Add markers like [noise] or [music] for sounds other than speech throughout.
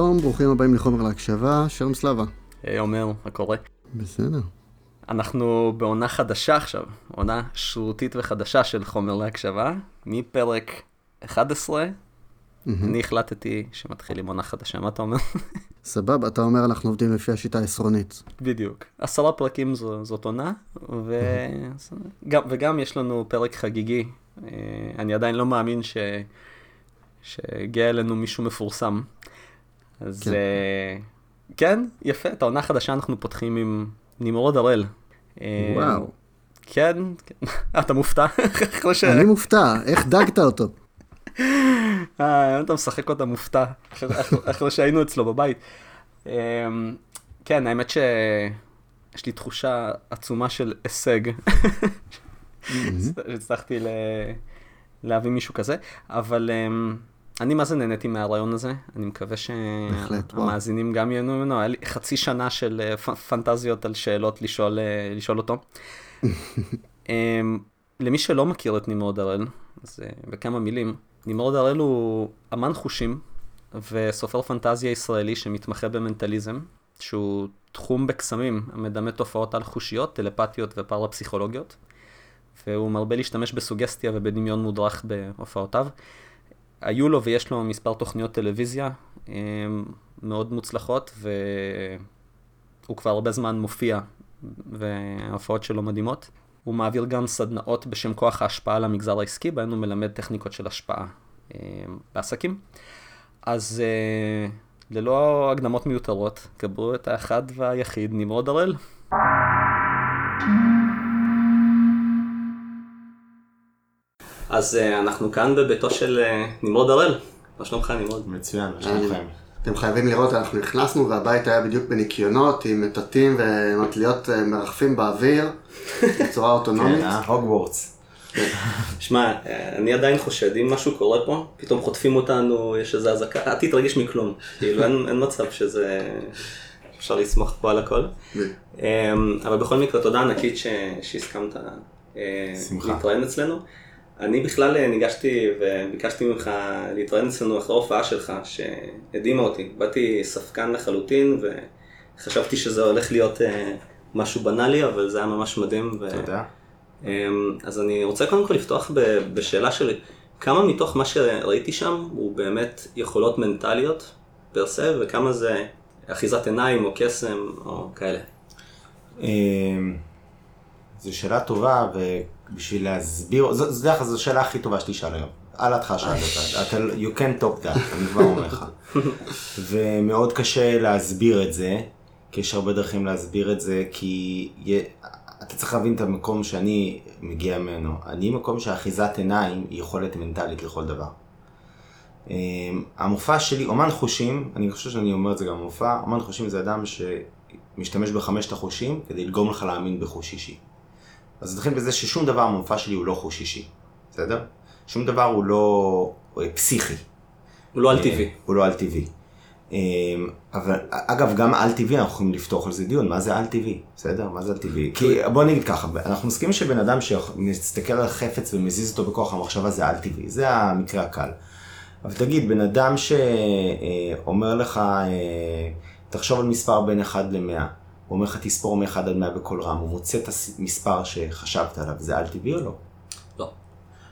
שלום, ברוכים הבאים לחומר להקשבה, שלום סלאבה. היי עומר, מה קורה? בסדר. אנחנו בעונה חדשה עכשיו, עונה שרירותית וחדשה של חומר להקשבה, מפרק 11, אני החלטתי שמתחילים עונה חדשה, מה אתה אומר? [laughs] סבבה, אתה אומר אנחנו עובדים לפי השיטה העשרונית. בדיוק. עשרה פרקים זו, זאת עונה, וגם, וגם יש לנו פרק חגיגי. אה, אני עדיין לא מאמין ש... שהגיע אלינו מישהו מפורסם. אז כן. Uh, כן, יפה, את העונה החדשה אנחנו פותחים עם נמרוד הראל. אה, וואו. כן, כן. [laughs] אתה מופתע? [laughs] אני מופתע, איך דגת אותו? אה, אתה משחק אותה מופתע, אחרי שהיינו אצלו בבית. אמ, כן, האמת שיש לי תחושה עצומה של הישג. [laughs] הצלחתי להביא מישהו כזה, אבל אמ, אני מה זה נהניתי מהרעיון הזה, אני מקווה שהמאזינים גם ייהנו ממנו, היה לי חצי שנה של אה, פנטזיות על שאלות לשאול, אה, לשאול אותו. [laughs] אמ, למי שלא מכיר את נמרוד הראל, אז אה, בכמה מילים, נמרוד הראל הוא אמן חושים וסופר פנטזיה ישראלי שמתמחה במנטליזם, שהוא תחום בקסמים המדמה תופעות על חושיות, טלפתיות ופרפסיכולוגיות, והוא מרבה להשתמש בסוגסטיה ובדמיון מודרך בהופעותיו. היו לו ויש לו מספר תוכניות טלוויזיה מאוד מוצלחות, והוא כבר הרבה זמן מופיע, וההופעות שלו מדהימות. הוא מעביר גם סדנאות בשם כוח ההשפעה למגזר העסקי, בהן הוא מלמד טכניקות של השפעה בעסקים. אז ללא הקדמות מיותרות, קבלו את האחד והיחיד, נמרוד הראל. אז uh, אנחנו כאן בביתו של uh, נמרוד הראל. מה שלומך נמרוד? מצוין, מה שלומכם? אתם חייבים לראות, אנחנו נכנסנו והבית היה בדיוק בניקיונות עם מטטים ומטליות מרחפים באוויר [laughs] בצורה אוטונומית. כן, הוגוורטס. שמע, אני עדיין חושד, אם משהו קורה פה, פתאום חוטפים אותנו, יש איזה אזעקה, אל תתרגש מכלום. כאילו, אין, אין מצב שזה... אפשר לסמוך פה על הכל. אמ, אבל בכל מקרה, תודה ענקית שהסכמת להתראיין אצלנו. אני בכלל אה, ניגשתי וביקשתי ממך להתראיין אצלנו אחרי ההופעה שלך, שהדהימה אותי. באתי ספקן לחלוטין, וחשבתי שזה הולך להיות אה, משהו בנאלי, אבל זה היה ממש מדהים. ו... תודה. אמ, אז אני רוצה קודם כל לפתוח בשאלה שלי, כמה מתוך מה שראיתי שם הוא באמת יכולות מנטליות פר סה, וכמה זה אחיזת עיניים או קסם או כאלה? אמ, זו שאלה טובה, ובשביל להסביר, זו דרך זו השאלה הכי טובה שתשאל היום. על התחלה שאלת אותה, you can talk that, [laughs] אני כבר אומר לך. ומאוד קשה להסביר את זה, כי יש הרבה דרכים להסביר את זה, כי אתה צריך להבין את המקום שאני מגיע ממנו. אני מקום שאחיזת עיניים היא יכולת מנטלית לכל דבר. אמ, המופע שלי, אומן חושים, אני חושב שאני אומר את זה גם במופע, אומן חושים זה אדם שמשתמש בחמשת החושים כדי לגרום לך להאמין בחוש אישי. אז נתחיל בזה ששום דבר במופע שלי הוא לא חוש אישי, בסדר? שום דבר הוא לא הוא פסיכי. הוא לא על טבעי. אה, הוא לא על טבעי. אמ, אבל אגב, גם על טבעי אנחנו יכולים לפתוח על זה דיון, מה זה על טבעי, בסדר? מה זה על טבעי? כי בוא נגיד ככה, אנחנו מסכימים שבן אדם שמסתכל על חפץ ומזיז אותו בכוח המחשבה זה על טבעי, זה המקרה הקל. אבל תגיד, בן אדם שאומר לך, אה, תחשוב על מספר בין 1 ל-100, הוא אומר לך תספור מ-1 עד 100 בקול רם, הוא מוצא את המספר שחשבת עליו, זה על טבעי או לא? לא.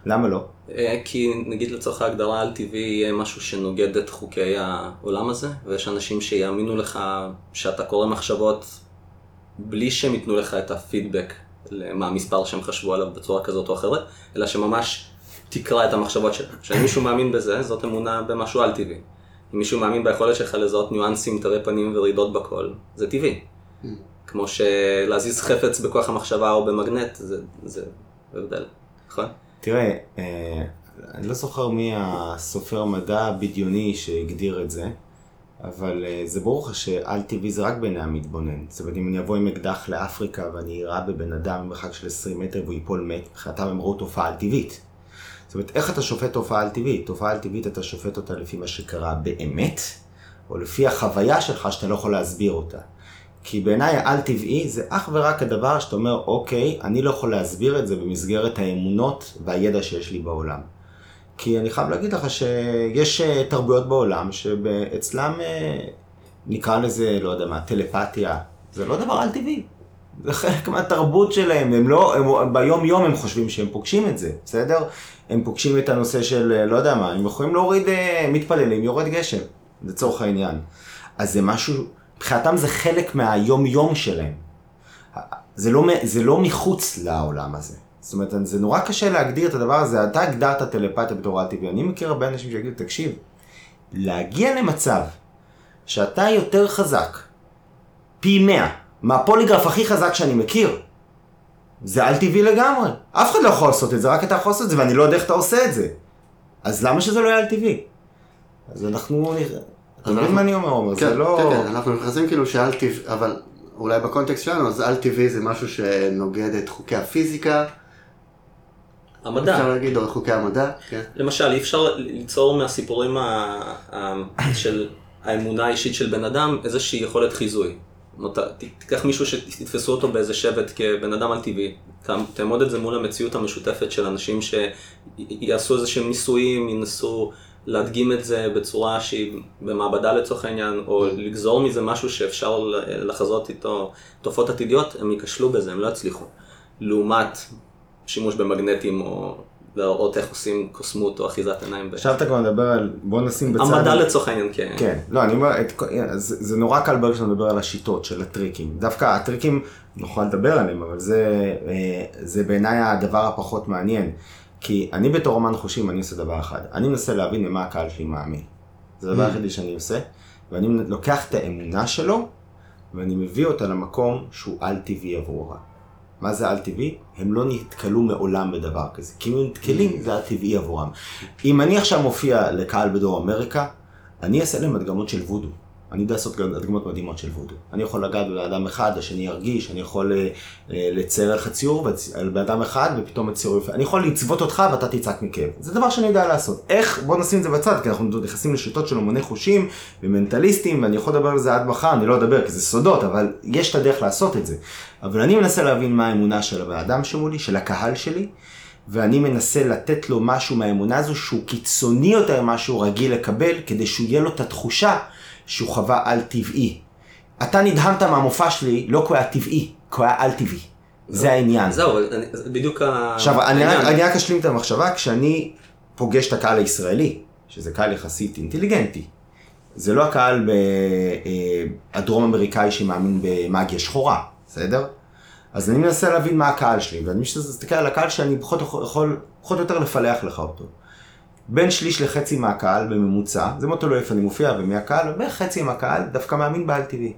למה לא? אה, כי נגיד לצורך ההגדרה על טבעי יהיה משהו שנוגד את חוקי העולם הזה, ויש אנשים שיאמינו לך שאתה קורא מחשבות בלי שהם ייתנו לך את הפידבק מה המספר שהם חשבו עליו בצורה כזאת או אחרת, אלא שממש תקרא את המחשבות שלך. כשאם מישהו מאמין בזה, זאת אמונה במשהו על טבעי. אם מישהו מאמין ביכולת שלך לזהות ניואנסים, תווי פנים ורעידות בקול, זה טבעי. כמו שלהזיז חפץ בכוח המחשבה או במגנט, זה, זה הבדל, נכון? תראה, אה, אני לא זוכר מי הסופר מדע הבדיוני שהגדיר את זה, אבל אה, זה ברור לך שעל טבעי זה רק בעיני המתבונן. זאת אומרת, אם אני אבוא עם אקדח לאפריקה ואני אירה בבן אדם במרחק של 20 מטר והוא ייפול מת, מבחינתם הם ראו תופעה על טבעית. זאת אומרת, איך אתה שופט תופעה על טבעית? תופעה על טבעית אתה שופט אותה לפי מה שקרה באמת, או לפי החוויה שלך שאתה לא יכול להסביר אותה. כי בעיניי העל טבעי זה אך ורק הדבר שאתה אומר, אוקיי, אני לא יכול להסביר את זה במסגרת האמונות והידע שיש לי בעולם. כי אני חייב להגיד לך שיש אה, תרבויות בעולם שאצלם אה, נקרא לזה, לא יודע מה, טלפתיה, זה לא דבר על טבעי. זה חלק מהתרבות שלהם, הם לא, הם, ביום יום הם חושבים שהם פוגשים את זה, בסדר? הם פוגשים את הנושא של, אה, לא יודע מה, הם יכולים להוריד, מתפללים, יורד גשם, לצורך העניין. אז זה משהו, מבחינתם זה חלק מהיום יום שלהם. זה לא, זה לא מחוץ לעולם הזה. זאת אומרת, זה נורא קשה להגדיר את הדבר הזה. אתה הגדרת טלפתיה בתור על-טבעי. אני מכיר הרבה אנשים שיגידו, תקשיב, להגיע למצב שאתה יותר חזק, פי מאה, מהפוליגרף הכי חזק שאני מכיר, זה על-טבעי לגמרי. אף אחד לא יכול לעשות את זה, רק אתה יכול לעשות את זה, ואני לא יודע איך אתה עושה את זה. אז למה שזה לא יהיה על-טבעי? אז אנחנו... אתה מבין מה אני אומר, עומר? כן, זה לא... כן, כן, אנחנו נכנסים כאילו שעל טבעי, אבל אולי בקונטקסט שלנו, אז על טבעי זה משהו שנוגד את חוקי הפיזיקה. המדע. אפשר להגיד, או חוקי המדע, כן. למשל, אי אפשר ליצור מהסיפורים ה... של האמונה האישית של בן אדם איזושהי יכולת חיזוי. תיקח מישהו שתתפסו אותו באיזה שבט כבן אדם על טבעי, תעמוד את זה מול המציאות המשותפת של אנשים שיעשו איזה שהם ניסויים, ינסו להדגים את זה בצורה שהיא במעבדה לצורך העניין, או לגזור מזה משהו שאפשר לחזות איתו תופעות עתידיות, הם ייכשלו בזה, הם לא יצליחו. לעומת שימוש במגנטים או להראות איך עושים קוסמות או אחיזת עיניים. עכשיו אתה כבר מדבר על, בוא נשים בצד. המדע לצורך העניין, כן. כן, לא, אני אומר, את, זה, זה נורא קל ברגע שאתה מדבר על השיטות של הטריקים. דווקא הטריקים, נוכל לדבר עליהם, אבל זה, אה, זה בעיניי הדבר הפחות מעניין. כי אני בתור אומן חושים, אני עושה דבר אחד. אני מנסה להבין למה הקהל שלי מאמין. זה הדבר mm. היחידי שאני עושה, ואני לוקח את האמונה שלו, ואני מביא אותה למקום שהוא על-טבעי עבורה. מה זה על-טבעי? הם לא נתקלו מעולם בדבר כזה. כי אם הם נתקלים, mm. זה על-טבעי עבורם. אם אני עכשיו מופיע לקהל בדרום אמריקה, אני אעשה להם הדגמות של וודו. אני יודע לעשות הדגמות מדהימות של וודו. אני יכול לגעת באדם אחד, השני ירגיש, אני יכול אה, אה, לצייר לך ציור באדם אחד ופתאום הציור יפה. אני יכול לצוות אותך ואתה תצעק מכאב. זה דבר שאני יודע לעשות. איך? בוא נשים את זה בצד, כי אנחנו נכנסים לשיטות של אומני חושים ומנטליסטים, ואני יכול לדבר על זה עד מחר, אני לא אדבר כי זה סודות, אבל יש את הדרך לעשות את זה. אבל אני מנסה להבין מה האמונה של האדם שמולי, של הקהל שלי. ואני מנסה לתת לו משהו מהאמונה הזו שהוא קיצוני יותר ממה שהוא רגיל לקבל, כדי שהוא יהיה לו את התחושה שהוא חווה על טבעי. אתה נדהמת מהמופע שלי, לא כי הוא היה טבעי, כי הוא היה על טבעי. זה העניין. זהו, בדיוק ה... עכשיו, אני רק אשלים את המחשבה, כשאני פוגש את הקהל הישראלי, שזה קהל יחסית אינטליגנטי, זה לא הקהל אה, הדרום אמריקאי שמאמין במאגיה שחורה, בסדר? אז אני מנסה להבין מה הקהל שלי, ואני מסתכל על הקהל שאני פחות יכול, פחות או יותר לפלח לך אותו. בין שליש לחצי מהקהל בממוצע, זה מאוד תלוי איפה אני מופיע ומי הקהל, בערך חצי מהקהל דווקא מאמין בעל טבעי.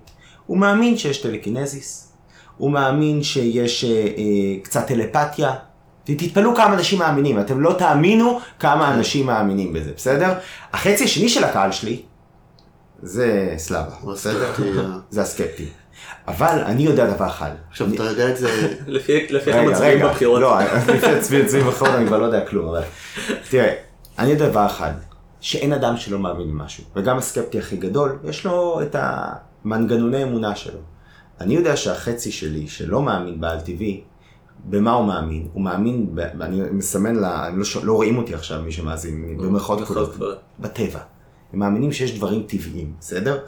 הוא מאמין שיש טלקינזיס, הוא מאמין שיש אה, אה, קצת טלפתיה. תתפלאו כמה אנשים מאמינים, אתם לא תאמינו כמה אנשים מאמינים בזה, בסדר? החצי השני של הקהל שלי זה סלאבה, בסדר? [laughs] זה הסקפטי. אבל אני יודע דבר אחד. עכשיו אתה יודע את זה... [laughs] לפי איך הם מצביעים בבחירות. לא, [laughs] לפי הצביעים בבחירות אני כבר לא יודע כלום, אבל תראה. אני יודע דבר אחד, שאין אדם שלא מאמין במשהו, וגם הסקפטי הכי גדול, יש לו את המנגנוני אמונה שלו. אני יודע שהחצי שלי, שלא מאמין בעל טבעי, במה הוא מאמין? הוא מאמין, ב, אני מסמן לה, לא, לא רואים אותי עכשיו מי שמאזין, במרכאות כפולות, בטבע. הם מאמינים שיש דברים טבעיים, בסדר?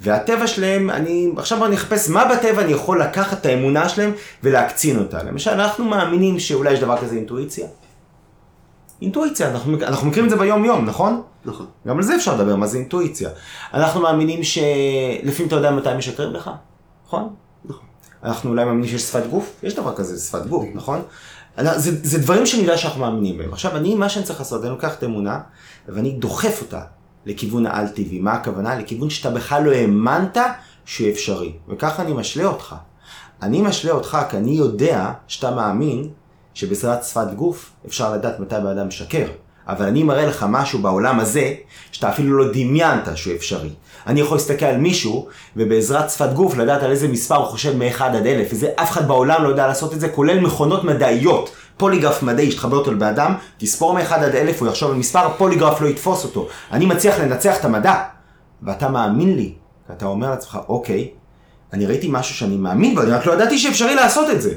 והטבע שלהם, אני, עכשיו אני אחפש מה בטבע אני יכול לקחת את האמונה שלהם ולהקצין אותה. למשל, אנחנו מאמינים שאולי יש דבר כזה אינטואיציה. אינטואיציה, אנחנו, אנחנו מכירים את זה ביום יום, נכון? נכון. גם על זה אפשר לדבר, מה זה אינטואיציה. אנחנו מאמינים שלפעמים אתה יודע מתי משקרים לך, נכון? נכון. אנחנו אולי מאמינים שיש שפת גוף, יש דבר כזה, שפת גוף, נכון? זה, זה דברים שאני יודע שאנחנו מאמינים בהם. עכשיו, אני, מה שאני צריך לעשות, אני לוקח את האמונה, ואני דוחף אותה לכיוון העל-טבעי. מה הכוונה? לכיוון שאתה בכלל לא האמנת שהוא אפשרי. וככה אני משלה אותך. אני משלה אותך כי אני יודע שאתה מאמין שבעזרת שפת גוף אפשר לדעת מתי בן אדם משקר. אבל אני מראה לך משהו בעולם הזה, שאתה אפילו לא דמיינת שהוא אפשרי. אני יכול להסתכל על מישהו, ובעזרת שפת גוף לדעת על איזה מספר הוא חושב מ-1 עד 1000, וזה אף אחד בעולם לא יודע לעשות את זה, כולל מכונות מדעיות. פוליגרף מדעי שתחבר אותו לבן אדם, תספור מ-1 עד 1000, הוא יחשוב על מספר, פוליגרף לא יתפוס אותו. אני מצליח לנצח את המדע, ואתה מאמין לי, ואתה אומר לעצמך, אוקיי, אני ראיתי משהו שאני מאמין בו, אני רק לא ידעתי שאפשרי לעשות את זה.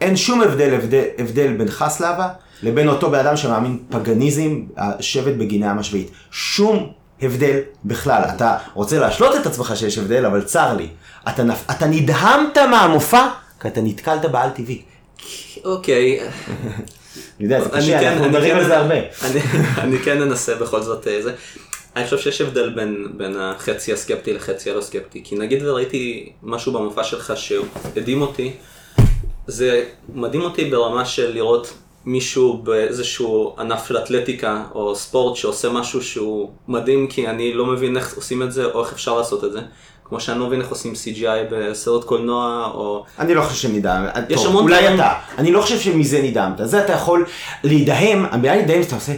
אין שום הבדל, הבדל, הבדל בינך סלאבה לבין אותו בן אדם שמאמין פגניזם, השבט בגיני ים השביעית. שום הבדל בכלל. אתה רוצה להשלות את עצמך שיש הבדל, אבל צר לי. אתה, נפ... אתה נדהמת מהמופע, כי אתה נתקלת בעל טבעי. אוקיי. אני יודע, זה קשה, כן- אנחנו מדברים כן על זה הרבה. אני כן אנסה בכל זאת אה, זה. אני חושב שיש הבדל בין, בין החצי הסקפטי לחצי הלא סקפטי, כי נגיד וראיתי משהו במופע שלך שהדהים אותי, זה מדהים אותי ברמה של לראות מישהו באיזשהו ענף של אתלטיקה או ספורט שעושה משהו שהוא מדהים כי אני לא מבין איך עושים את זה או איך אפשר לעשות את זה. כמו שאני לא מבין איך עושים CGI בסרט קולנוע או... אני לא חושב שנדהם, יש המון אולי דברים... אתה, אני לא חושב שמזה נדהמת, זה אתה יכול להידהם, המילה להידהם שאתה עושה,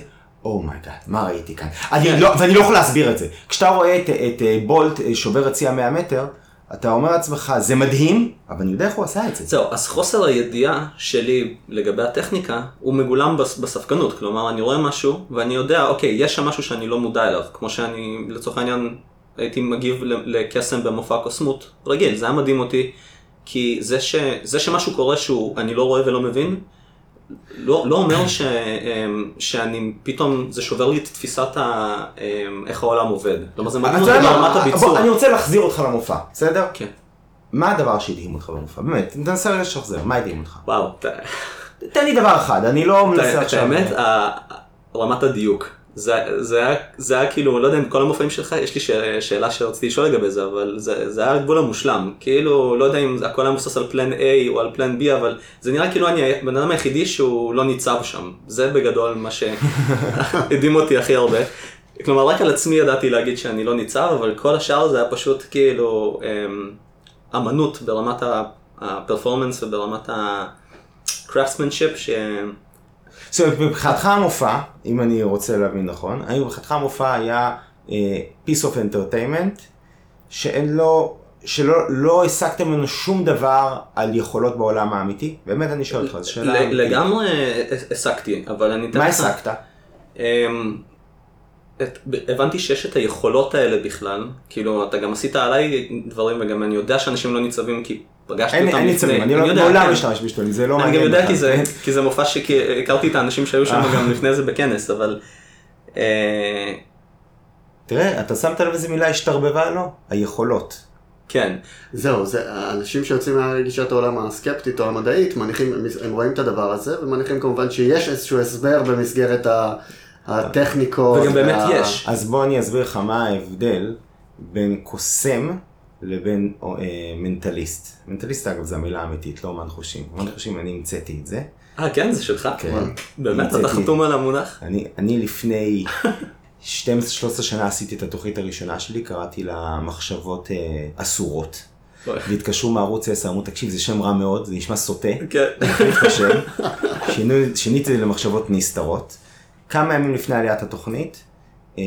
oh my God, מה ראיתי כאן? אני כן. לא, ואני לא יכול להסביר את זה. כשאתה רואה את, את אה, בולט אה, שובר את שיא המאה מטר, אתה אומר לעצמך, זה מדהים, אבל אני יודע איך הוא עשה את זה. זהו, אז חוסר הידיעה שלי לגבי הטכניקה, הוא מגולם בספקנות. כלומר, אני רואה משהו, ואני יודע, אוקיי, יש שם משהו שאני לא מודע אליו. כמו שאני, לצורך העניין, הייתי מגיב לקסם במופע קוסמות רגיל, זה היה מדהים אותי, כי זה, ש, זה שמשהו קורה שהוא, אני לא רואה ולא מבין, לא, לא אומר ש, אמ, שאני פתאום, זה שובר לי את תפיסת ה, אמ, איך העולם עובד. כלומר זה מדהים אותי ברמת הביצוע. אני רוצה להחזיר אותך למופע, בסדר? כן. מה הדבר שהדהים אותך במופע? באמת, תנסה לשחזר, מה הדהים אותך? וואו. תן לי דבר אחד, אני לא מנסה עכשיו... את האמת, רמת הדיוק. זה, זה, היה, זה היה כאילו, לא יודע אם כל המופעים שלך, יש לי ש, שאלה שרציתי לשאול לגבי זה, אבל זה, זה היה הגבול המושלם. כאילו, לא יודע אם הכל היה מבוסס על פלן A או על פלן B, אבל זה נראה כאילו אני הבן אדם היחידי שהוא לא ניצב שם. זה בגדול מה שהדהים [laughs] אותי הכי הרבה. כלומר, רק על עצמי ידעתי להגיד שאני לא ניצב, אבל כל השאר זה היה פשוט כאילו אמ, אמנות ברמת הפרפורמנס וברמת ה-craftsmanship, ש... זאת אומרת, מבחינתך המופע, אם אני רוצה להבין נכון, האם מבחינתך המופע היה uh, piece of entertainment, שאין לו, שלא לא הסקתם ממנו שום דבר על יכולות בעולם האמיתי? באמת אני שואל אותך, זו שאלה. לגמרי הסקתי, אבל אני... מה הסקת? את, הבנתי שיש את היכולות האלה בכלל, כאילו אתה גם עשית עליי דברים וגם אני יודע שאנשים לא ניצבים כי פגשתי אין, אותם אין לפני. אני, אני לא, מעולם כן. משתמש בשתולים, זה לא מעניין. אני גם יודע כי זה, כי זה מופע שהכרתי את האנשים שהיו שם אה. גם לפני זה בכנס, אבל... אה... תראה, אתה שמת לב איזה מילה השתרבבה לו? היכולות. כן. זהו, זה, האנשים שיוצאים מהגישת העולם הסקפטית או המדעית, מניחים, הם רואים את הדבר הזה, ומניחים כמובן שיש איזשהו הסבר במסגרת הטכניקות. וגם באמת. יש. אז בוא אני אסביר לך מה ההבדל בין קוסם לבין אה, מנטליסט. מנטליסט אגב זה המילה האמיתית, לא אומן חושים. אומן חושים אני המצאתי את זה. אה כן זה שלך? כן. באמת אתה חתום על המונח? אני, אני לפני 12-13 שנה עשיתי את התוכנית הראשונה שלי, קראתי לה מחשבות אה, אסורות. והתקשרו מערוץ 10, אמרו תקשיב זה שם רע מאוד, זה נשמע סוטה. כן. שיניתי את זה למחשבות נסתרות. כמה ימים לפני עליית התוכנית, אה,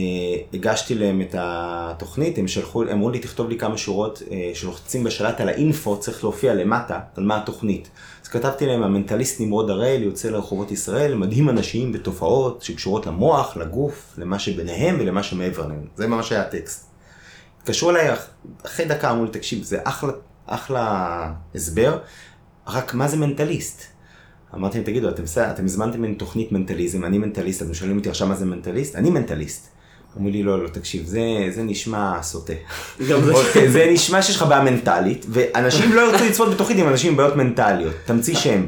הגשתי להם את התוכנית, הם שלחו, הם אמרו לי תכתוב לי כמה שורות אה, שלוחצים בשלט על האינפו, צריך להופיע למטה על מה התוכנית. אז כתבתי להם, המנטליסט נמרוד הראל יוצא לרחובות ישראל, מדהים אנשים בתופעות שקשורות למוח, לגוף, למה שביניהם ולמה שמעבר להם. זה ממש היה הטקסט. התקשרו אליי אחרי דקה, אמרו לי, תקשיב, זה אחלה, אחלה הסבר, רק מה זה מנטליסט? אמרתי להם, תגידו, אתם, אתם הזמנתם ממני תוכנית מנטליזם, אני מנטליסט, אתם שואלים אותי עכשיו מה זה מנטליסט? אני מנטליסט. אמרו לי, לא, לא, תקשיב, זה, זה נשמע סוטה. זה... זה נשמע שיש לך בעיה מנטלית, ואנשים לא ירצו לצפות בתוכנית עם אנשים עם בעיות מנטליות, תמציא שם.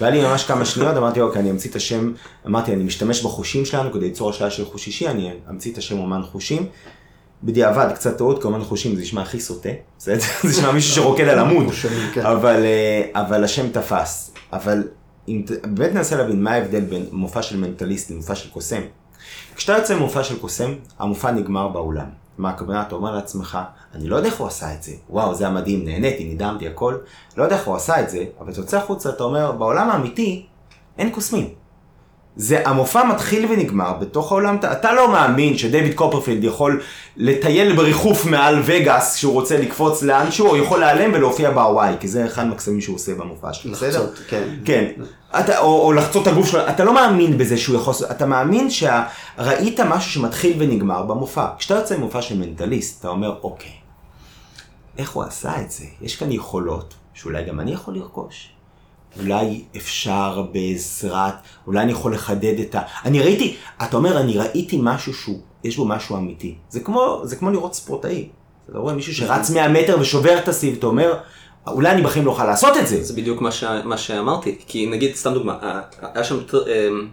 והיה לי ממש כמה שניות, אמרתי, אוקיי, אני אמציא את השם, אמרתי, אני משתמש בחושים שלנו כדי ליצור השאלה של חוש אישי, אני אמציא את השם אומן חושים. בדיעבד, קצת טעות, כי אומן חושים זה נשמע הכי סוטה, זה נשמע מישהו שרוקד על עמוד, כן. אבל, אה, אבל השם תפס. אבל אם באמת ננסה להבין מה ההבדל בין מופע של מנטליסט למופע של קוסם. כשאתה יוצא ממופע של קוסם, המופע נגמר באולם. מה הכוונה? אתה אומר לעצמך, אני לא יודע איך הוא עשה את זה, וואו, זה היה מדהים, נהניתי, נדהמתי, הכל, לא יודע איך הוא עשה את זה, אבל אתה יוצא החוצה, אתה אומר, בעולם האמיתי, אין קוסמים. זה המופע מתחיל ונגמר בתוך העולם, אתה, אתה לא מאמין שדייוויד קופרפילד יכול לטייל בריחוף מעל וגאס כשהוא רוצה לקפוץ לאנשהו, או יכול להיעלם ולהופיע בהוואי, כי זה אחד מהקסמים שהוא עושה במופע שלו, בסדר? כן. כן. אתה, או, או לחצות את הגוף שלו, אתה לא מאמין בזה שהוא יכול, אתה מאמין שראית משהו שמתחיל ונגמר במופע. כשאתה יוצא ממופע של מנטליסט, אתה אומר, אוקיי, איך הוא עשה את זה? יש כאן יכולות שאולי גם אני יכול לרכוש. אולי אפשר בעזרת, אולי אני יכול לחדד את ה... אני ראיתי, אתה אומר, אני ראיתי משהו שהוא, יש בו משהו אמיתי. זה כמו, זה כמו לראות ספורטאי. אתה רואה מישהו שרץ 100 מטר ושובר את הסיב, אתה אומר, אולי אני בחיים לא אוכל לעשות את זה. זה בדיוק מה, ש... מה שאמרתי, כי נגיד, סתם דוגמה, היה שם, אמ,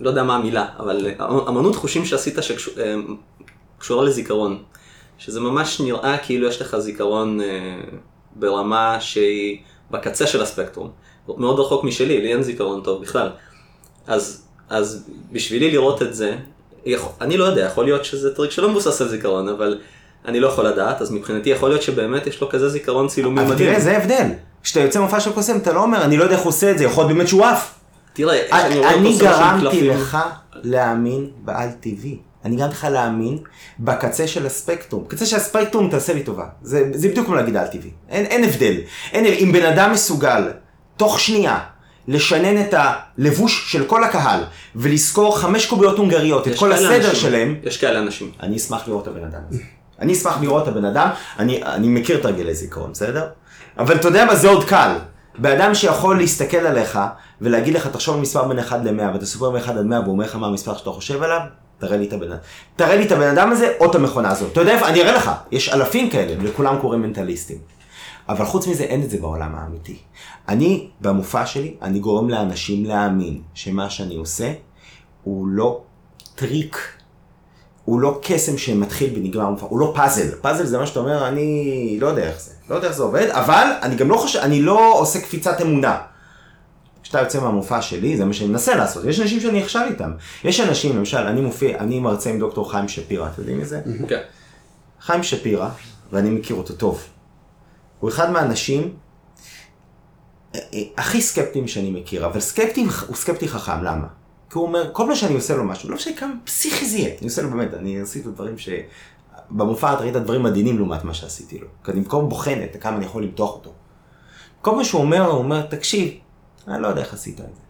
לא יודע מה המילה, אבל אמנות חושים שעשית שקשורה לזיכרון, שזה ממש נראה כאילו יש לך זיכרון אה, ברמה שהיא בקצה של הספקטרום, מאוד רחוק משלי, לי אין זיכרון טוב בכלל. אז, אז בשבילי לראות את זה, אני לא יודע, יכול להיות שזה טריק שלא מבוסס על זיכרון, אבל אני לא יכול לדעת, אז מבחינתי יכול להיות שבאמת יש לו כזה זיכרון צילומי מדהים. אבל תראה, זה ההבדל. כשאתה יוצא מופע של קוסם, אתה לא אומר, אני לא יודע איך הוא עושה את זה, יכול להיות באמת שהוא עף. תראה, אני גרמתי לך להאמין בעל טבעי. אני גרמתי לך להאמין בקצה של הספקטרום. בקצה של הספקטרום תעשה לי טובה. זה, זה בדיוק כמו להגיד על טבעי. אין, אין הבדל. אין, אם בן אדם מסוגל, תוך שנייה, לשנן את הלבוש של כל הקהל, ולזכור חמש קוביות הונגריות, את כל הסדר אנשים. שלהם. יש כאלה אנשים. אני אשמח לראות את הבן אדם הזה. אני אשמח לראות את הבן אדם, אני, אני מכיר את הרגלי זיכרון, בסדר? אבל אתה יודע מה, זה עוד קל. בן אדם שיכול להסתכל עליך ולהגיד לך, תחשוב על מספר בין 1 ל-100, ואתה סופר מ-1 עד 100 והוא אומר לך מה המספר שאתה חושב עליו, תראה לי את הבן אדם. תראה לי את הבן אדם הזה או את המכונה הזאת. אתה יודע איפה? אני אראה לך. יש אלפים כאלה, וכולם קוראים מנטליסטים. אבל חוץ מזה, אין את זה בעולם האמיתי. אני, במופע שלי, אני גורם לאנשים להאמין שמה שאני עושה הוא לא טריק הוא לא קסם שמתחיל ונגמר מופע, הוא לא פאזל. פאזל זה מה שאתה אומר, אני לא יודע איך זה, לא יודע איך זה עובד, אבל אני גם לא חושב, אני לא עושה קפיצת אמונה. כשאתה יוצא מהמופע שלי, זה מה שאני מנסה לעשות. יש אנשים שאני נכשל איתם. יש אנשים, למשל, אני מופיע, אני מרצה עם דוקטור חיים שפירא, אתם יודעים מי זה? כן. חיים שפירא, ואני מכיר אותו טוב, הוא אחד מהאנשים אה, אה, הכי סקפטיים שאני מכיר, אבל סקפטי, הוא סקפטי חכם, למה? כי הוא אומר, כל מה שאני עושה לו משהו, לא משנה כמה פסיכי זה יהיה, אני עושה לו באמת, אני עשיתי דברים ש... במופע אתה ראית דברים מדהימים לעומת מה שעשיתי לו. כי אני במקום בוחן את כמה אני יכול למתוח אותו. כל מה שהוא אומר, הוא אומר, תקשיב, אני לא יודע איך עשית את זה.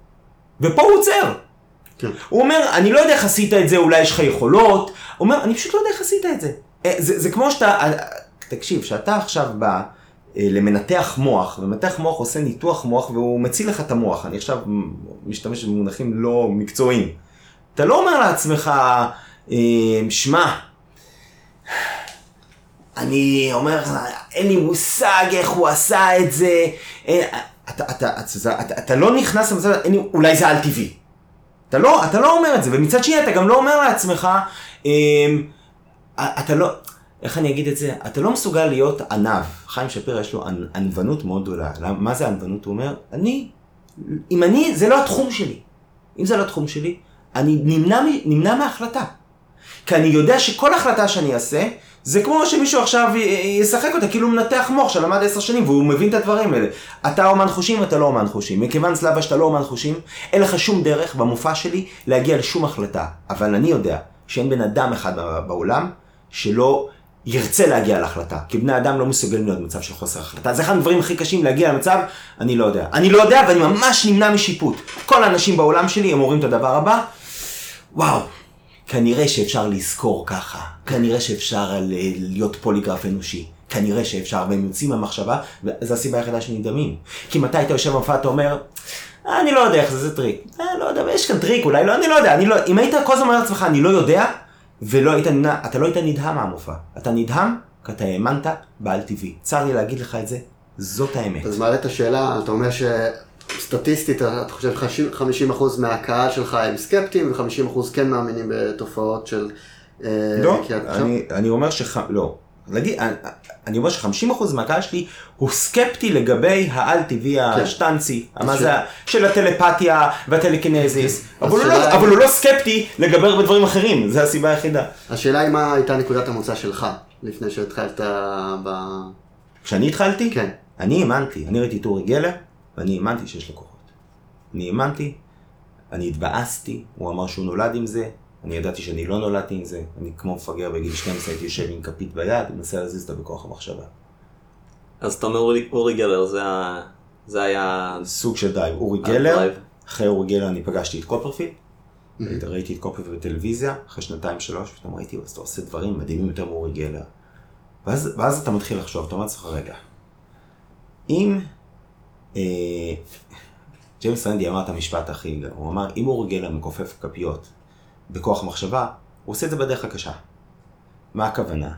ופה הוא עוצר. כן. הוא אומר, אני לא יודע איך עשית את זה, אולי יש לך יכולות. הוא אומר, אני פשוט לא יודע איך עשית את זה. אה, זה, זה כמו שאתה, אה, תקשיב, שאתה עכשיו בא אה, למנתח מוח, ומנתח מוח עושה ניתוח מוח והוא מציל לך את המוח. אני עכשיו משתמש במונחים לא מקצועיים. אתה לא אומר לעצמך, שמע, אני אומר, אין לי מושג איך הוא עשה את זה. אתה, אתה, אתה, אתה, אתה לא נכנס למצב, אולי זה על טבעי. אתה לא, אתה לא אומר את זה, ומצד שני אתה גם לא אומר לעצמך, אתה לא, איך אני אגיד את זה? אתה לא מסוגל להיות ענב. חיים שפירא יש לו ענוונות מאוד גדולה. מה זה ענוונות? הוא אומר, אני, אם אני, זה לא התחום שלי. אם זה לא התחום שלי, אני נמנע, נמנע מההחלטה. כי אני יודע שכל החלטה שאני אעשה, זה כמו שמישהו עכשיו ישחק אותה, כאילו מנתח מוח שלמד עשר שנים והוא מבין את הדברים האלה. אתה אומן חושים, אתה לא אומן חושים. מכיוון סלאבה שאתה לא אומן חושים, אין לך שום דרך במופע שלי להגיע לשום החלטה. אבל אני יודע שאין בן אדם אחד בעולם שלא ירצה להגיע להחלטה, כי בני אדם לא מסוגלים להיות במצב של חוסר החלטה. זה אחד הדברים הכי קשים להגיע למצב, אני לא יודע. אני לא יודע ואני ממש נמנע משיפוט. כל האנשים בעולם שלי הם אומרים את הדבר הבא, וואו, כנראה שאפשר לזכור ככה, כנראה שאפשר להיות פוליגרף אנושי, כנראה שאפשר, והם יוצאים מהמחשבה, וזו הסיבה היחידה שנדהמים. כי מתי אתה יושב במופע, אתה אומר, אני לא יודע איך זה, זה טריק. אה, לא יודע, יש כאן טריק, אולי לא, אני לא יודע. אני לא, אם היית כל הזמן אומר לעצמך, אני לא יודע, ולא היית, אתה לא היית נדהם מהמופע. אתה נדהם כי אתה האמנת בעל טבעי. צר לי להגיד לך את זה, זאת האמת. אז מעלה את השאלה, אתה אומר שסטטיסטית, אתה חושב 50% מהקהל שלך הם סקפטיים ו-50% כן מאמינים בתופעות של... אה, לא, אני, אני אומר שח... לא. להגיד, אני, אני אומר ש-50% מהקהל שלי הוא סקפטי לגבי העל-טבעי כן. השטנצי, מה זה, של הטלפתיה והטלקינזיס, אבל, הוא לא, אבל הוא לא סקפטי לגבי בדברים אחרים, זו הסיבה היחידה. השאלה היא מה הייתה נקודת המוצא שלך, לפני שהתחלת ב... כשאני התחלתי? כן. אני האמנתי, אני ראיתי את אורי גלר, ואני האמנתי שיש לו כוחות. אני האמנתי, אני התבאסתי, הוא אמר שהוא נולד עם זה, אני ידעתי שאני לא נולדתי עם זה, אני כמו מפגר בגיל 12 הייתי יושב עם כפית ביד, מנסה להזיז אותה בכוח המחשבה. אז אתה אומר אורי גלר, זה, זה היה... סוג של דייב. אורי גלר, אחרי אורי גלר אני פגשתי את קופרפילד, ראיתי את קופרפילד בטלוויזיה, אחרי שנתיים שלוש, פתאום ראיתי, אז אתה עושה דברים מדהימים יותר מאורי גלר. ואז, ואז אתה מתחיל לחשוב, אתה אומר לעצמך, רגע, אם, ג'יימס רנדי אמר את המשפט הכי, הוא אמר, אם הוא רגל מכופף כפיות בכוח מחשבה, הוא עושה את זה בדרך הקשה. מה הכוונה?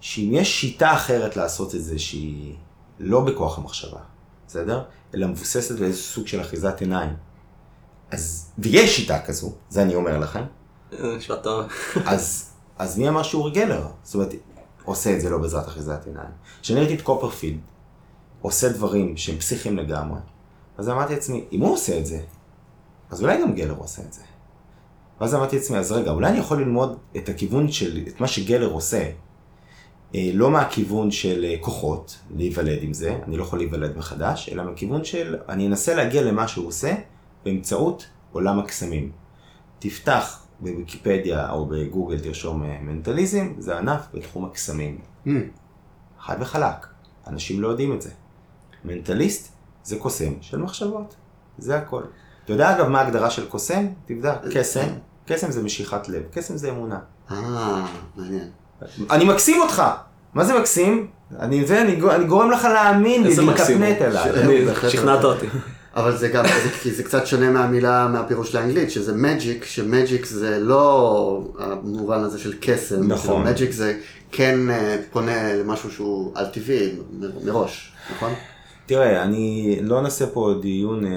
שאם יש שיטה אחרת לעשות את זה שהיא לא בכוח המחשבה, בסדר? אלא מבוססת באיזה סוג של אחיזת עיניים. אז, ויש שיטה כזו, זה אני אומר לכם. נשמע טוב. [laughs] אז, אז מי אמר שהוא רגלר? זאת אומרת, עושה את זה לא בעזרת אחיזת עיניים. כשאני ראיתי את קופרפילד עושה דברים שהם פסיכיים לגמרי, אז אמרתי לעצמי, אם הוא עושה את זה, אז אולי גם גלר עושה את זה. ואז אמרתי לעצמי, אז רגע, אולי אני יכול ללמוד את הכיוון של, את מה שגלר עושה, אה, לא מהכיוון של אה, כוחות, להיוולד עם זה, אני לא יכול להיוולד מחדש, אלא מהכיוון של, אני אנסה להגיע למה שהוא עושה באמצעות עולם הקסמים. תפתח בוויקיפדיה או בגוגל תרשום אה, מנטליזם, זה ענף בתחום הקסמים. Mm. חד וחלק, אנשים לא יודעים את זה. מנטליסט זה קוסם של מחשבות, זה הכל. אתה יודע אגב מה ההגדרה של קוסם? תבדק, קסם. קסם זה משיכת לב, קסם זה אמונה. אה, מעניין. אני מקסים אותך. מה זה מקסים? אני, זה, אני, אני גורם לך להאמין, איזה מקסים. אליי. שכנעת אותי. [laughs] אבל זה גם, זה, כי זה קצת שונה מהמילה, מהפירוש לאנגלית, שזה מג'יק, שמג'יק זה לא המובן הזה של קסם. נכון. מג'יק זה כן אה, פונה למשהו שהוא על טבעי מראש, נכון? תראה, אני לא נעשה פה דיון אה,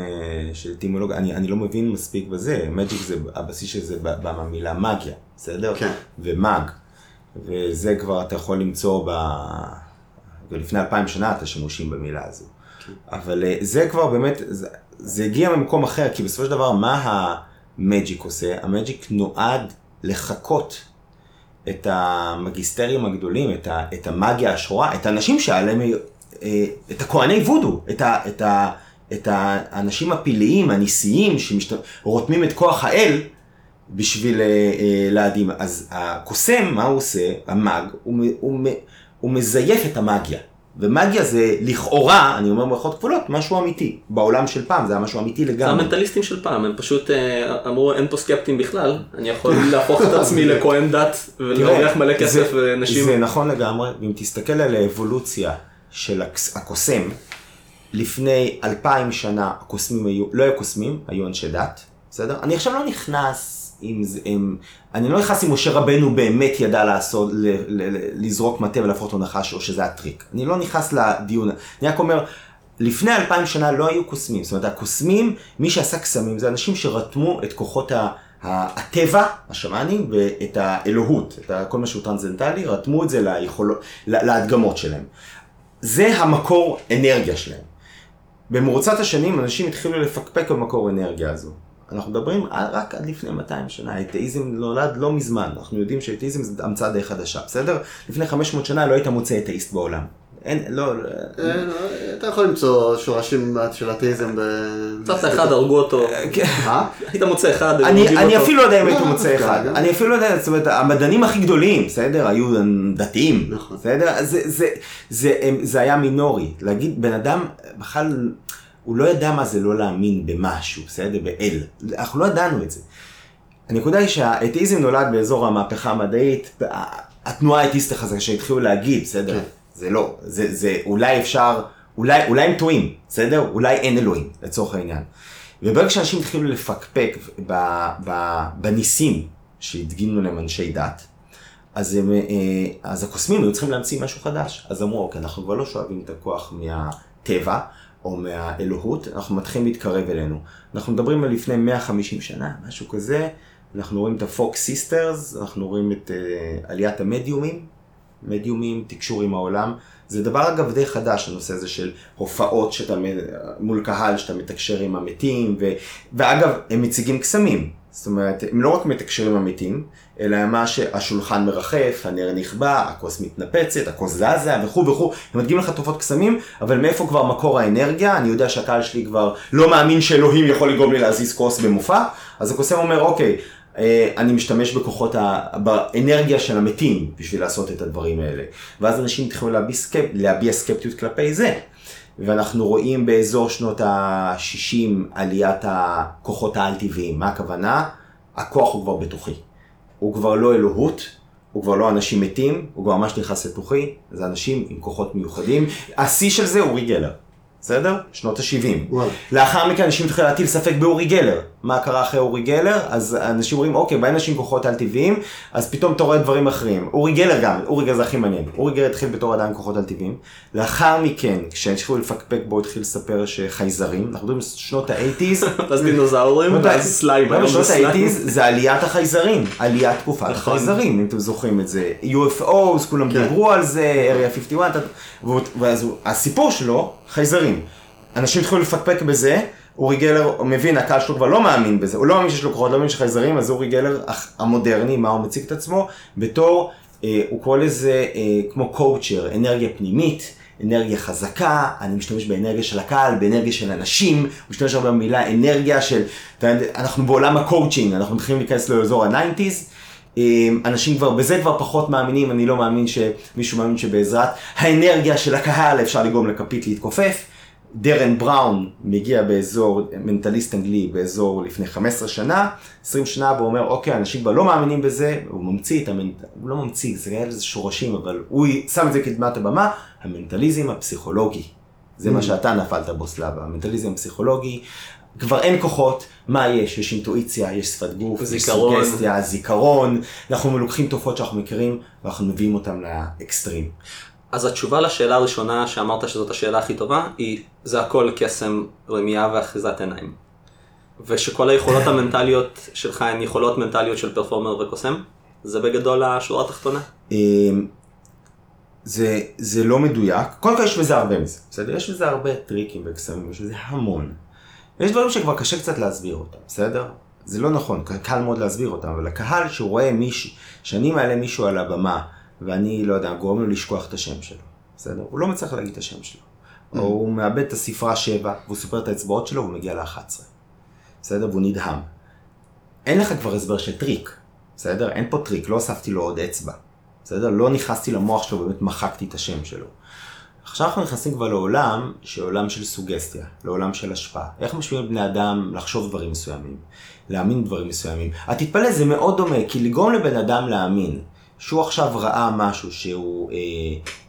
של טימולוג, אני, אני לא מבין מספיק בזה, מג'יק זה, הבסיס של זה במילה מגיה, בסדר? כן. ומאג, וזה כבר אתה יכול למצוא ב... ולפני אלפיים שנה את השימושים במילה הזו. כן. אבל אה, זה כבר באמת, זה, זה הגיע ממקום אחר, כי בסופו של דבר, מה המג'יק עושה? המג'יק נועד לחקות את המגיסטרים הגדולים, את, ה, את המאגיה השחורה, את האנשים שעליהם את הכהני וודו, את, ה, את, ה, את האנשים הפלאיים, הניסיים, שרותמים את כוח האל בשביל אה, אה, להדהים. אז הקוסם, מה הוא עושה? המאג, הוא, הוא, הוא מזייף את המאגיה. ומאגיה זה לכאורה, אני אומר ברכות כפולות, משהו אמיתי. בעולם של פעם זה היה משהו אמיתי לגמרי. זה המנטליסטים של פעם, הם פשוט אמרו אין פה סקפטים בכלל, אני יכול [laughs] להפוך את עצמי לכהן דת ולהרוויח מלא כסף ונשים. זה נכון לגמרי, ואם תסתכל על האבולוציה של הקוסם, לפני אלפיים שנה הקוסמים היו, לא היו קוסמים, היו אנשי דת, בסדר? אני עכשיו לא נכנס אם זה, אם, אני לא נכנס אם משה רבנו באמת ידע לעשות, ל, ל, ל, לזרוק מטה ולהפוך אותו נחש, או שזה הטריק. אני לא נכנס לדיון, אני רק אומר, לפני אלפיים שנה לא היו קוסמים, זאת אומרת הקוסמים, מי שעשה קסמים זה אנשים שרתמו את כוחות ה... הטבע, השמאנים, ואת האלוהות, את כל מה שהוא טרנסדנטלי, רתמו את זה ליכולות, להדגמות שלהם. זה המקור אנרגיה שלהם. במרוצת השנים אנשים התחילו לפקפק במקור אנרגיה הזו. אנחנו מדברים רק עד לפני 200 שנה, האתאיזם נולד לא מזמן, אנחנו יודעים שהאתאיזם זה המצאה די חדשה, בסדר? לפני 500 שנה לא היית מוצא אתאיסט בעולם. אין, לא... לא. אה, אתה יכול למצוא שורשים של אתאיזם ב... מצאת אחד, הרגו אותו. כן. אה? היית מוצא אחד, אני אפילו לא יודע אם הייתי מוצא אחד. אני אפילו לא יודע, זאת אומרת, המדענים הכי גדולים, בסדר? היו דתיים, נכון. בסדר? זה היה מינורי. להגיד, בן אדם בכלל, הוא לא ידע מה זה לא להאמין במשהו, בסדר? באל. אנחנו לא ידענו את זה. הנקודה היא שהאתאיזם נולד באזור המהפכה המדעית, התנועה האתאיסטית החזקה שהתחילו להגיד, בסדר? זה לא, זה, זה אולי אפשר, אולי, אולי הם טועים, בסדר? אולי אין אלוהים, לצורך העניין. וברגע שאנשים התחילו לפקפק ב, ב, בניסים שהדגימו להם אנשי דת, אז, הם, אה, אז הקוסמים היו צריכים להמציא משהו חדש. אז אמרו, אוקיי, אנחנו כבר לא שואבים את הכוח מהטבע או מהאלוהות, אנחנו מתחילים להתקרב אלינו. אנחנו מדברים על לפני 150 שנה, משהו כזה. אנחנו רואים את ה Fox Sisters, אנחנו רואים את אה, עליית המדיומים, מדיומים, תקשור עם העולם. זה דבר אגב די חדש, הנושא הזה של הופעות שאתה מול קהל, שאתה מתקשר עם המתים, ו... ואגב, הם מציגים קסמים. זאת אומרת, הם לא רק מתקשרים עם המתים, אלא מה שהשולחן מרחף, הנר נכבה, הכוס מתנפצת, הכוס זזה וכו' וכו', הם מדגים לך תופעות קסמים, אבל מאיפה כבר מקור האנרגיה? אני יודע שהקהל שלי כבר לא מאמין שאלוהים יכול לגרום לי להזיז כוס במופע, אז הקוסם אומר, אוקיי, אני משתמש בכוחות, ה... באנרגיה של המתים בשביל לעשות את הדברים האלה. ואז אנשים התחילו להביע, סקפ... להביע סקפטיות כלפי זה. ואנחנו רואים באזור שנות ה-60 עליית הכוחות העל-טבעיים. מה הכוונה? הכוח הוא כבר בתוכי. הוא כבר לא אלוהות, הוא כבר לא אנשים מתים, הוא כבר ממש נכנס לתוכי, זה אנשים עם כוחות מיוחדים. השיא של זה הוא ריגלר. בסדר? שנות ה-70. לאחר מכן אנשים התחילו להטיל ספק באורי גלר. מה קרה אחרי אורי גלר? אז אנשים אומרים, אוקיי, באים אנשים כוחות על טבעיים, אז פתאום אתה רואה דברים אחרים. אורי גלר גם, אורי גלר זה הכי מעניין. אורי גלר התחיל בתור אדם כוחות על טבעיים. לאחר מכן, כשהתחילו לפקפק בו, התחיל לספר שחייזרים. אנחנו מדברים שנות ה-80's. [laughs] אז דינוזאורים, ואז סליים. בשנות ה-80's זה עליית החייזרים. עליית תקופת נכון. החייזרים, אם אתם זוכרים את זה. UFOs, כולם כן. דיברו על זה, Area 51, ואז הסיפור שלו, חייזרים. אנשים התחילו לפקפק בזה, אורי גלר מבין, הקהל שלו כבר לא מאמין בזה, הוא לא מאמין שיש לו כוחות, לא מאמין שיש חייזרים, אז אורי גלר המודרני, מה הוא מציג את עצמו? בתור, אה, הוא קורא לזה אה, כמו קואוצ'ר, אנרגיה פנימית. אנרגיה חזקה, אני משתמש באנרגיה של הקהל, באנרגיה של אנשים, הוא משתמש הרבה במילה אנרגיה של, אנחנו בעולם הקואוצ'ינג, אנחנו מתחילים להיכנס לאזור ה nineties, אנשים כבר, בזה כבר פחות מאמינים, אני לא מאמין שמישהו מאמין שבעזרת האנרגיה של הקהל אפשר לגרום לכפית להתכופף. דרן בראון מגיע באזור, מנטליסט אנגלי באזור לפני 15 שנה, 20 שנה והוא אומר אוקיי אנשים כבר לא מאמינים בזה, הוא ממציא את המנטליזם, הוא לא ממציא, זה היה לזה שורשים אבל הוא שם את זה כדמת הבמה, המנטליזם הפסיכולוגי. זה מה mm. שאתה נפלת בו סלאבה, המנטליזם הפסיכולוגי, כבר אין כוחות, מה יש? יש אינטואיציה, יש שפת גוף, זיכרון. יש סוגסטיה, זיכרון, אנחנו לוקחים תופעות שאנחנו מכירים ואנחנו מביאים אותם לאקסטרים. אז התשובה לשאלה הראשונה שאמרת שזאת השאלה הכי טובה, היא זה הכל קסם, רמייה ואחיזת עיניים. ושכל היכולות [laughs] המנטליות שלך הן יכולות מנטליות של פרפורמר וקוסם? זה בגדול השורה התחתונה? אמ, זה, זה לא מדויק, קודם כל יש בזה הרבה מזה, בסדר? יש בזה הרבה טריקים וקסמים, יש בזה המון. יש דברים שכבר קשה קצת להסביר אותם, בסדר? זה לא נכון, קל מאוד להסביר אותם, אבל הקהל שהוא רואה מישהו, שאני מעלה מישהו על הבמה, ואני, לא יודע, גורם לו לשכוח את השם שלו, בסדר? הוא לא מצליח להגיד את השם שלו. או הוא מאבד את הספרה 7, והוא סופר את האצבעות שלו, והוא מגיע ל-11. בסדר? והוא נדהם. אין לך כבר הסבר של טריק, בסדר? אין פה טריק, לא הוספתי לו עוד אצבע. בסדר? לא נכנסתי למוח שלו, באמת מחקתי את השם שלו. עכשיו אנחנו נכנסים כבר לעולם, שעולם של סוגסטיה, לעולם של השפעה. איך משפיעים בני אדם לחשוב דברים מסוימים, להאמין דברים מסוימים. את תתפלא, זה מאוד דומה, כי לגרום לבן אדם להאמין שהוא עכשיו ראה משהו שהוא אה,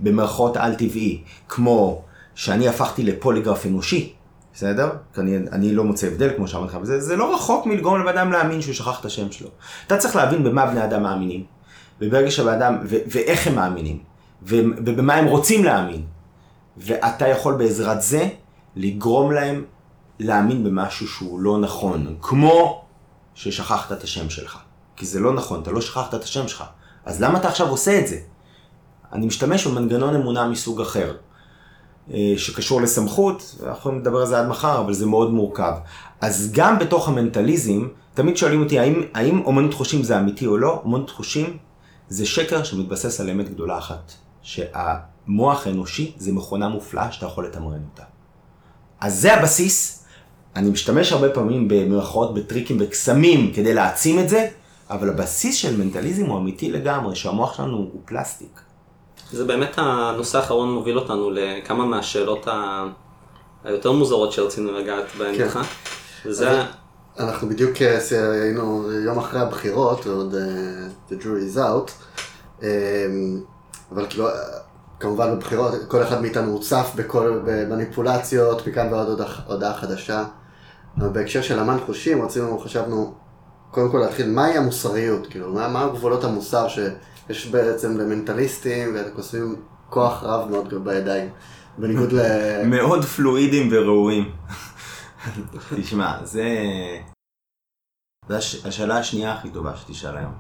במרכאות על-טבעי, כמו שאני הפכתי לפוליגרף אנושי, בסדר? כי אני, אני לא מוצא הבדל, כמו שאמרתי לך, זה, זה לא רחוק מלגרום לבן אדם להאמין שהוא שכח את השם שלו. אתה צריך להבין במה בני אדם מאמינים, וברגע שבן אדם, ו, ואיך הם מאמינים, ו, ובמה הם רוצים להאמין. ואתה יכול בעזרת זה לגרום להם להאמין במשהו שהוא לא נכון, כמו ששכחת את השם שלך. כי זה לא נכון, אתה לא שכחת את השם שלך. אז למה אתה עכשיו עושה את זה? אני משתמש במנגנון אמונה מסוג אחר, אה, שקשור לסמכות, אנחנו יכולים לדבר על זה עד מחר, אבל זה מאוד מורכב. אז גם בתוך המנטליזם, תמיד שואלים אותי, האם, האם אומנות חושים זה אמיתי או לא? אומנות חושים זה שקר שמתבסס על אמת גדולה אחת, שהמוח האנושי זה מכונה מופלאה שאתה יכול לתמרן אותה. אז זה הבסיס, אני משתמש הרבה פעמים במרכאות, בטריקים, בקסמים כדי להעצים את זה, אבל הבסיס של מנטליזם הוא אמיתי לגמרי, שהמוח שלנו הוא פלסטיק. זה באמת הנושא האחרון מוביל אותנו לכמה מהשאלות ה... היותר מוזרות שרצינו לגעת בהן כן. לך. וזה... אנחנו בדיוק אה, היינו יום אחרי הבחירות, עוד uh, the jury is out, um, אבל כאילו, כמובן בבחירות, כל אחד מאיתנו הוצף בכל, במניפולציות, מכאן ועוד הודעה חדשה. בהקשר של אמן חושים, רצינו, חשבנו, קודם כל להתחיל, מהי המוסריות? כאילו, מה, מה גבולות המוסר שיש בעצם למנטליסטים ולקוסמים כוח רב מאוד בידיים, בניגוד ל... [laughs] מאוד פלואידים וראויים. תשמע, זה... זו השאלה השנייה הכי טובה שתשאל היום.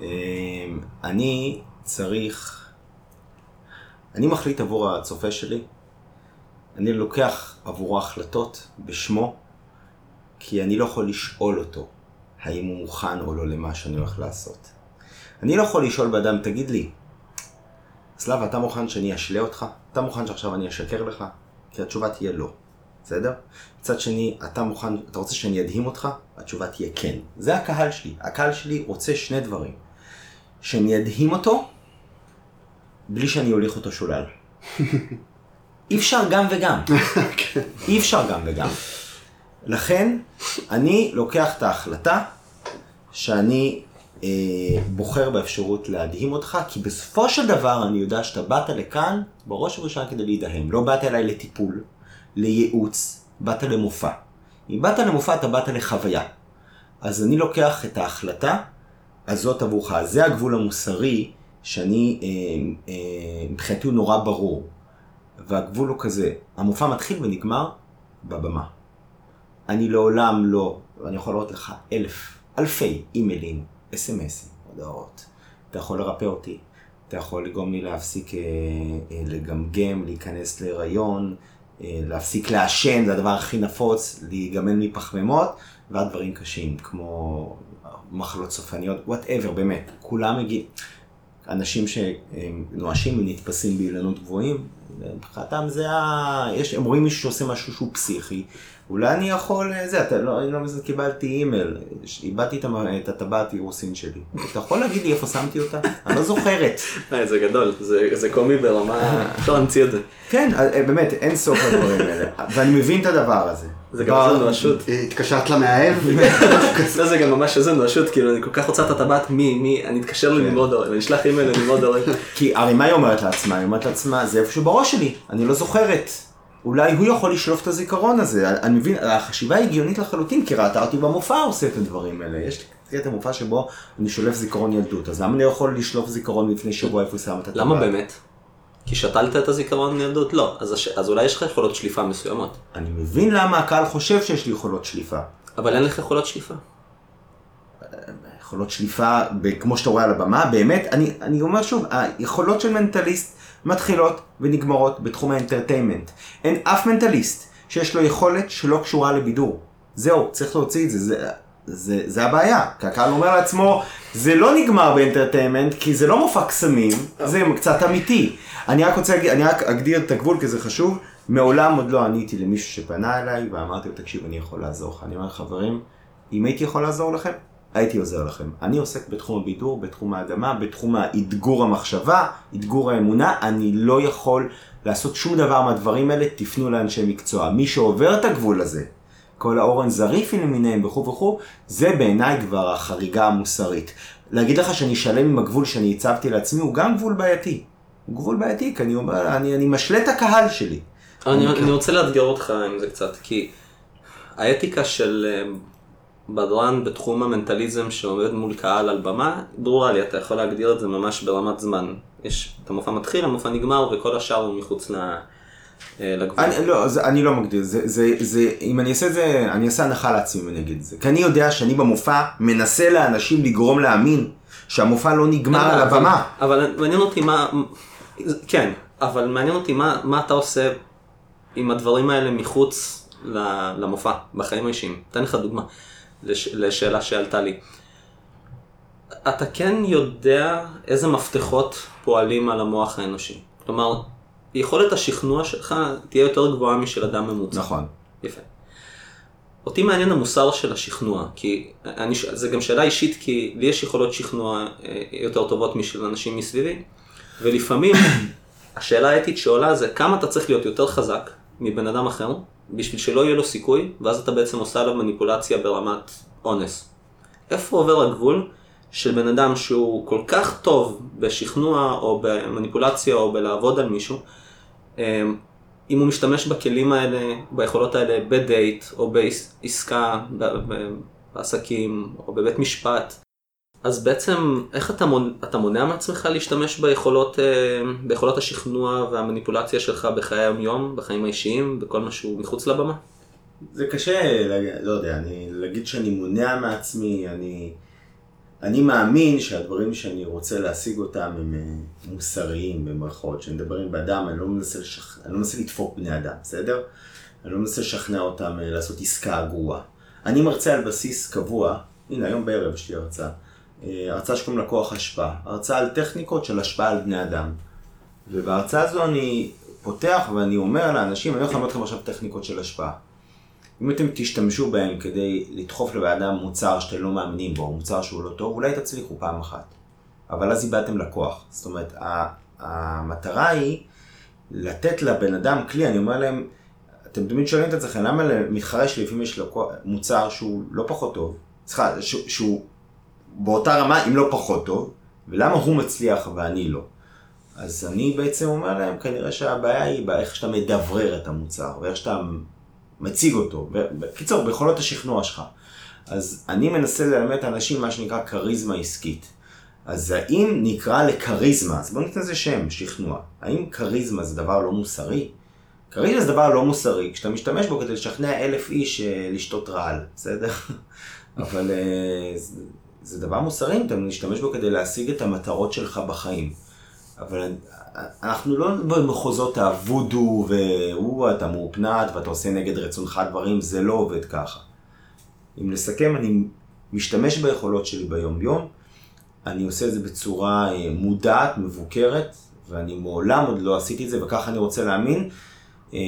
אמ, אני צריך... אני מחליט עבור הצופה שלי, אני לוקח עבורו החלטות בשמו, כי אני לא יכול לשאול אותו האם הוא מוכן או לא למה שאני הולך לעשות. אני לא יכול לשאול בן אדם, תגיד לי, סלאב, אתה מוכן שאני אשלה אותך? אתה מוכן שעכשיו אני אשקר לך? כי התשובה תהיה לא, בסדר? מצד שני, אתה מוכן, אתה רוצה שאני אדהים אותך? התשובה תהיה כן. זה הקהל שלי. הקהל שלי רוצה שני דברים. שאני אדהים אותו, בלי שאני אוליך אותו שולל. אי אפשר גם וגם. אי אפשר גם וגם. לכן, אני לוקח את ההחלטה שאני אה, בוחר באפשרות להדהים אותך, כי בסופו של דבר אני יודע שאתה באת לכאן בראש ובראשונה כדי להידהם. לא באת אליי לטיפול, לייעוץ, באת למופע. אם באת למופע, אתה באת לחוויה. אז אני לוקח את ההחלטה הזאת עבורך. זה הגבול המוסרי שאני, אה, אה, מבחינתי הוא נורא ברור. והגבול הוא כזה, המופע מתחיל ונגמר בבמה. אני לעולם לא, ואני יכול לראות לך אלף, אלפי אימיילים, אס.אם.אסים, הודעות. אתה יכול לרפא אותי, אתה יכול לגרום לי להפסיק אה, אה, לגמגם, להיכנס להיריון, אה, להפסיק לעשן, זה הדבר הכי נפוץ, להיגמל מפחמימות, ועד דברים קשים, כמו מחלות סופניות, whatever, באמת, כולם מגיעים. אנשים שנואשים ונתפסים באילנות גבוהים, מבחינתם זה ה... יש, הם רואים מישהו שעושה משהו שהוא פסיכי, אולי אני יכול, אה, זה, אתה לא, אני לא מזל, קיבלתי אימייל, איבדתי את הטבעת אירוסין שלי. אתה יכול להגיד לי איפה שמתי אותה? אני לא זוכרת. [laughs] אה, זה גדול, זה קומי ברמה, אי אפשר להמציא את זה. כן, אה, באמת, אין סוף לדברים האלה, ואני מבין את הדבר הזה. זה גם איזה נואשות. התקשרת למאהב? [laughs] לא, זה גם ממש איזה נואשות, כאילו אני כל כך רוצה את הטבעת, מי, מי, אני אתקשר לנמרוד אורן, אני אשלח אימייל לנמרוד אורן. [laughs] כי הרי מה היא אומרת לעצמה? היא אומרת לעצמה, זה איפשהו בראש שלי, אני לא זוכרת. אולי הוא יכול לשלוף את הזיכרון הזה. אני מבין, החשיבה היא הגיונית לחלוטין, כי ראתה אותי במופע עושה את הדברים האלה. יש לי את המופע שבו אני שולף זיכרון ילדות, אז למה אני יכול לשלוף זיכרון לפני שבוע איפה הוא שם את הטבעת? למה באמת? כי שתלת את הזיכרון מילדות? לא. אז, אז אולי יש לך יכולות שליפה מסוימות. אני מבין למה הקהל חושב שיש לי יכולות שליפה. אבל אין לך יכולות שליפה. יכולות שליפה, כמו שאתה רואה על הבמה, באמת, אני, אני אומר שוב, היכולות של מנטליסט מתחילות ונגמרות בתחום האנטרטיימנט. אין אף מנטליסט שיש לו יכולת שלא קשורה לבידור. זהו, צריך להוציא את זה, זה, זה, זה הבעיה. כי הקהל אומר לעצמו, זה לא נגמר באנטרטיימנט, כי זה לא מופע קסמים, זה קצת אמיתי. אני רק רוצה, אני רק אגדיר את הגבול כי זה חשוב. מעולם עוד לא עניתי למישהו שפנה אליי ואמרתי לו, תקשיב, אני יכול לעזור לך. אני אומר, חברים, אם הייתי יכול לעזור לכם, הייתי עוזר לכם. אני עוסק בתחום הבידור, בתחום האדמה, בתחום האתגור המחשבה, אתגור האמונה, אני לא יכול לעשות שום דבר מהדברים האלה, תפנו לאנשי מקצוע. מי שעובר את הגבול הזה, כל האורן זריפי למיניהם וכו' וכו', זה בעיניי כבר החריגה המוסרית. להגיד לך שאני שלם עם הגבול שאני הצבתי לעצמי, הוא גם גבול בעייתי. הוא גבול בעייתי, כי אני אומר, אני, אני משלה את הקהל שלי. אני, אני רוצה לאתגר אותך עם זה קצת, כי האתיקה של אה, בדרן בתחום המנטליזם שעומד מול קהל על במה, ברורה לי, אתה יכול להגדיר את זה ממש ברמת זמן. יש, את המופע מתחיל, המופע נגמר, וכל השאר הוא מחוץ ל... אה, לגבול. אני, לא, זה, אני לא מגדיר, זה, זה, זה, אם אני אעשה את זה, אני אעשה הנחה לעצמי אם אני אגיד את זה. כי אני יודע שאני במופע מנסה לאנשים לגרום להאמין שהמופע לא נגמר על הבמה. אבל מעניין אותי מה, כן, אבל מעניין אותי מה, מה אתה עושה עם הדברים האלה מחוץ למופע, בחיים האישיים. אתן לך דוגמה. לש, לשאלה שעלתה לי. אתה כן יודע איזה מפתחות פועלים על המוח האנושי. כלומר, יכולת השכנוע שלך תהיה יותר גבוהה משל אדם ממוצע. נכון. יפה. אותי מעניין המוסר של השכנוע, כי אני, זה גם שאלה אישית, כי לי יש יכולות שכנוע אה, יותר טובות משל אנשים מסביבי, ולפעמים [coughs] השאלה האתית שעולה זה כמה אתה צריך להיות יותר חזק מבן אדם אחר, בשביל שלא יהיה לו סיכוי, ואז אתה בעצם עושה עליו מניפולציה ברמת אונס. איפה עובר הגבול של בן אדם שהוא כל כך טוב בשכנוע או במניפולציה או בלעבוד על מישהו, אם הוא משתמש בכלים האלה, ביכולות האלה בדייט או בעסקה, בעסקים או בבית משפט, אז בעצם איך אתה מונע, אתה מונע מעצמך להשתמש ביכולות, אה, ביכולות השכנוע והמניפולציה שלך בחיי היום-יום, בחיים האישיים, בכל מה שהוא מחוץ לבמה? זה קשה, לא יודע, אני, להגיד שאני מונע מעצמי, אני, אני מאמין שהדברים שאני רוצה להשיג אותם הם אה, מוסריים במרכאות, כשמדברים באדם, אני לא מנסה, לשכ... אני לא מנסה לדפוק בני אדם, בסדר? אני לא מנסה לשכנע אותם אה, לעשות עסקה גרועה. אני מרצה על בסיס קבוע, הנה היום בערב יש לי הרצאה. אה, הרצאה שקוראים לה כוח השפעה, הרצאה על טכניקות של השפעה על בני אדם. ובהרצאה הזו אני פותח ואני אומר לאנשים, אני הולך ללמוד לכם עכשיו טכניקות של השפעה. אם אתם תשתמשו בהם כדי לדחוף לבן אדם מוצר שאתם לא מאמינים בו, מוצר שהוא לא טוב, אולי תצליחו פעם אחת. אבל אז איבדתם לקוח. זאת אומרת, המטרה היא לתת לבן אדם כלי, אני אומר להם, אתם תמיד שואלים את עצמכם, למה למתחרה שלי לפעמים יש מוצר שהוא לא פחות טוב, סליחה, שהוא באותה רמה, אם לא פחות טוב, ולמה הוא מצליח ואני לא. אז אני בעצם אומר להם, כנראה שהבעיה היא באיך שאתה מדברר את המוצר, ואיך שאתה מציג אותו. בקיצור, ביכולות השכנוע שלך. אז אני מנסה ללמד את האנשים מה שנקרא כריזמה עסקית. אז האם נקרא לכריזמה, אז בואו ניתן לזה שם, שכנוע. האם כריזמה זה דבר לא מוסרי? כריזמה זה דבר לא מוסרי, כשאתה משתמש בו כדי לשכנע אלף איש אה, לשתות רעל, בסדר? [laughs] אבל אה, זה דבר מוסרי אתה משתמש בו כדי להשיג את המטרות שלך בחיים. אבל אנחנו לא במחוזות הוודו, והוא, אתה מאופנת ואתה עושה נגד רצונך דברים, זה לא עובד ככה. אם לסכם, אני משתמש ביכולות שלי ביום-יום, אני עושה את זה בצורה אה, מודעת, מבוקרת, ואני מעולם עוד לא עשיתי את זה, וככה אני רוצה להאמין, אה,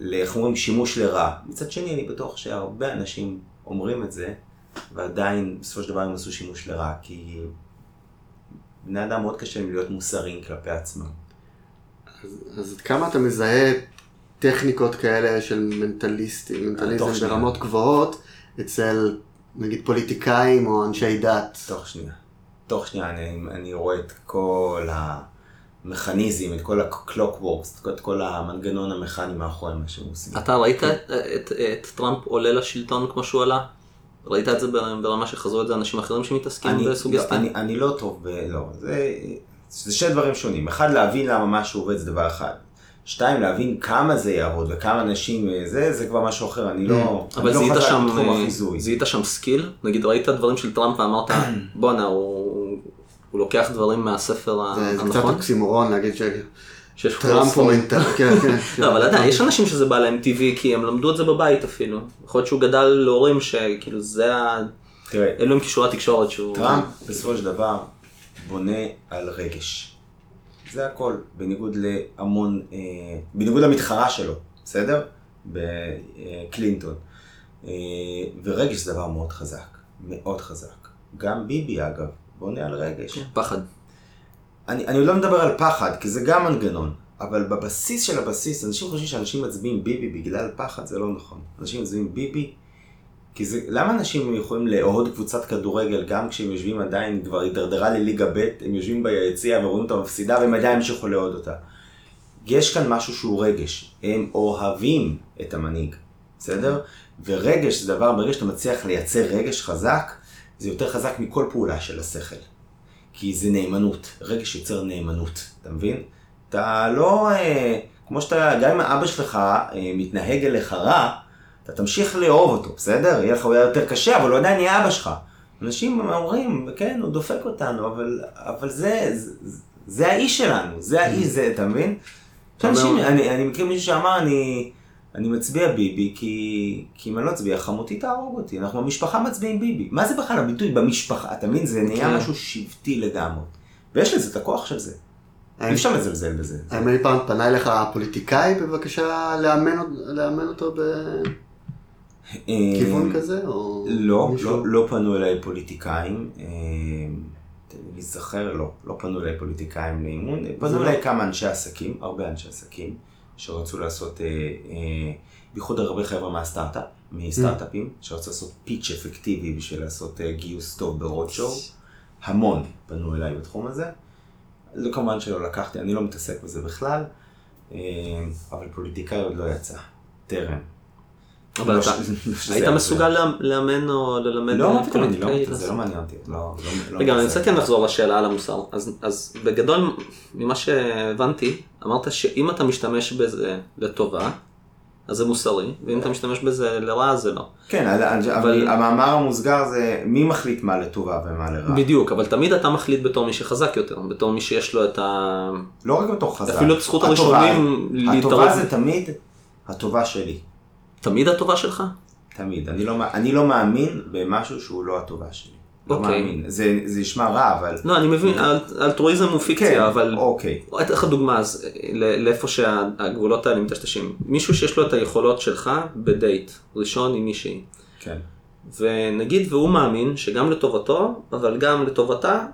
לאיך אומרים, שימוש לרעה. מצד שני, אני בטוח שהרבה אנשים אומרים את זה, ועדיין בסופו של דבר הם עשו שימוש לרעה, כי בני אדם מאוד קשה להם להיות מוסריים כלפי עצמם. אז, אז עד כמה אתה מזהה טכניקות כאלה של מנטליסטים, מנטליזם ברמות גבוהות, אצל נגיד פוליטיקאים או אנשי דת? תוך שנייה. תוך שנייה אני, אני רואה את כל המכניזם, את כל ה clockworks, את כל המנגנון המכני מאחורי מה שהם עושים. אתה ראית את, את, את טראמפ עולה לשלטון כמו שהוא עלה? ראית את זה ברמה שחזרו את זה אנשים אחרים שמתעסקים בסוגסטיה? לא, אני, אני לא טוב ב... לא, זה, זה שני דברים שונים. אחד, להבין למה משהו עובד זה דבר אחד. שתיים, להבין כמה זה יעבוד וכמה אנשים אה, זה, זה כבר משהו אחר, אני לא, אבל אני לא חזק בתחום אה, החיזוי. זיהית שם skill? נגיד ראית דברים של טראמפ ואמרת, [clears throat] בואנה, הוא, הוא לוקח דברים מהספר הנכון? זה קצת אוקסימורון להגיד ש... שיש טראמפ הוא מנטל, כן, כן. לא, אבל עדיין, יש אנשים שזה בא להם טבעי, כי הם למדו את זה בבית אפילו. יכול להיות שהוא גדל להורים שכאילו זה ה... תראה, אלו הם כישורי התקשורת שהוא... טראמפ בסופו של דבר בונה על רגש. זה הכל, בניגוד להמון, אה, בניגוד למתחרה שלו, בסדר? בקלינטון. אה, ורגש זה דבר מאוד חזק, מאוד חזק. גם ביבי אגב, בונה על רגש. כן, פחד. אני, אני לא מדבר על פחד, כי זה גם מנגנון, אבל בבסיס של הבסיס, אנשים חושבים שאנשים מצביעים ביבי בגלל פחד, זה לא נכון. אנשים מצביעים ביבי, כי זה, למה אנשים יכולים לאהוד קבוצת כדורגל גם כשהם יושבים עדיין, כבר הידרדרה לליגה ב', הם יושבים ביציע ורואים אותה מפסידה והם עדיין המשיכו לאהוד אותה. יש כאן משהו שהוא רגש, הם אוהבים את המנהיג, בסדר? ורגש זה דבר, ברגע שאתה מצליח לייצר רגש חזק, זה יותר חזק מכל פעולה של השכל. כי זה נאמנות, רגש יוצר נאמנות, אתה מבין? אתה לא, אה, כמו שאתה, גם אם אבא שלך אה, מתנהג אליך רע, אתה תמשיך לאהוב אותו, בסדר? יהיה לך חוויה יותר קשה, אבל הוא עדיין יהיה אבא שלך. אנשים אומרים, כן, הוא דופק אותנו, אבל, אבל זה, זה, זה האיש שלנו, זה האיש, זה, אתה מבין? אנשים, אני, אני מכיר מישהו שאמר, אני... אני מצביע ביבי כי, כי אם אני לא אצביע, חמותי תהרוג אותי. אנחנו במשפחה מצביעים ביבי. מה זה בכלל הביטוי במשפחה? אתה מבין? זה נהיה כן. משהו שבטי לגמרי. ויש לזה את הכוח של זה. אי אפשר לזלזל בזה. האם אי פעם פנה אליך פוליטיקאי בבקשה לאמן אותו בכיוון אה, כזה? לא, לא, לא פנו אליי פוליטיקאים. אה, להיזכר, לא. לא פנו אליי פוליטיקאים לאימון. פנו אליי לא- כמה אנשי עסקים, הרבה אנשי עסקים. שרצו לעשות, אה, אה, בייחוד הרבה חבר'ה מהסטארט-אפ, מסטארט-אפים, mm. שרצו לעשות פיץ' אפקטיבי בשביל לעשות אה, גיוס טוב ברודשואו. המון פנו אליי בתחום הזה. לא כמובן שלא לקחתי, אני לא מתעסק בזה בכלל, אבל פוליטיקאי עוד לא יצא, טרם. אבל לא אתה [laughs] היית מסוגל לאמן או ללמד לא, פוליטיקאי? לא, זה לא מעניין אותי. רגע, אני רוצה כן לחזור לשאלה על המוסר. אז בגדול, ממה שהבנתי, אמרת שאם אתה משתמש בזה לטובה, אז זה מוסרי, ואם אתה משתמש בזה לרעה, זה לא. כן, אבל המאמר המוסגר זה מי מחליט מה לטובה ומה לרעה. בדיוק, אבל תמיד אתה מחליט בתור מי שחזק יותר, בתור מי שיש לו את ה... לא רק בתור חזק. אפילו את זכות הראשונים להתערב. הטובה זה תמיד הטובה שלי. תמיד הטובה שלך? תמיד. אני לא, אני לא מאמין במשהו שהוא לא הטובה שלי. לא אוקיי. מאמין. זה, זה נשמע רע, אבל... לא, אני מבין, אלטרואיזם הוא פיקציה, כן, אבל... אוקיי. אתן לך דוגמה אז, לאיפה שהגבולות האלה מטשטשים. מישהו שיש לו את היכולות שלך בדייט, ראשון עם מישהי. כן. ונגיד והוא מאמין שגם לטובתו, אבל גם לטובתה,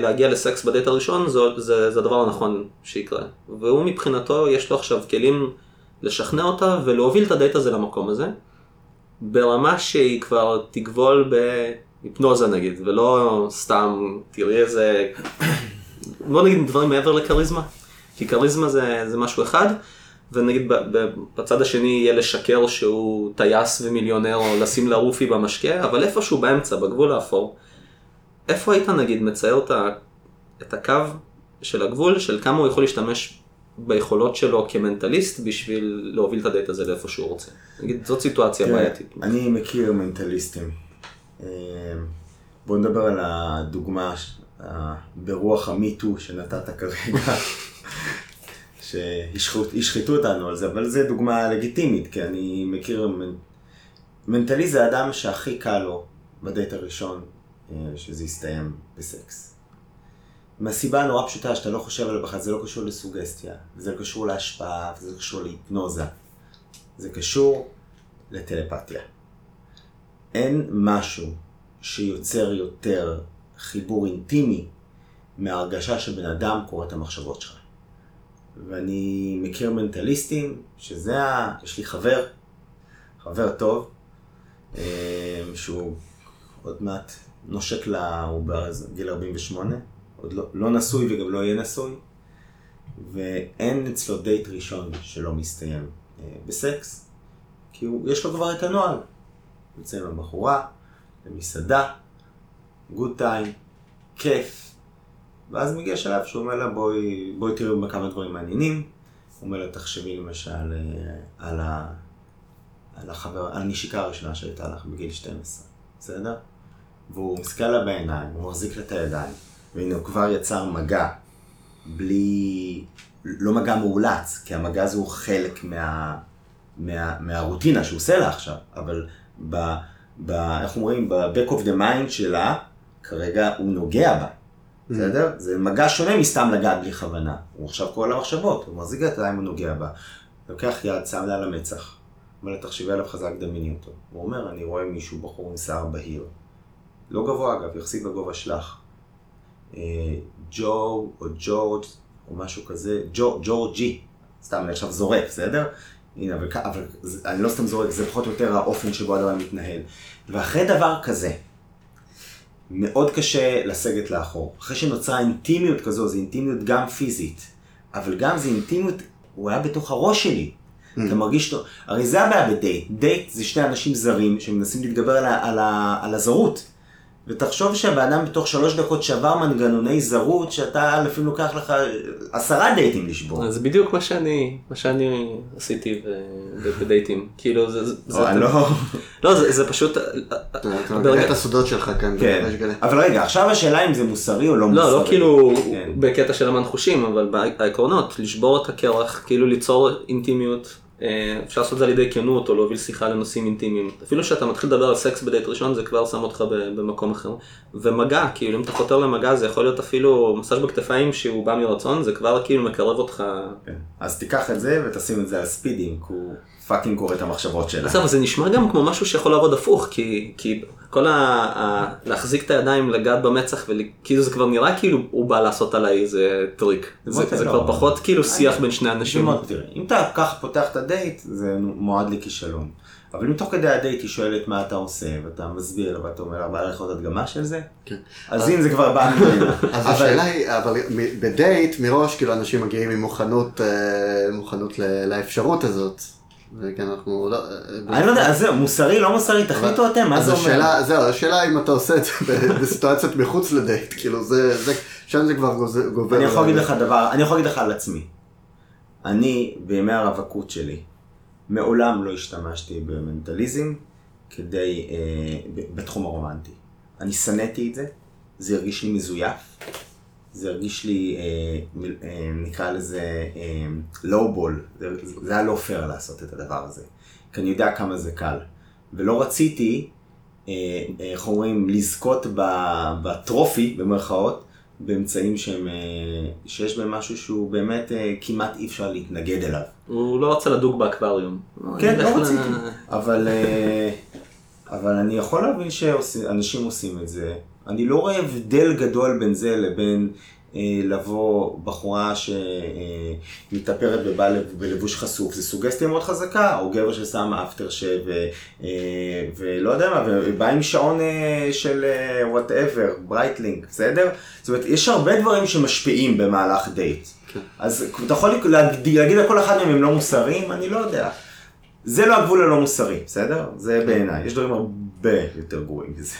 להגיע לסקס בדייט הראשון זה, זה, זה הדבר הנכון שיקרה. והוא מבחינתו, יש לו עכשיו כלים לשכנע אותה ולהוביל את הדייט הזה למקום הזה, ברמה שהיא כבר תגבול בהיפנוזה נגיד, ולא סתם תראי איזה בוא נגיד דברים מעבר לכריזמה, כי כריזמה זה, זה משהו אחד, ונגיד בצד השני יהיה לשקר שהוא טייס ומיליונר, או לשים לה רופי במשקה, אבל איפשהו באמצע, בגבול האפור, איפה היית נגיד מצייר את הקו של הגבול, של כמה הוא יכול להשתמש ביכולות שלו כמנטליסט בשביל להוביל את הדייט הזה לאיפה שהוא רוצה. נגיד, זאת סיטואציה בעייתית. אני מכיר מנטליסטים. אה, בוא נדבר על הדוגמה ברוח המיטו שנתת כרגע, [laughs] שהשחיתו אותנו על זה, אבל זו דוגמה לגיטימית, כי אני מכיר, מנטליסט זה אדם שהכי קל לו בדייט הראשון אה, שזה יסתיים בסקס. מהסיבה הנורא פשוטה שאתה לא חושב עליו בכלל, זה לא קשור לסוגסטיה, זה לא קשור להשפעה, זה לא קשור להיפנוזה. זה קשור לטלפתיה. אין משהו שיוצר יותר חיבור אינטימי מההרגשה שבן אדם קורא את המחשבות שלך. ואני מכיר מנטליסטים, שזה ה... יש לי חבר, חבר טוב, אה, שהוא עוד מעט נושק לה, הוא בגיל 48, עוד לא, לא נשוי וגם לא יהיה נשוי, ואין אצלו דייט ראשון שלא מסתיים אה, בסקס, כי הוא, יש לו כבר את הנוהל. יוצא עם הבחורה, למסעדה, good time, כיף, ואז מגיע שלב שהוא אומר לה בואי, בואי תראי כמה דברים מעניינים, הוא אומר לה תחשבי למשל אה, על, ה, על, החבר, על הנשיקה הראשונה שהייתה לך בגיל 12, בסדר? והוא מסתכל לה בעיניים, הוא מחזיק לה את הידיים, והנה הוא כבר יצר מגע, בלי, לא מגע מאולץ, כי המגע הזה הוא חלק מה, מה, מהרוטינה שהוא עושה לה עכשיו, אבל ב, ב, איך אומרים, ב-back of the mind שלה, כרגע הוא נוגע בה, mm. בסדר? זה מגע שונה מסתם לגעת בלי כוונה. הוא עכשיו קורא לה מחשבות, הוא מחזיק את הידיים, הוא נוגע בה. לוקח יד, שם לה על המצח. אומר לה, תחשבי עליו חזק, דמייני אותו. הוא אומר, אני רואה מישהו, בחור עם שיער בהיר. לא גבוה אגב, יחסית בגובה שלך. אה, ג'ו או ג'ורג' או משהו כזה, ג'ורג'י, סתם אני עכשיו זורק, בסדר? הנה, אבל, אבל אני לא סתם זורק, זה פחות או יותר האופן שבו הדבר מתנהל. ואחרי דבר כזה, מאוד קשה לסגת לאחור. אחרי שנוצרה אינטימיות כזו, זו אינטימיות גם פיזית, אבל גם זו אינטימיות, הוא היה בתוך הראש שלי. Mm. אתה מרגיש טוב. הרי זה הבעיה בדייט. דייט זה שני אנשים זרים שמנסים להתגבר על, על, על הזרות. ותחשוב שהבן אדם בתוך שלוש דקות שבר מנגנוני זרות, שאתה לפעמים לוקח לך עשרה דייטים לשבור. זה בדיוק מה שאני, מה שאני עשיתי בדייטים. כאילו זה... זה לא... לא, זה, זה פשוט... אתה מגלה את הסודות שלך כאן. כן. אבל רגע, עכשיו השאלה אם זה מוסרי או לא מוסרי. לא, לא כאילו כן. בקטע של אמן חושים, אבל בעקרונות, לשבור את הקרח, כאילו ליצור אינטימיות. אה, אפשר לעשות את זה על ידי כנות או להוביל שיחה לנושאים אינטימיים. אפילו שאתה מתחיל לדבר על סקס בדייט ראשון זה כבר שם אותך במקום אחר. ומגע, כאילו אם אתה חותר למגע זה יכול להיות אפילו מסאז' בכתפיים שהוא בא מרצון, זה כבר כאילו מקרב אותך. כן. אז תיקח את זה ותשים את זה על ספידים, כי הוא fucking קורא את המחשבות שלה. בסדר, זה נשמע גם כמו משהו שיכול לעבוד הפוך, כי, כי כל ה... ה... להחזיק את הידיים, לגעת במצח, וכאילו זה כבר נראה כאילו הוא בא לעשות עליי איזה טריק. זה, זה לא. כבר פחות כאילו שיח בין שני אנשים. אם אתה ככה פותח את הדייט, זה מועד לכישלון. אבל אם תוך כדי הדייט היא שואלת מה אתה עושה, ואתה מסביר ואתה אומר, בא לך עוד הדגמה של זה? כן. אז אם זה כבר בא [laughs] ממנה. אז השאלה היא, אבל בדייט מראש, כאילו אנשים מגיעים עם מוכנות, אה, מוכנות לאפשרות הזאת. וכן, אנחנו לא... אני לא יודע, אז זהו, מוסרי, לא מוסרי, תחליטו אתם, מה זה אומר? זהו, השאלה אם אתה עושה את זה [laughs] בסיטואציות מחוץ לדייט, כאילו זה, שם זה כבר גובר. אני יכול להגיד לך דבר, אני יכול להגיד לך על עצמי. אני, בימי הרווקות שלי, מעולם לא השתמשתי במנטליזם כדי, אה, בתחום הרומנטי. אני שנאתי את זה, זה הרגיש לי מזויף, זה הרגיש לי, אה, אה, נקרא לזה לואו בול, זה, היה לא פייר לעשות את הדבר הזה, כי אני יודע כמה זה קל. ולא רציתי, אה, איך אומרים, לזכות בטרופי, במרכאות, באמצעים שהם, שיש בהם משהו שהוא באמת כמעט אי אפשר להתנגד אליו. הוא לא רצה לדוג באקווריום. כן, לא רציתי. אבל, אבל אני יכול להבין שאנשים עושים את זה. אני לא רואה הבדל גדול בין זה לבין לבוא בחורה שמתאפרת ובאה בלבוש חשוף, זה סוגסטיה מאוד חזקה, או גבר ששם אפטר שב, ולא יודע מה, ובא עם שעון של whatever, ברייטלינג, בסדר? זאת אומרת, יש הרבה דברים שמשפיעים במהלך דייט. כן. אז אתה יכול להגיד על כל אחד מהם הם לא מוסריים, אני לא יודע. זה לא הגבול הלא מוסרי, בסדר? זה. בעיניי, יש דברים הרבה יותר גרועים מזה.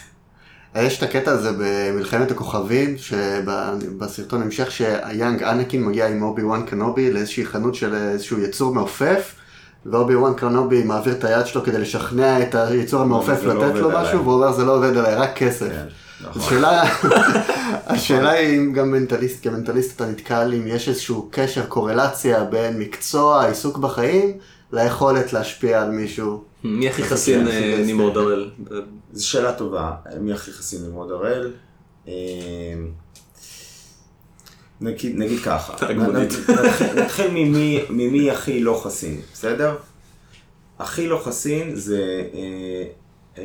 יש את הקטע הזה במלחמת הכוכבים, שבסרטון המשך שה young אנקין מגיע עם אובי וואן קנובי לאיזושהי חנות של איזשהו יצור מעופף, ואובי וואן קנובי מעביר את היד שלו כדי לשכנע את היצור המעופף לא לתת לו משהו, והוא אומר זה לא עובד עליי, רק כסף. כן, נכון. השאלה, [laughs] השאלה היא אם גם מנטליסט, כמנטליסט אתה נתקל אם יש איזשהו קשר, קורלציה בין מקצוע, עיסוק בחיים, ליכולת להשפיע על מישהו. מי הכי חסין אה, נמרוד הראל? זו שאלה טובה, מי הכי חסין נמרוד הראל? אה, נגיד, נגיד ככה, [laughs] נתחיל ממי הכי לא חסין, בסדר? הכי לא חסין זה אה,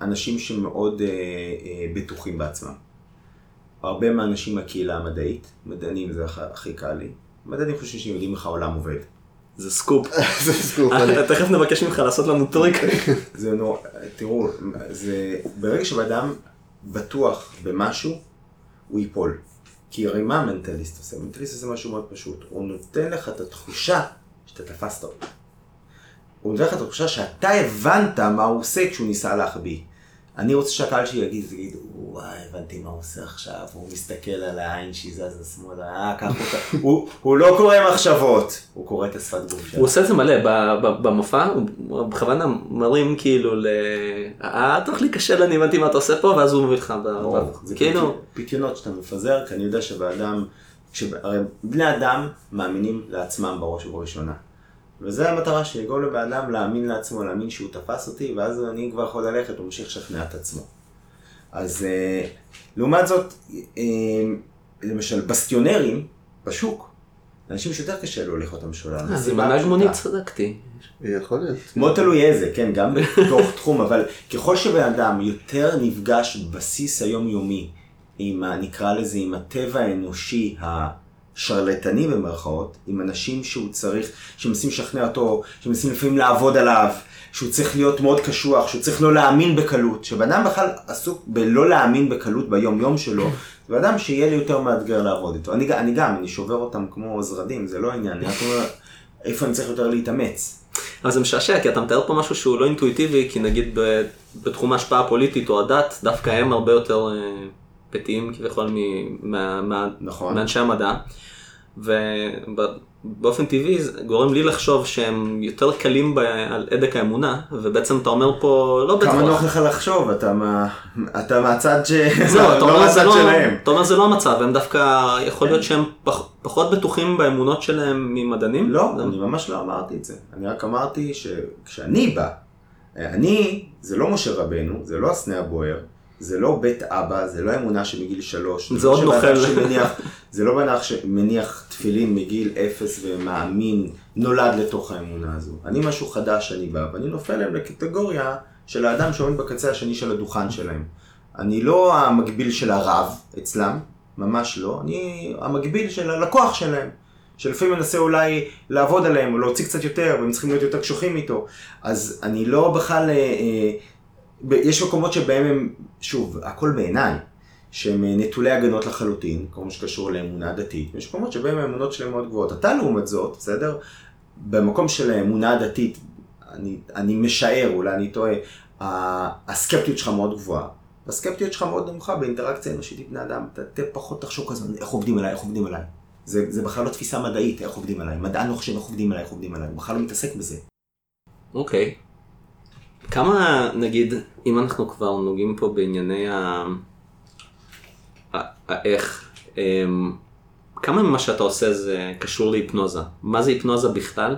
אנשים שמאוד בטוחים בעצמם. הרבה מהאנשים מהקהילה המדעית, מדענים זה הכי קל לי, מדענים חושבים שהם יודעים איך העולם עובד. זה סקופ. [laughs] זה סקופ. תכף נבקש ממך לעשות לנו טריק. [laughs] זה נורא, תראו, זה, ברגע שבן אדם בטוח במשהו, הוא ייפול. כי הרי מה המנטליסט עושה? המנטליסט עושה משהו מאוד פשוט. הוא נותן לך את התחושה שאתה תפסת אותו. הוא נותן לך את התחושה שאתה הבנת מה הוא עושה כשהוא ניסה להחביא. אני רוצה שהקהל שלי יגיד, יגיד, וואי, הבנתי מה הוא עושה עכשיו, הוא מסתכל על העין שהיא זזה שמאלה, אה, קח אותה. [laughs] הוא, הוא לא קורא מחשבות, הוא קורא את השפת גוף שלו. הוא עושה את זה מלא, במופע, הוא בכוונה מרים כאילו ל... אה, אתה הולך להיכשל, אני הבנתי מה אתה עושה פה, ואז הוא מביא לך, זה כאילו... פיתיונות שאתה מפזר, כי אני יודע שבאדם, הרי בני אדם מאמינים לעצמם בראש ובראשונה. וזה המטרה שלי, לגרום לבן אדם להאמין לעצמו, להאמין שהוא תפס אותי, ואז אני כבר יכול ללכת, הוא ממשיך לשכנע את עצמו. אז אה, לעומת זאת, אה, למשל, בסטיונרים בשוק, אנשים שיותר קשה להוליך אותם שולל. אז עם הנהג מונית צדקתי. יכול להיות. מאוד תלוי איזה, כן, גם בתוך [laughs] תחום, אבל ככל שבן אדם יותר נפגש בבסיס היומיומי עם, נקרא לזה, עם הטבע האנושי, שרלטני במרכאות, עם אנשים שהוא צריך, שמנסים לשכנע אותו, שמנסים לפעמים לעבוד עליו, שהוא צריך להיות מאוד קשוח, שהוא צריך לא להאמין בקלות, שבן אדם בכלל עסוק בלא להאמין בקלות ביום יום שלו, זה בן אדם שיהיה לי יותר מאתגר לעבוד איתו. אני, אני גם, אני שובר אותם כמו זרדים, זה לא עניין, אני רק אומר, איפה אני צריך יותר להתאמץ. אבל זה משעשע, כי אתה מתאר פה משהו שהוא לא אינטואיטיבי, כי נגיד בתחום ההשפעה הפוליטית או הדת, דווקא הם הרבה יותר אה, פתיים כביכול נכון. מאנשי המדע. ובאופן טבעי זה גורם לי לחשוב שהם יותר קלים ב... על הדק האמונה, ובעצם אתה אומר פה לא בטוח. כמה נוח לך לחשוב, אתה, מה... אתה מהצד ש... זהו, [laughs] אתה לא אומר זה לא... אתה אומר זה לא המצב, הם דווקא, יכול להיות שהם פח... פחות בטוחים באמונות שלהם ממדענים? לא, זה... אני ממש לא אמרתי את זה. אני רק אמרתי שכשאני בא, אני, זה לא משה רבנו, זה לא הסנה הבוער. זה לא בית אבא, זה לא אמונה שמגיל שלוש. זה עוד נוכל. [laughs] זה לא בנך שמניח תפילין מגיל אפס ומאמין, נולד לתוך האמונה הזו. אני משהו חדש שאני בא, ואני נופל להם לקטגוריה של האדם שעומד בקצה השני של הדוכן שלהם. אני לא המקביל של הרב אצלם, ממש לא, אני המקביל של הלקוח שלהם. שלפעמים מנסה אולי לעבוד עליהם, או להוציא קצת יותר, והם צריכים להיות יותר קשוחים איתו. אז אני לא בכלל... אה, אה, יש מקומות שבהם הם, שוב, הכל בעיניי, שהם אה, נטולי הגנות לחלוטין, כל מה שקשור לאמונה דתית, יש מקומות שבהם האמונות שלהם מאוד גבוהות. אתה לעומת זאת, בסדר? במקום של האמונה דתית, אני, אני משער, אולי אני טועה, הסקפטיות שלך מאוד גבוהה. הסקפטיות שלך מאוד נמוכה באינטראקציה אנושית עם בני אדם. אתה פחות תחשוב כזה, איך עובדים עליי, איך עובדים עליי. זה, זה בכלל לא תפיסה מדעית, איך עובדים עליי. מדען לא חושב איך עובדים עליי, איך עובדים עליי. הוא בכלל לא מתעסק בזה. אוקיי. Okay. כמה, נגיד, אם אנחנו כבר נוגעים פה בענייני ה... האיך, אמ, כמה ממה שאתה עושה זה קשור להיפנוזה? מה זה היפנוזה בכלל?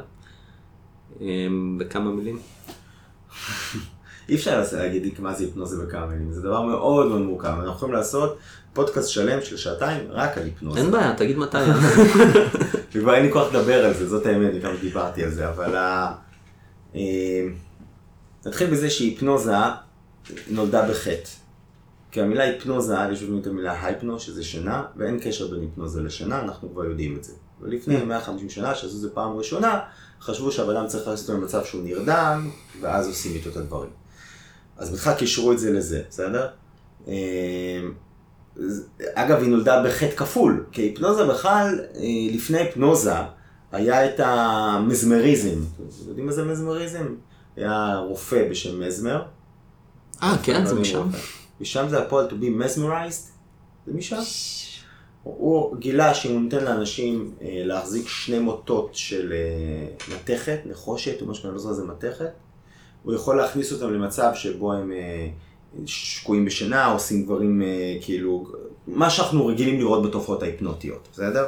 אמ, בכמה מילים? [laughs] אי אפשר להגיד מה זה היפנוזה בכמה מילים, זה דבר מאוד מאוד מורכב. אנחנו יכולים לעשות פודקאסט שלם של שעתיים רק על היפנוזה. אין בעיה, תגיד מתי. [laughs] וכבר אין לי כוח לדבר על זה, זאת האמת, אני גם דיברתי על זה, אבל אמ, נתחיל בזה שהיפנוזה נולדה בחטא. כי המילה היפנוזה, יש לנו את המילה הייפנו, שזה שינה, ואין קשר בין היפנוזה לשינה, אנחנו כבר יודעים את זה. ולפני 150 mm. שנה, שעשו את זה פעם ראשונה, חשבו שהבן אדם צריך לעשות אותו במצב שהוא נרדם, ואז עושים איתו את הדברים. אז בכלל קישרו את זה לזה, בסדר? אמ, אגב, היא נולדה בחטא כפול, כי היפנוזה בכלל, אה, לפני היפנוזה, היה את המזמריזם. אתם יודעים מה זה מזמריזם? היה רופא בשם מזמר. אה, כן, זה משם. משם זה הפועל to be mesmerized, זה משם. הוא גילה שאם הוא נותן לאנשים אה, להחזיק שני מוטות של אה, מתכת, נחושת, או משהו שאני לא זוכר זה מתכת, הוא יכול להכניס אותם למצב שבו הם אה, שקועים בשינה, עושים דברים כאילו, מה שאנחנו רגילים לראות בתופעות ההיפנוטיות, בסדר?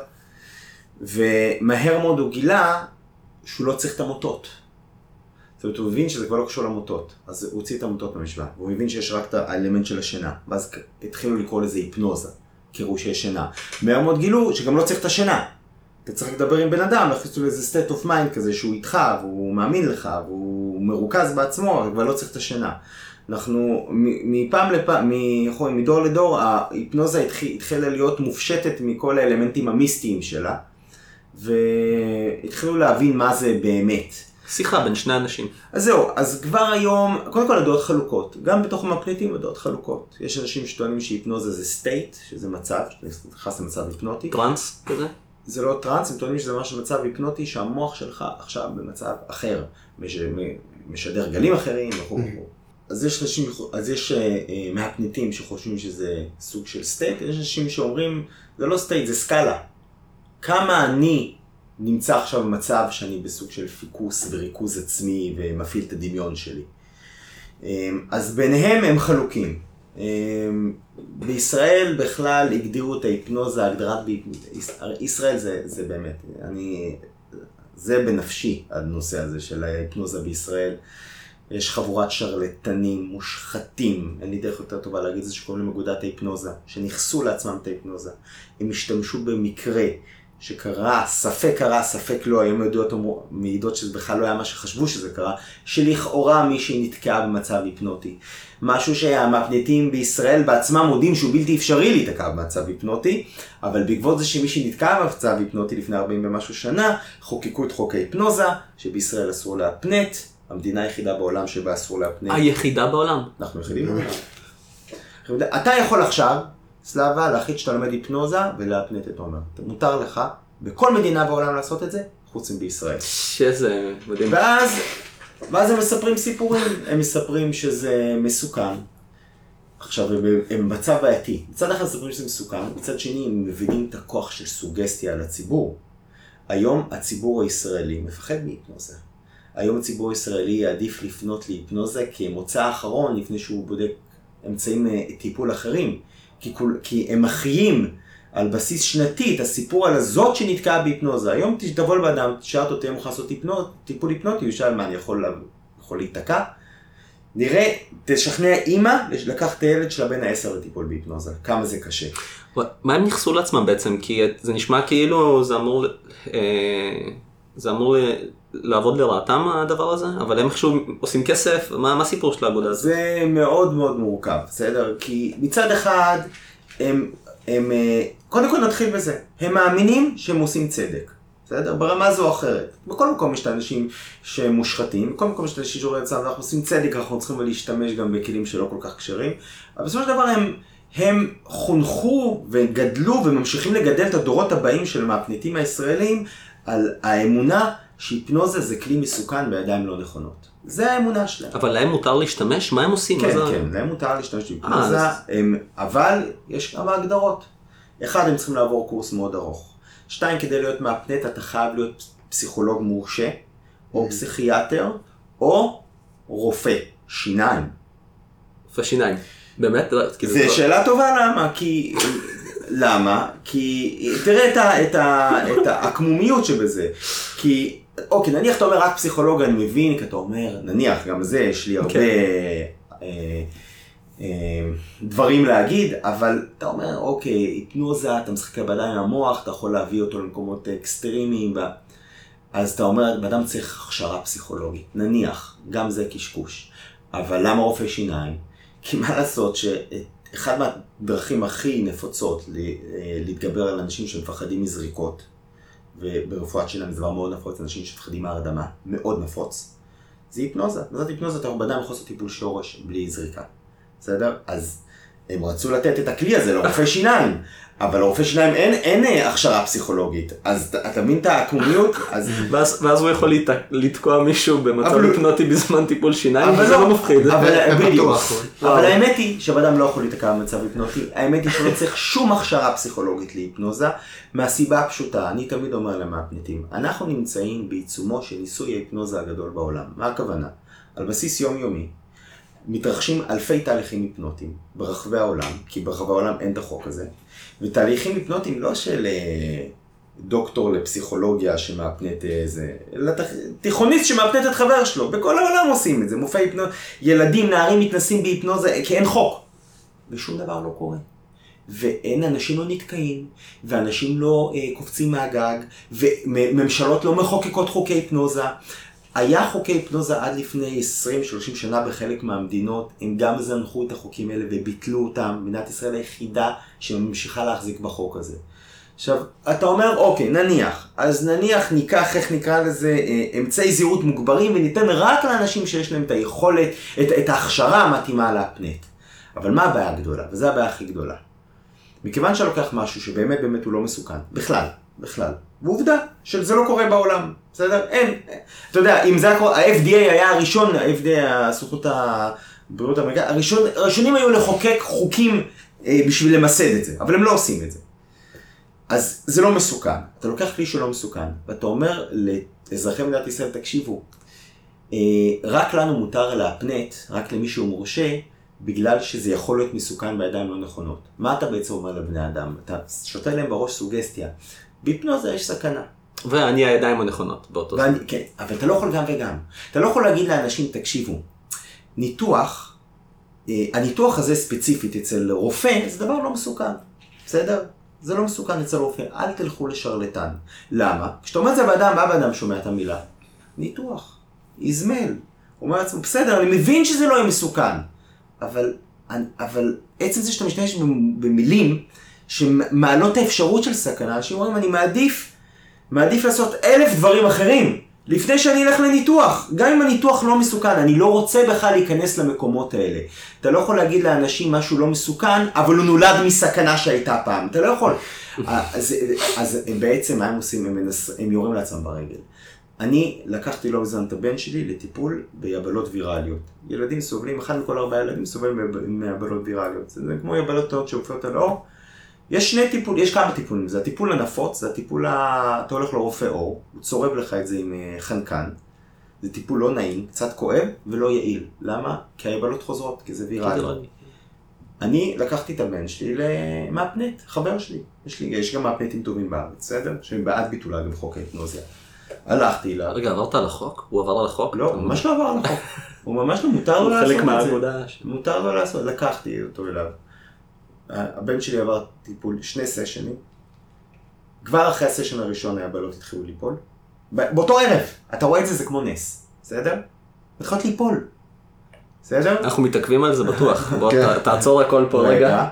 ומהר מאוד הוא גילה שהוא לא צריך את המוטות. זאת אומרת, הוא הבין שזה כבר לא קשור למוטות, אז הוא הוציא את המוטות מהמשוואה, והוא הבין שיש רק את האלמנט של השינה, ואז התחילו לקרוא לזה היפנוזה. קראו שיש שינה. מהר מאוד גילו שגם לא צריך את השינה. אתה צריך לדבר עם בן אדם, להכניס אותו לאיזה state of mind כזה שהוא איתך, והוא מאמין לך, והוא מרוכז בעצמו, אבל לא צריך את השינה. אנחנו מפעם לפעם, מדור לדור, ההיפנוזה התחילה להיות מופשטת מכל האלמנטים המיסטיים שלה, והתחילו להבין מה זה באמת. שיחה בין שני אנשים. אז זהו, אז כבר היום, קודם כל הדעות חלוקות. גם בתוך המהפנטים הדעות חלוקות. יש אנשים שטוענים שהיפנוזה זה state, שזה מצב, שאתה נכנס למצב היפנוטי. טראנס כזה? זה לא טראנס, הם טוענים שזה ממש מצב היפנוטי שהמוח שלך עכשיו במצב אחר, מש, משדר גלים אחרים וכו'. אז יש אנשים, אז יש אה, מהפנטים שחושבים שזה סוג של state, יש אנשים שאומרים, זה לא סטייט, זה סקאלה. כמה אני נמצא עכשיו במצב שאני בסוג של פיקוס וריכוז עצמי ומפעיל את הדמיון שלי. אמ, אז ביניהם הם חלוקים. אמ, בישראל בכלל הגדירו את ההיפנוזה, הגדרת ישראל זה, זה באמת, אני, זה בנפשי הנושא הזה של ההיפנוזה בישראל. יש חבורת שרלטנים, מושחתים, אין לי דרך יותר טובה להגיד את זה שקוראים להם אגודת ההיפנוזה, שניכסו לעצמם את ההיפנוזה. הם השתמשו במקרה שקרה, ספק קרה, ספק לא, היום עדויות מעידות שזה בכלל לא היה מה שחשבו שזה קרה, שלכאורה מישהי נתקעה במצב היפנוטי. משהו שהמפנטים בישראל בעצמם מודים שהוא בלתי אפשרי להיתקע במצב היפנוטי, אבל בעקבות זה שמישהי נתקעה במצב היפנוטי לפני 40 ומשהו שנה, חוקקו את חוק ההיפנוזה, שבישראל אסור להפנט, המדינה היחידה בעולם שבה אסור להפנט. היחידה בעולם. אנחנו יחידים בעולם. אתה יכול עכשיו סלאבה, להחליט שאתה לומד היפנוזה ולהפנט את עומר. מותר לך בכל מדינה בעולם לעשות את זה, חוץ מבישראל. שזה מדהים. ואז, ואז הם מספרים סיפורים, הם מספרים שזה מסוכן. עכשיו, הם, במצב בעייתי. מצד אחד מספרים שזה מסוכן, מצד שני הם מבינים את הכוח של סוגסטיה על הציבור. היום הציבור הישראלי מפחד מהיפנוזה. היום הציבור הישראלי יעדיף לפנות להיפנוזה כמוצא אחרון לפני שהוא בודק אמצעים אה, טיפול אחרים. כי, כול, כי הם מחיים על בסיס שנתי את הסיפור על הזאת שנתקעה בהיפנוזה. היום תבוא לאדם, תשאל אותו, תהיה מוכן לעשות טיפול היפנוטי, הוא ישאל מה, אני יכול, יכול להיתקע? נראה, תשכנע אימא לקחת את הילד שלה בין העשר לטיפול בהיפנוזה, כמה זה קשה. מה הם נכסו לעצמם בעצם? כי זה נשמע כאילו זה אמור, אה, זה אמור לעבוד לרעתם הדבר הזה, אבל הם איכשהו עושים כסף, מה, מה הסיפור של העבודה הזאת? זה מאוד מאוד מורכב, בסדר? כי מצד אחד, הם, הם, אה, קודם כל נתחיל בזה, הם מאמינים שהם עושים צדק, בסדר? ברמה זו או אחרת. בכל מקום יש את האנשים שהם מושחתים, בכל מקום יש את האנשים שאומרים לעצמם, אנחנו עושים צדק, אנחנו צריכים להשתמש גם בכלים שלא כל כך כשרים, אבל בסופו של דבר הם... הם חונכו וגדלו וממשיכים לגדל את הדורות הבאים של המהפנטים הישראלים על האמונה שהיפנוזה זה כלי מסוכן בידיים לא נכונות. זה האמונה שלהם. אבל להם מותר להשתמש? מה הם עושים? כן, כן, להם מותר להשתמש בהיפנוזה, הם... אבל יש כמה הגדרות. אחד, הם צריכים לעבור קורס מאוד ארוך. שתיים, כדי להיות מהפנט אתה חייב להיות פסיכולוג מורשה, או mm. פסיכיאטר, או רופא שיניים. רופא שיניים. באמת? כאילו, זו שאלה טובה למה, כי למה? כי תראה את, ה, את, ה, את העקמומיות שבזה. כי, אוקיי, נניח אתה אומר רק פסיכולוג, אני מבין, כי אתה אומר, נניח, גם זה, יש לי הרבה okay. אה, אה, דברים להגיד, אבל אתה אומר, אוקיי, היפנוזה, אתה משחק בידיים המוח, אתה יכול להביא אותו למקומות אקסטרימיים, אז אתה אומר, בן אדם צריך הכשרה פסיכולוגית. נניח, גם זה קשקוש. אבל למה רופא שיניים? כי מה לעשות שאת אחד מהדרכים הכי נפוצות להתגבר על אנשים שמפחדים מזריקות, וברפואת שיניים זה דבר מאוד נפוץ, אנשים שמפחדים מהרדמה, מאוד נפוץ, זה היפנוזה. זאת היפנוזה, אתה בן יכול לעשות טיפול שורש בלי זריקה. בסדר? אז הם רצו לתת את הכלי הזה לרופא שיניים, אבל לרופא שיניים אין, אין אה, הכשרה פסיכולוגית, אז אתה מבין את העקמומיות? [laughs] אז... ואז, ואז הוא יכול להת... לתקוע מישהו במצב היפנוטי בזמן טיפול שיניים, וזה לא, לא מפחיד. אבל, בדיוק. אבל האמת היא שבן אדם לא יכול להיתקע במצב היפנוטי, האמת היא שלא צריך שום הכשרה פסיכולוגית להיפנוזה, מהסיבה הפשוטה, אני תמיד אומר למאפנטים, אנחנו נמצאים בעיצומו של ניסוי ההיפנוזה הגדול בעולם. מה הכוונה? על בסיס יומיומי, מתרחשים אלפי תהליכים היפנוטיים ברחבי העולם, כי ברחבי העולם אין את החוק הזה, ותהליכים היפנוטיים לא של אה, דוקטור לפסיכולוגיה שמאפנט איזה, אלא תיכוניסט שמאפנט את חבר שלו, בכל העולם עושים את זה, מופעי היפנוזה, ילדים, נערים מתנסים בהיפנוזה, כי אין חוק, ושום דבר לא קורה. ואין, אנשים לא נתקעים, ואנשים לא אה, קופצים מהגג, וממשלות לא מחוקקות חוקי היפנוזה. היה חוקי היפנוזה עד לפני 20-30 שנה בחלק מהמדינות, הם גם זנחו את החוקים האלה וביטלו אותם. מדינת ישראל היחידה שממשיכה להחזיק בחוק הזה. עכשיו, אתה אומר, אוקיי, נניח, אז נניח ניקח, איך נקרא לזה, אה, אמצעי זהירות מוגברים וניתן רק לאנשים שיש להם את היכולת, את, את ההכשרה המתאימה להפנט. אבל מה הבעיה הגדולה? וזו הבעיה הכי גדולה. מכיוון שאתה לוקח משהו שבאמת באמת הוא לא מסוכן, בכלל, בכלל, ועובדה שזה לא קורה בעולם, בסדר? אין, אתה יודע, אם זה קורה, ה-FDA היה הראשון, ה-FDA, הסוכנות הבריאות האמריקאית, הראשון, הראשונים היו לחוקק חוקים אה, בשביל למסד את זה, אבל הם לא עושים את זה. אז זה לא מסוכן. אתה לוקח כלי שלא מסוכן, ואתה אומר לאזרחי מדינת ישראל, תקשיבו, אה, רק לנו מותר להפנט, רק למי שהוא מורשה, בגלל שזה יכול להיות מסוכן בידיים לא נכונות. מה אתה בעצם אומר לבני אדם? אתה שותה להם בראש סוגסטיה. בהיפנוזה יש סכנה. ואני הידיים הנכונות באותו זמן. כן, אבל אתה לא יכול גם וגם. אתה לא יכול להגיד לאנשים, תקשיבו, ניתוח, אה, הניתוח הזה ספציפית אצל רופא, זה דבר לא מסוכן, בסדר? זה לא מסוכן אצל רופא, אל תלכו לשרלטן. למה? כשאתה אומר את זה באדם, מה באדם שומע את המילה? ניתוח, איזמל. הוא אומר לעצמו, בסדר, אני מבין שזה לא יהיה מסוכן, אבל, אבל עצם זה שאתה משתמש במילים שמעלות האפשרות של סכנה, אנשים אומרים, אני מעדיף, מעדיף לעשות אלף דברים אחרים, לפני שאני אלך לניתוח. גם אם הניתוח לא מסוכן, אני לא רוצה בכלל להיכנס למקומות האלה. אתה לא יכול להגיד לאנשים משהו לא מסוכן, אבל הוא נולד מסכנה שהייתה פעם. אתה לא יכול. אז, אז הם בעצם, מה הם עושים? הם, מנס, הם יורים לעצמם ברגל. אני לקחתי לא מזמן את הבן שלי לטיפול ביבלות ויראליות. ילדים סובלים, אחד מכל ארבעה ילדים סובלים מיבלות ויראליות. זה כמו יבלות שעופות על אור. יש שני טיפולים, יש כמה טיפולים, זה הטיפול הנפוץ, זה הטיפול, ה... אתה הולך לרופא עור, הוא צורב לך את זה עם אה, חנקן. זה טיפול לא נעים, קצת כואב ולא יעיל. למה? כי היבלות חוזרות, כי זה ויראלי. אני לקחתי את הבן שלי למאפנט, חבר שלי. יש לי, יש גם מאפנטים טובים בארץ, בסדר? שהם בעד ביטול אגב חוק ההיפנוזיה. הלכתי לה. רגע, עברת על החוק? הוא עבר על החוק? לא, הוא ממש לא עבר על החוק. הוא ממש לא, מותר לו לעשות את זה. מותר לו לעשות, לקחתי אותו אליו. הבן שלי עבר טיפול, שני סשנים. כבר אחרי הסשן הראשון היבלות התחילו ליפול. באותו ערב, אתה רואה את זה, זה כמו נס, בסדר? מתחילות ליפול. בסדר? אנחנו מתעכבים על זה בטוח. [laughs] בוא כן. תעצור הכל פה רגע.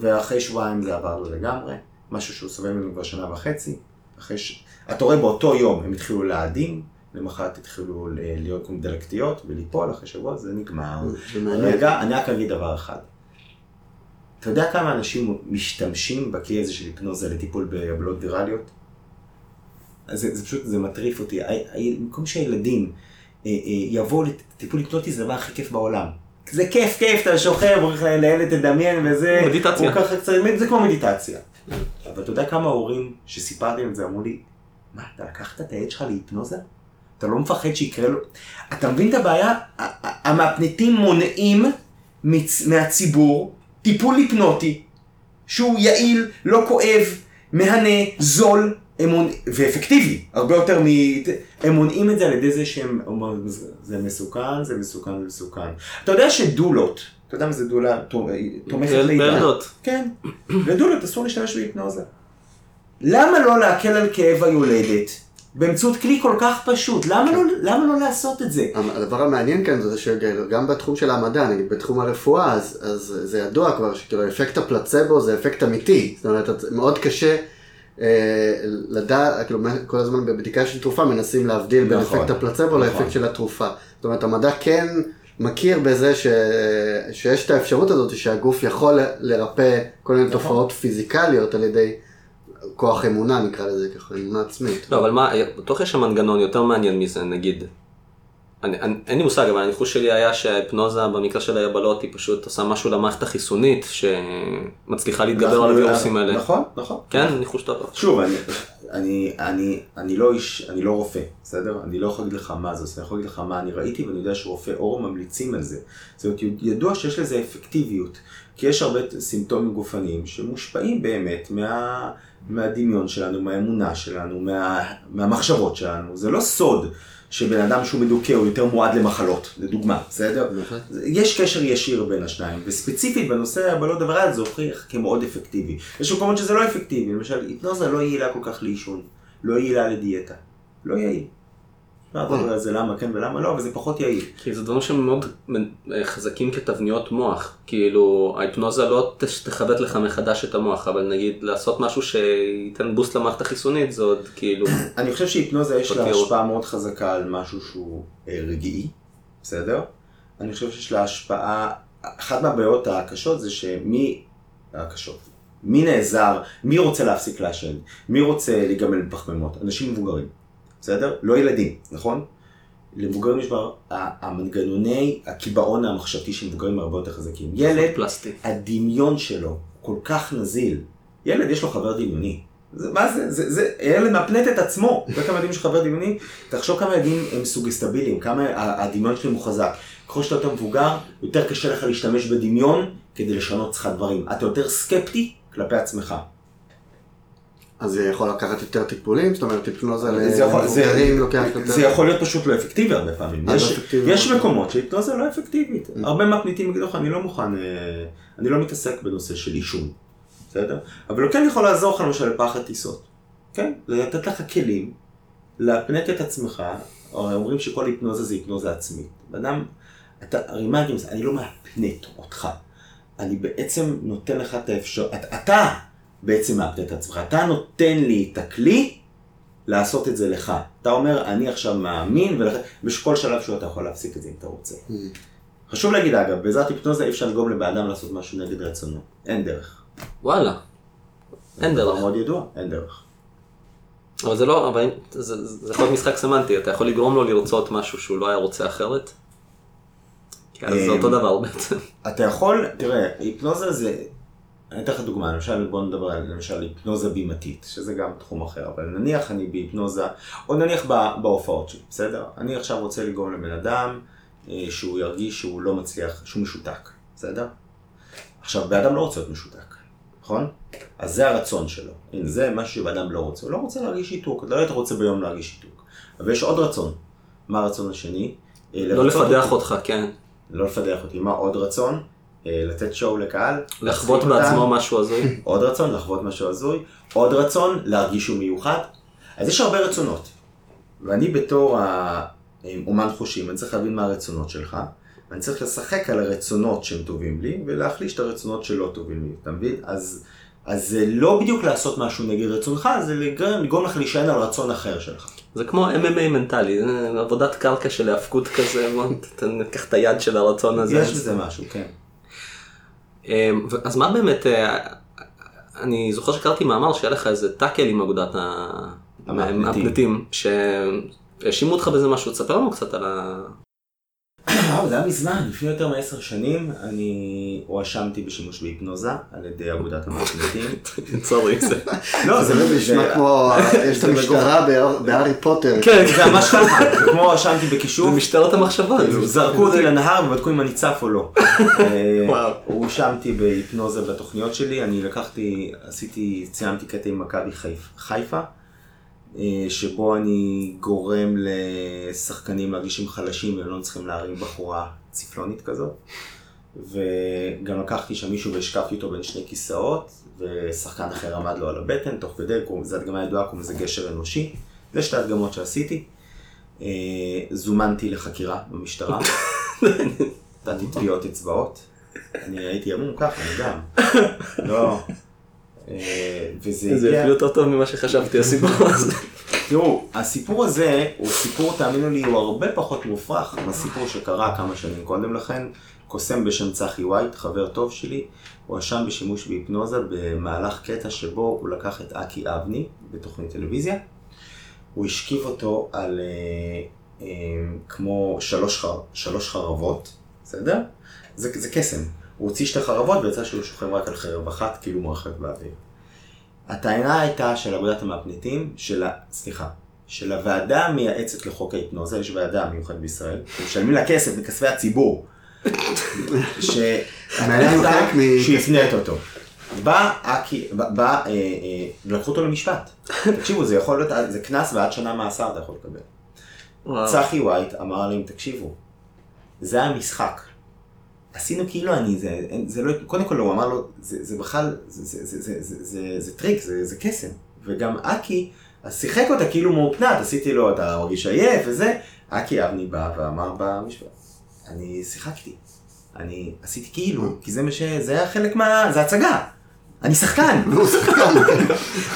ואחרי שבועיים זה עבר לו לגמרי. משהו שהוא סובל ממנו כבר שנה וחצי. אחרי ש... אתה רואה באותו יום הם התחילו להאדים, למחרת התחילו להיות דלקתיות וליפול, אחרי שבוע זה נגמר. רגע, אני רק אגיד דבר אחד. אתה יודע כמה אנשים משתמשים בכלי הזה של היפנוזה לטיפול ביבלות ויראליות? זה, זה פשוט, זה מטריף אותי. במקום שהילדים אה, אה, יבואו לטיפול היפנוטי זה הדבר הכי כיף בעולם. זה כיף, כיף, אתה שוכב, הולך לילד, תדמיין וזה. מדיטציה. ככה קצת, זה כמו מדיטציה. אבל אתה יודע כמה הורים שסיפרתי את זה אמרו לי, מה, אתה לקחת את הילד שלך להיפנוזה? אתה לא מפחד שיקרה לו... אתה מבין את הבעיה? המאפנטים מונעים מהציבור טיפול היפנוטי, שהוא יעיל, לא כואב, מהנה, זול, מונ... ואפקטיבי, הרבה יותר מ... הם מונעים את זה על ידי זה שהם אומרים, זה מסוכן, זה מסוכן, זה מסוכן. אתה יודע שדולות, אתה יודע מה זה דולה תומכת לידה? כן, לדולות אסור להשתמש בהיפנוזה. למה לא להקל על כאב היולדת באמצעות כלי כל כך פשוט, למה, לא, למה לא לעשות את זה? הדבר המעניין כאן זה שגם בתחום של המדע, נגיד בתחום הרפואה, אז, אז זה ידוע כבר שכאילו אפקט הפלצבו זה אפקט אמיתי, זאת אומרת מאוד קשה אה, לדעת, כאילו כל הזמן בבדיקה של תרופה מנסים להבדיל בין נכון, אפקט הפלצבו נכון. לאפקט של התרופה. זאת אומרת המדע כן מכיר בזה ש... שיש את האפשרות הזאת שהגוף יכול לרפא כל מיני נכון. תופעות פיזיקליות על ידי כוח אמונה נקרא לזה ככה, אמונה עצמית. לא, אבל מה, בטוח יש שם מנגנון יותר מעניין מזה, נגיד, אני, אני, אין לי מושג, אבל הניחוש שלי היה שההיפנוזה במקרה של היבלות היא פשוט עושה משהו למערכת החיסונית שמצליחה להתגבר על הווירוסים האלה. נכון, נכון. כן, ניחוש טוב. שוב, אני, אני, אני, אני לא איש, אני לא רופא, בסדר? אני לא יכול להגיד לך מה זה אני יכול להגיד לך מה אני ראיתי ואני יודע שרופאי עור ממליצים על זה. זאת אומרת, ידוע שיש לזה אפקטיביות, כי יש הרבה סימפטומים גופניים שמושפעים באמת מה... מהדמיון שלנו, מהאמונה שלנו, מה, מהמחשבות שלנו. זה לא סוד שבן אדם שהוא מדוכא הוא יותר מועד למחלות, לדוגמה, בסדר? יש קשר ישיר בין השניים, וספציפית בנושא הבלות דברי זה הוכיח כמאוד אפקטיבי. יש מקומות שזה לא אפקטיבי, למשל היפנוזה לא יעילה כל כך לעישון, לא יעילה לדיאטה, לא יעיל. נעבור על זה למה כן ולמה לא, אבל זה פחות יעיל. כי זה דברים שהם מאוד חזקים כתבניות מוח. כאילו, ההיפנוזה לא תכבד לך מחדש את המוח, אבל נגיד לעשות משהו שייתן בוסט למערכת החיסונית, זה עוד כאילו... [coughs] אני חושב שהיפנוזה יש לה השפעה מאוד חזקה על משהו שהוא אה, רגעי, בסדר? אני חושב שיש לה השפעה, אחת מהבעיות הקשות זה שמי... הקשות. מי נעזר, מי רוצה להפסיק לעשן, מי רוצה להיגמל בפחמימות? אנשים מבוגרים. בסדר? לא ילדים, נכון? למבוגרים יש כבר, המנגנוני הקיבעון המחשבתי של מבוגרים הרבה יותר חזקים. ילד, פלסטי. הדמיון שלו כל כך נזיל. ילד יש לו חבר דמיוני. זה, מה זה? זה, זה, ילד מפנט את עצמו. אתה יודע כמה ילדים יש חבר דמיוני? תחשוב כמה ילדים הם סוגסטביליים, כמה הדמיון שלהם הוא חזק. ככל שאתה יותר מבוגר, יותר קשה לך להשתמש בדמיון כדי לשנות לך דברים. אתה יותר סקפטי כלפי עצמך. אז זה יכול לקחת יותר טיפולים? זאת אומרת, היפנוזה למבוגרים לוקח יותר... זה יכול להיות פשוט לא אפקטיבי הרבה פעמים. יש, יש מקומות שהיפנוזה לא אפקטיבית. Mm. הרבה מהפניתים יגידו לך, אני לא מוכן, אה, אני לא מתעסק בנושא של עישון, בסדר? אבל הוא כן יכול לעזור לך למשל לפחד טיסות. כן? לתת לך כלים, להפנט את עצמך, אומרים שכל היפנוזה זה היפנוזה עצמית. אדם, אתה, הרי מה? אני לא מאפנט אותך. אני בעצם נותן לך את האפשרות, אתה בעצם מאבד את עצמך. אתה נותן לי את הכלי לעשות את זה לך. אתה אומר, אני עכשיו מאמין, ולכן, בכל שלב שהוא אתה יכול להפסיק את זה אם אתה רוצה. Mm. חשוב להגיד אגב, בעזרת היפנוזה אי אפשר לגרום לבן אדם לעשות משהו נגד רצונו. אין דרך. וואלה. אין דרך. זה מאוד ידוע, אין דרך. אבל זה לא, אבל זה, זה יכול להיות משחק סמנטי, אתה יכול לגרום לו לרצות משהו שהוא לא היה רוצה אחרת? כי אז זה אותו אמ, דבר בעצם. אתה יכול, תראה, היפנוזה זה, אני אתן לך דוגמה, למשל בוא נדבר על למשל היפנוזה בימתית, שזה גם תחום אחר, אבל נניח אני בהיפנוזה, או נניח בהופעות שלי, בסדר? אני עכשיו רוצה לגרום לבן אדם אה, שהוא ירגיש שהוא לא מצליח, שהוא משותק, בסדר? עכשיו, בן אדם לא רוצה להיות משותק, נכון? אז זה הרצון שלו. הנה, זה מה שבן אדם לא רוצה. הוא לא רוצה להרגיש שיתוק, אתה לא היית רוצה ביום להרגיש שיתוק. אבל יש עוד רצון. מה הרצון השני? אה, לא לפדח אותך, כן. לא לפדח אותי. מה עוד רצון? אה, לתת שואו לקהל. לחוות בעצמו משהו הזוי. [laughs] עוד רצון, לחוות משהו הזוי. עוד רצון, להרגיש שהוא מיוחד. אז יש הרבה רצונות. ואני בתור האומן חושים, אני צריך להבין מה הרצונות שלך. ואני צריך לשחק על הרצונות שהם טובים לי, ולהחליש את הרצונות שלא טובים לי, אתה מבין? אז, אז זה לא בדיוק לעשות משהו נגד רצונך, זה לגרום לך להישען על רצון אחר שלך. זה כמו MMA מנטלי, עבודת קרקע של האבקות כזה, [laughs] תקח את היד של הרצון הזה. יש בזה משהו, כן. אמ, אז מה באמת, אה, אני זוכר שקראתי מאמר שהיה לך איזה טאקל עם אגודת הפנטים, שהאשימו אותך בזה משהו, תספר לנו קצת על ה... זה היה מזמן, לפני יותר מעשר שנים, אני הואשמתי בשימוש בהיפנוזה על ידי אגודת המקנטים. צורי, [laughs] זה... לא, זה נשמע כמו, [laughs] יש את המשטרה בהארי פוטר. כן, זה ממש ככה, כמו הואשמתי בכישוף. זה משטרת המחשבה. זרקו אותי לנהר ובדקו אם אני צף או לא. [laughs] אה, הואשמתי בהיפנוזה בתוכניות שלי, אני לקחתי, עשיתי, ציימתי קטע עם מכבי חיפה. אה, שבו אני גורם לשחקנים להרגישים חלשים והם לא צריכים להרים בחורה צפלונית כזאת. וגם לקחתי שם מישהו והשקפתי אותו בין שני כיסאות, ושחקן אחר עמד לו על הבטן, תוך כדי, זו הדגמה ידועה, קוראים לזה גשר אנושי. זה שתי הדגמות שעשיתי. אה, זומנתי לחקירה במשטרה. [laughs] נתתי טביעות אצבעות. אני הייתי המום ככה, אני גם. [laughs] לא. אה, וזה זה אפילו יותר טוב ממה שחשבתי הסיפור [laughs] הזה. תראו, הסיפור הזה הוא סיפור, תאמינו לי, הוא הרבה פחות מופרך מהסיפור שקרה כמה שנים קודם לכן. קוסם בשם צחי וייט, חבר טוב שלי, הואשם בשימוש בהיפנוזה במהלך קטע שבו הוא לקח את אקי אבני בתוכנית טלוויזיה. הוא השכיב אותו על אה, אה, כמו שלוש, חר, שלוש חרבות, בסדר? זה, זה קסם. הוא הוציא שתי חרבות ויצא שהוא שוכב רק על חרב אחת, כאילו מרחב באוויר. הטענה הייתה של אגודת המפניטים, של ה... סליחה, של הוועדה המייעצת לחוק ההיפנוזה, יש ועדה מיוחדת בישראל, שמשלמים לה כסף מכספי הציבור, שהפנית אותו. בא אקי, בא, אה, אה, לקחו אותו למשפט. תקשיבו, זה יכול להיות, זה קנס ועד שנה מאסר אתה יכול לקבל. צחי וייט אמר להם, תקשיבו, זה המשחק. עשינו כאילו אני, זה, זה לא, קודם כל הוא אמר לו, זה, זה בכלל, זה, זה, זה, זה, זה, זה, זה טריק, זה, זה קסם. וגם אקי, אז שיחק אותה כאילו מהופנט, עשיתי לו, אתה מרגיש עייף וזה. אקי אבני בא ואמר במשפט, אני שיחקתי. אני עשיתי כאילו, כי זה מה ש... זה היה חלק מה... זה הצגה. אני שחקן. [laughs]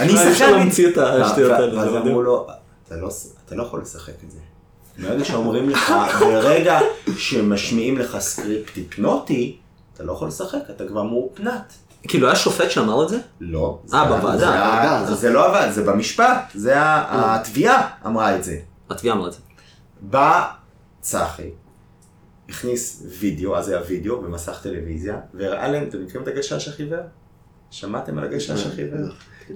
אני שחקן. אפשר להמציא את השטויות האלה. ואז אמרו לו, אתה לא יכול לשחק את זה. ברגע שאומרים לך, ברגע שמשמיעים לך סקריפט היפנוטי, אתה לא יכול לשחק, אתה כבר מאופנת. כאילו היה שופט שאמר את זה? לא. אה, בוועדה. זה לא עבד, זה במשפט, זה התביעה אמרה את זה. התביעה אמרה את זה. בא צחי, הכניס וידאו, אז היה וידאו במסך טלוויזיה, והראה להם, אתם מכירים את הגשש החיוור? שמעתם על הגשש החיוור?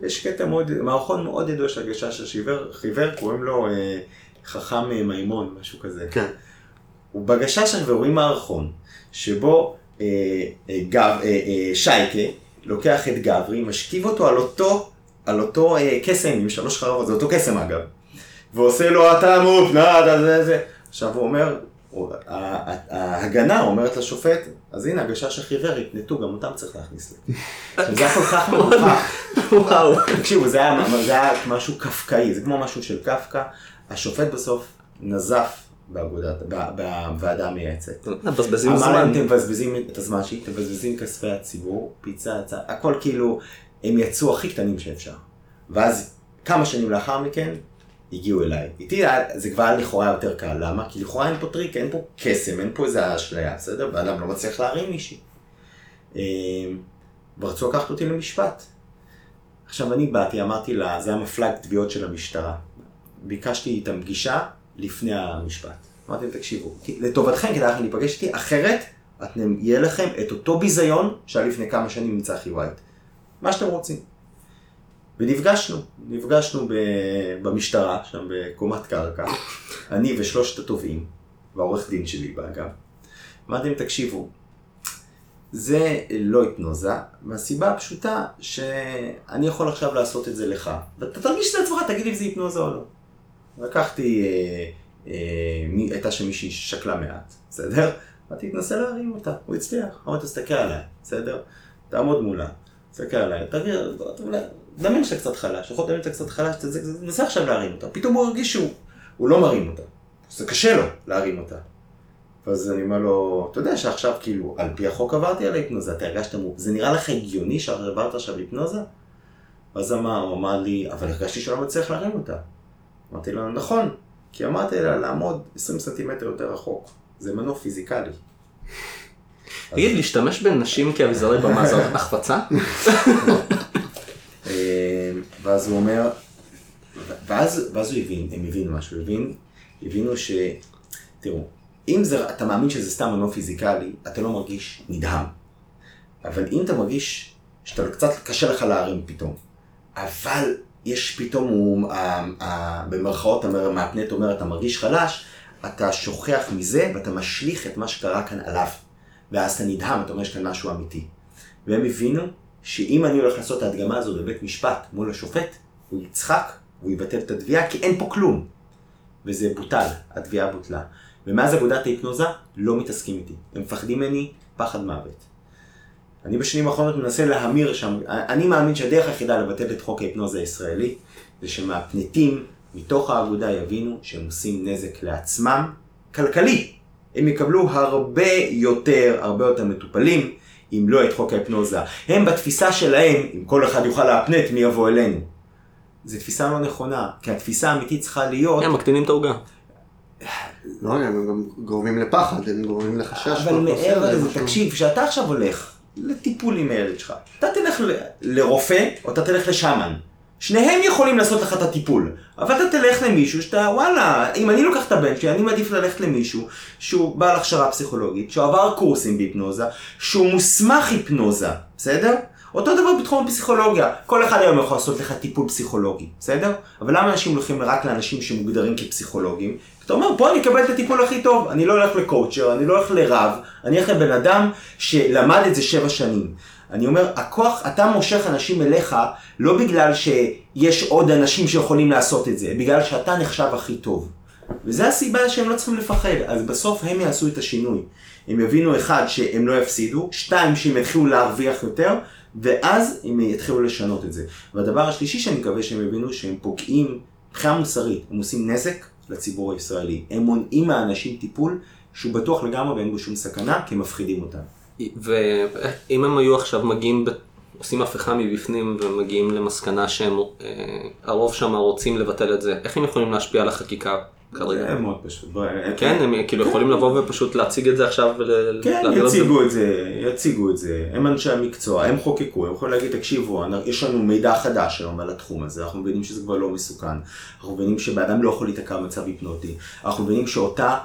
יש קטע מאוד, מערכון מאוד ידוע של הגשש החיוור, חיוור קוראים לו אה, חכם מימון, משהו כזה. כן. ובגשש החיוור רואים מערכון, שבו אה, אה, גב, אה, אה, שייקה לוקח את גברי, משכיב אותו על אותו, על אותו אה, קסם עם שלוש חרבות, זה אותו קסם אגב, ועושה לו אתה מופנד, זה זה. עכשיו הוא אומר, ההגנה אומרת לשופט, אז הנה הגשש החיוור התנתו, גם אותם צריך להכניס לי. זה היה כל כך מרוחק. [laughs] וואו. תקשיבו, זה היה משהו קפקאי, זה כמו משהו של קפקא. השופט בסוף נזף באגודת, בוועדה המייעצת. מבזבזים זמן. אמר להם, אתם מבזבזים את הזמן שלי, אתם מבזבזים כספי הציבור, פיצה, הכל כאילו, הם יצאו הכי קטנים שאפשר. ואז כמה שנים לאחר מכן, הגיעו אליי. איתי זה כבר היה לכאורה יותר קל, למה? כי לכאורה אין פה טריק, אין פה קסם, אין פה איזה אשליה, בסדר? ואדם לא מצליח להרים מישהי. אמ, ורצו לקחת אותי למשפט. עכשיו אני באתי, אמרתי לה, זה המפלג תביעות של המשטרה. ביקשתי איתם פגישה לפני המשפט. אמרתי להם, תקשיבו, לטובתכם כדאי לכם להיפגש איתי, אחרת אתם, יהיה לכם את אותו ביזיון שהיה לפני כמה שנים עם צחי וייט. מה שאתם רוצים. ונפגשנו, נפגשנו במשטרה, שם בקומת קרקע, [laughs] אני ושלושת התובעים, והעורך דין שלי באגב. אמרתי להם, תקשיבו, זה לא היפנוזה, מהסיבה הפשוטה שאני יכול עכשיו לעשות את זה לך, ואתה תרגיש את עצמך, תגיד אם זה היפנוזה או לא. לקחתי, אה, אה, הייתה שם מישהי ששקלה מעט, בסדר? אמרתי, תנסה להרים אותה, הוא הצליח, אמרתי, תסתכל עליי, בסדר? תעמוד מולה, תסתכל עליי, תגיד, דמיין שאתה קצת חלש, יכול לדמיין שאתה קצת חלש, תנסה עכשיו להרים אותה. פתאום הוא הרגיש שהוא לא מרים אותה. זה קשה לו להרים אותה. ואז אני אומר לו, אתה יודע שעכשיו כאילו, על פי החוק עברתי על ההיפנוזה, אתה הרגשת, זה נראה לך הגיוני שעברת עכשיו היפנוזה? ואז אמר, הוא אמר לי, אבל הרגשתי שלא מצליח להרים אותה. אמרתי לו, נכון, כי אמרתי לה לעמוד 20 סנטימטר יותר רחוק. זה מנוף פיזיקלי. [laughs] תגיד, להשתמש בנשים כאביזרי במה זו החפצה? [laughs] ואז הוא אומר, ואז, ואז הוא הבין, הם הבינו משהו, הבין, הבינו ש... תראו, אם זה, אתה מאמין שזה סתם מנוע פיזיקלי, אתה לא מרגיש נדהם. אבל אם אתה מרגיש שאתה קצת קשה לך להרים פתאום, אבל יש פתאום, הוא, ה, ה, במרכאות המאפנט אומר, אתה מרגיש חלש, אתה שוכח מזה ואתה משליך את מה שקרה כאן עליו. ואז אתה נדהם, אתה אומר, יש כאן משהו אמיתי. והם הבינו שאם אני הולך לעשות את ההדגמה הזו בבית משפט מול השופט, הוא יצחק, הוא יבטל את התביעה, כי אין פה כלום. וזה בוטל, התביעה בוטלה. ומאז אגודת ההיפנוזה לא מתעסקים איתי. הם מפחדים ממני פחד מוות. אני בשנים האחרונות מנסה להמיר שם, אני מאמין שהדרך היחידה לבטל את חוק ההיפנוזה הישראלי, זה שמהפנטים מתוך האגודה יבינו שהם עושים נזק לעצמם, כלכלי. הם יקבלו הרבה יותר, הרבה יותר מטופלים, אם לא את חוק ההפנוזה. הם בתפיסה שלהם, אם כל אחד יוכל להפנט, מי יבוא אלינו. זו תפיסה לא נכונה, כי התפיסה האמיתית צריכה להיות... הם מקטינים את העוגה. לא, הם גם גורמים לפחד, הם גורמים לחשש. אבל מעבר לזה, תקשיב, כשאתה עכשיו הולך לטיפול עם הילד שלך, אתה תלך לרופא או אתה תלך לשאמן. שניהם יכולים לעשות לך את הטיפול, אבל אתה תלך למישהו שאתה, וואלה, אם אני לוקח את הבן שלי, אני מעדיף ללכת למישהו שהוא בעל הכשרה פסיכולוגית, שהוא עבר קורסים בהיפנוזה, שהוא מוסמך היפנוזה, בסדר? אותו דבר בתחום הפסיכולוגיה, כל אחד היום יכול לעשות לך טיפול פסיכולוגי, בסדר? אבל למה אנשים הולכים רק לאנשים שמוגדרים כפסיכולוגים? אתה אומר, פה אני אקבל את הטיפול הכי טוב, אני לא הולך לקואוצ'ר, אני לא הולך לרב, אני הולך לבן אדם שלמד את זה שבע שנים. אני אומר, הכוח, אתה מושך אנשים אליך לא בגלל שיש עוד אנשים שיכולים לעשות את זה, בגלל שאתה נחשב הכי טוב. וזו הסיבה שהם לא צריכים לפחד, אז בסוף הם יעשו את השינוי. הם יבינו, אחד, שהם לא יפסידו, שתיים, שהם יתחילו להרוויח יותר, ואז הם יתחילו לשנות את זה. והדבר השלישי שאני מקווה שהם יבינו, שהם פוגעים, מבחינה מוסרית, הם עושים נזק לציבור הישראלי. הם מונעים מהאנשים טיפול שהוא בטוח לגמרי ואין בו שום סכנה, כי הם מפחידים אותם. ואם הם היו עכשיו מגיעים, עושים הפיכה מבפנים ומגיעים למסקנה שהם, אה, הרוב שם רוצים לבטל את זה, איך הם יכולים להשפיע על החקיקה כרגע? זה מאוד פשוט. כן, הם כאילו יכולים לבוא ופשוט להציג את זה עכשיו כן, יציגו את זה, יציגו את זה. הם אנשי המקצוע, הם חוקקו, הם יכולים להגיד, תקשיבו, יש לנו מידע חדש היום על התחום הזה, אנחנו מבינים שזה כבר לא מסוכן, אנחנו מבינים שבאדם לא יכול להיתקע במצב היפנוטי, אנחנו מבינים שאותה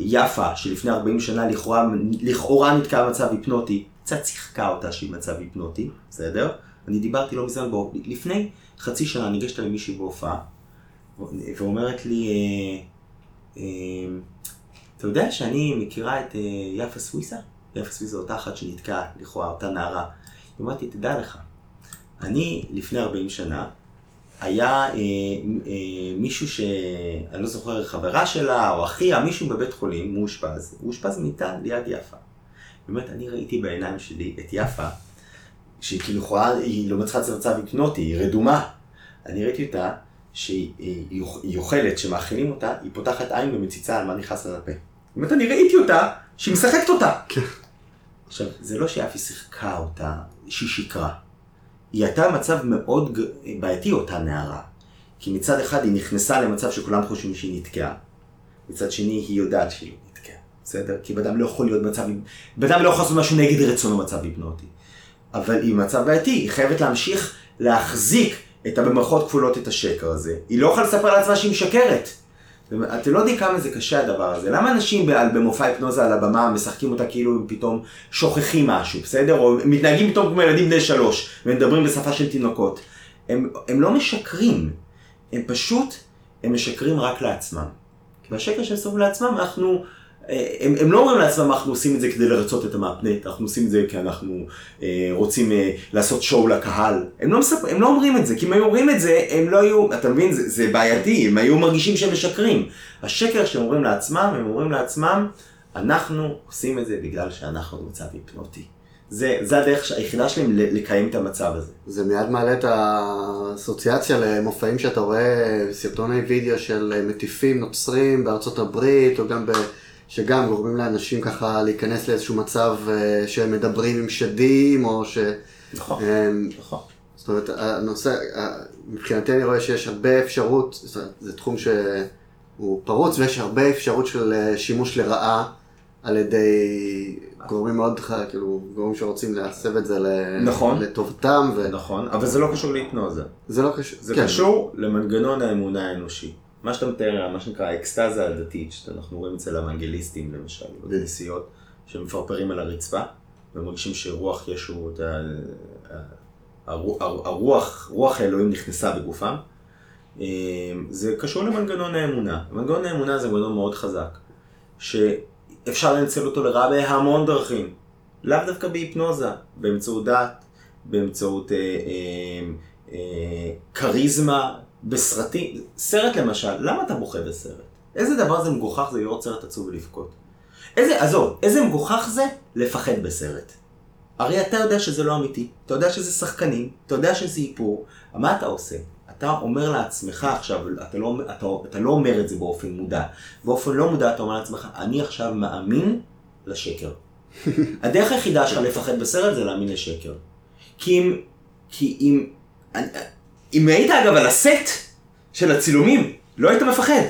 יפה, שלפני 40 שנה לכאורה, לכאורה נתקעה במצב היפנוטי, קצת שיחקה אותה שהיא מצב היפנוטי, בסדר? אני דיברתי לא מזמן, בו, לפני חצי שנה ניגשת למישהי בהופעה, ואומרת לי, אה, אה, אתה יודע שאני מכירה את אה, יפה סוויסה? יפה סוויסה אותה אחת שנתקעה, לכאורה, אותה נערה. היא אמרת לי, תדע לך, אני לפני 40 שנה, היה אה, אה, מישהו שאני לא זוכר, חברה שלה או אחיה, מישהו בבית חולים, מאושפז, הוא אושפז מיטה ליד יפה. באמת, אני ראיתי בעיניים שלי את יפה, שהיא כאילו יכולה, היא לא מצליחה מצב היפנוטי, היא רדומה. אני ראיתי אותה, שהיא אוכלת, שמאכילים אותה, היא פותחת עין ומציצה על מה נכנס לה לפה. באמת, אני ראיתי אותה, שהיא משחקת אותה. כן. עכשיו, זה לא שיפי שיחקה אותה, שהיא שיקרה. היא הייתה במצב מאוד בעייתי, אותה נערה. כי מצד אחד היא נכנסה למצב שכולם חושבים שהיא נתקעה. מצד שני, היא יודעת שהיא לא נתקעה. בסדר? כי בן לא יכול להיות במצב... בן אדם לא יכול לעשות משהו נגד רצונו במצב היפנוטי. אבל היא במצב בעייתי, היא חייבת להמשיך להחזיק את במרכאות כפולות את השקר הזה. היא לא יכולה לספר לעצמה שהיא משקרת. אתם לא יודעים כמה זה קשה הדבר הזה. למה אנשים במופע היפנוזה על הבמה משחקים אותה כאילו הם פתאום שוכחים משהו, בסדר? או מתנהגים פתאום כמו ילדים בני שלוש, ומדברים בשפה של תינוקות. הם, הם לא משקרים, הם פשוט, הם משקרים רק לעצמם. והשקר שהם סובבים לעצמם, אנחנו הם, הם לא אומרים לעצמם, אנחנו עושים את זה כדי לרצות את המאפנט, אנחנו עושים את זה כי אנחנו אה, רוצים אה, לעשות שואו לקהל. הם לא, מספ... הם לא אומרים את זה, כי אם היו אומרים את זה, הם לא היו, אתה מבין, זה, זה בעייתי, הם היו מרגישים שהם משקרים. השקר שהם אומרים לעצמם, הם אומרים לעצמם, אנחנו עושים את זה בגלל שאנחנו במצב היפנוטי. זה, זה הדרך היחידה שלהם לקיים את המצב הזה. זה מיד מעלה את האסוציאציה למופעים שאתה רואה, סרטוני וידאו של מטיפים נוצרים בארצות הברית, או גם ב... שגם גורמים לאנשים ככה להיכנס לאיזשהו מצב uh, שהם מדברים עם שדים, או ש... נכון, um, נכון. זאת אומרת, הנושא, מבחינתי אני רואה שיש הרבה אפשרות, זאת אומרת, זה תחום שהוא פרוץ ויש הרבה אפשרות של אה, שימוש לרעה על ידי גורמים מאוד, כאילו, גורמים שרוצים להסב את זה נכון, לטובתם. ו... נכון, אבל זה לא קשור להיפנוזה. זה לא קשור, זה כן. קשור למנגנון האמונה האנושי. מה שאתה מתאר, מה שנקרא האקסטזה הדתית, שאנחנו רואים אצל האוונגליסטים למשל, בכנסיות, שמפרפרים על הרצפה, ומרגישים שרוח ישו, הרוח, רוח האלוהים נכנסה בגופם. אמ, זה קשור למנגנון האמונה. מנגנון האמונה זה מנגנון מאוד חזק, שאפשר לנצל אותו לרעה בהמון דרכים. לאו דווקא בהיפנוזה, באמצעות דת, באמצעות אה, אה, אה, כריזמה, בסרטים, סרט למשל, למה אתה בוכה בסרט? איזה דבר זה מגוחך זה לראות סרט עצוב ולבכות? איזה, עזוב, איזה מגוחך זה לפחד בסרט? הרי אתה יודע שזה לא אמיתי, אתה יודע שזה שחקנים, אתה יודע שזה איפור, מה אתה עושה? אתה אומר לעצמך עכשיו, אתה לא, אתה, אתה לא אומר את זה באופן מודע. באופן לא מודע אתה אומר לעצמך, אני עכשיו מאמין לשקר. [laughs] הדרך היחידה שלך לפחד בסרט זה להאמין לשקר. כי אם, כי אם, אם היית אגב על הסט של הצילומים, לא היית מפחד.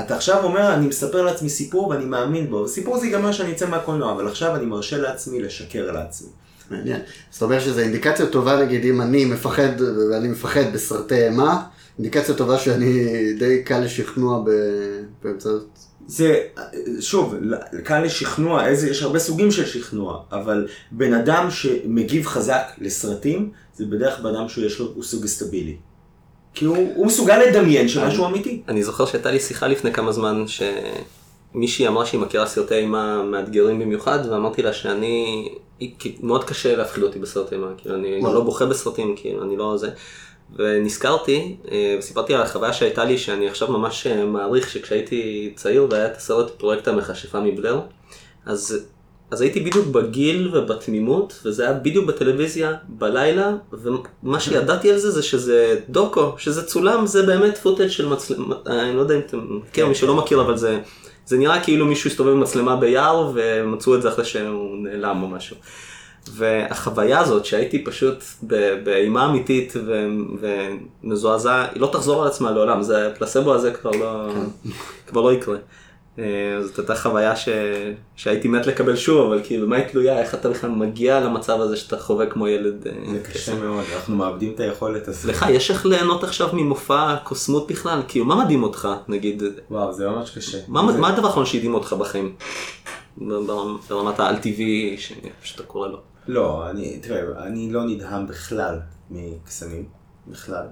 אתה עכשיו אומר, אני מספר לעצמי סיפור ואני מאמין בו, וסיפור זה ייגמר שאני אצא מהקולנוע, אבל עכשיו אני מרשה לעצמי לשקר לעצמי. מעניין. זאת אומרת שזו אינדיקציה טובה, נגיד, אם אני מפחד, ואני מפחד בסרטי אימה, אינדיקציה טובה שאני די קל לשכנוע באמצעות... זה, שוב, קל לשכנוע, איזה, יש הרבה סוגים של שכנוע, אבל בן אדם שמגיב חזק לסרטים, זה בדרך כלל אדם שיש לו, הוא סוגסטבילי. כי הוא, הוא מסוגל לדמיין שמשהו אמיתי. אני זוכר שהייתה לי שיחה לפני כמה זמן, שמישהי אמרה שהיא מכירה סרטי אימה מאתגרים במיוחד, ואמרתי לה שאני, מאוד קשה להפחיד אותי בסרטי אימה, כאילו אני לא בוכה בסרטים, כאילו אני לא זה. ונזכרתי, אה, וסיפרתי על החוויה שהייתה לי, שאני עכשיו ממש אה, מעריך שכשהייתי צעיר והיה את הסרט פרויקט המכשפה מבלר, אז אז הייתי בדיוק בגיל ובתמימות, וזה היה בדיוק בטלוויזיה, בלילה, ומה שידעתי על זה זה שזה דוקו, שזה צולם, זה באמת פוטאג' של מצלמה, אני לא יודע אם אתם מכיר, מי שלא מכיר, אבל זה, זה נראה כאילו מישהו הסתובב עם מצלמה ביער, ומצאו את זה אחרי שהוא נעלם או משהו. והחוויה הזאת שהייתי פשוט באימה אמיתית ומזועזע, היא לא תחזור על עצמה לעולם, זה הפלסבו הזה כבר לא, כן. כבר לא יקרה. אה, זאת הייתה חוויה ש... שהייתי מת לקבל שוב, אבל כאילו, במה היא תלויה? איך אתה בכלל מגיע למצב הזה שאתה חווה כמו ילד? אה, זה קשה מאוד, אנחנו מאבדים את היכולת הזאת. לך, יש איך ליהנות עכשיו ממופע קוסמות בכלל? כאילו, מה מדהים אותך, נגיד? וואו, זה ממש קשה. מה, זה... מה הדבר האחרון שהדהים אותך בחיים? ברמת העל טבעי שאתה קורא לו. לא, אני, תראה, אני לא נדהם בכלל מקסמים, בכלל.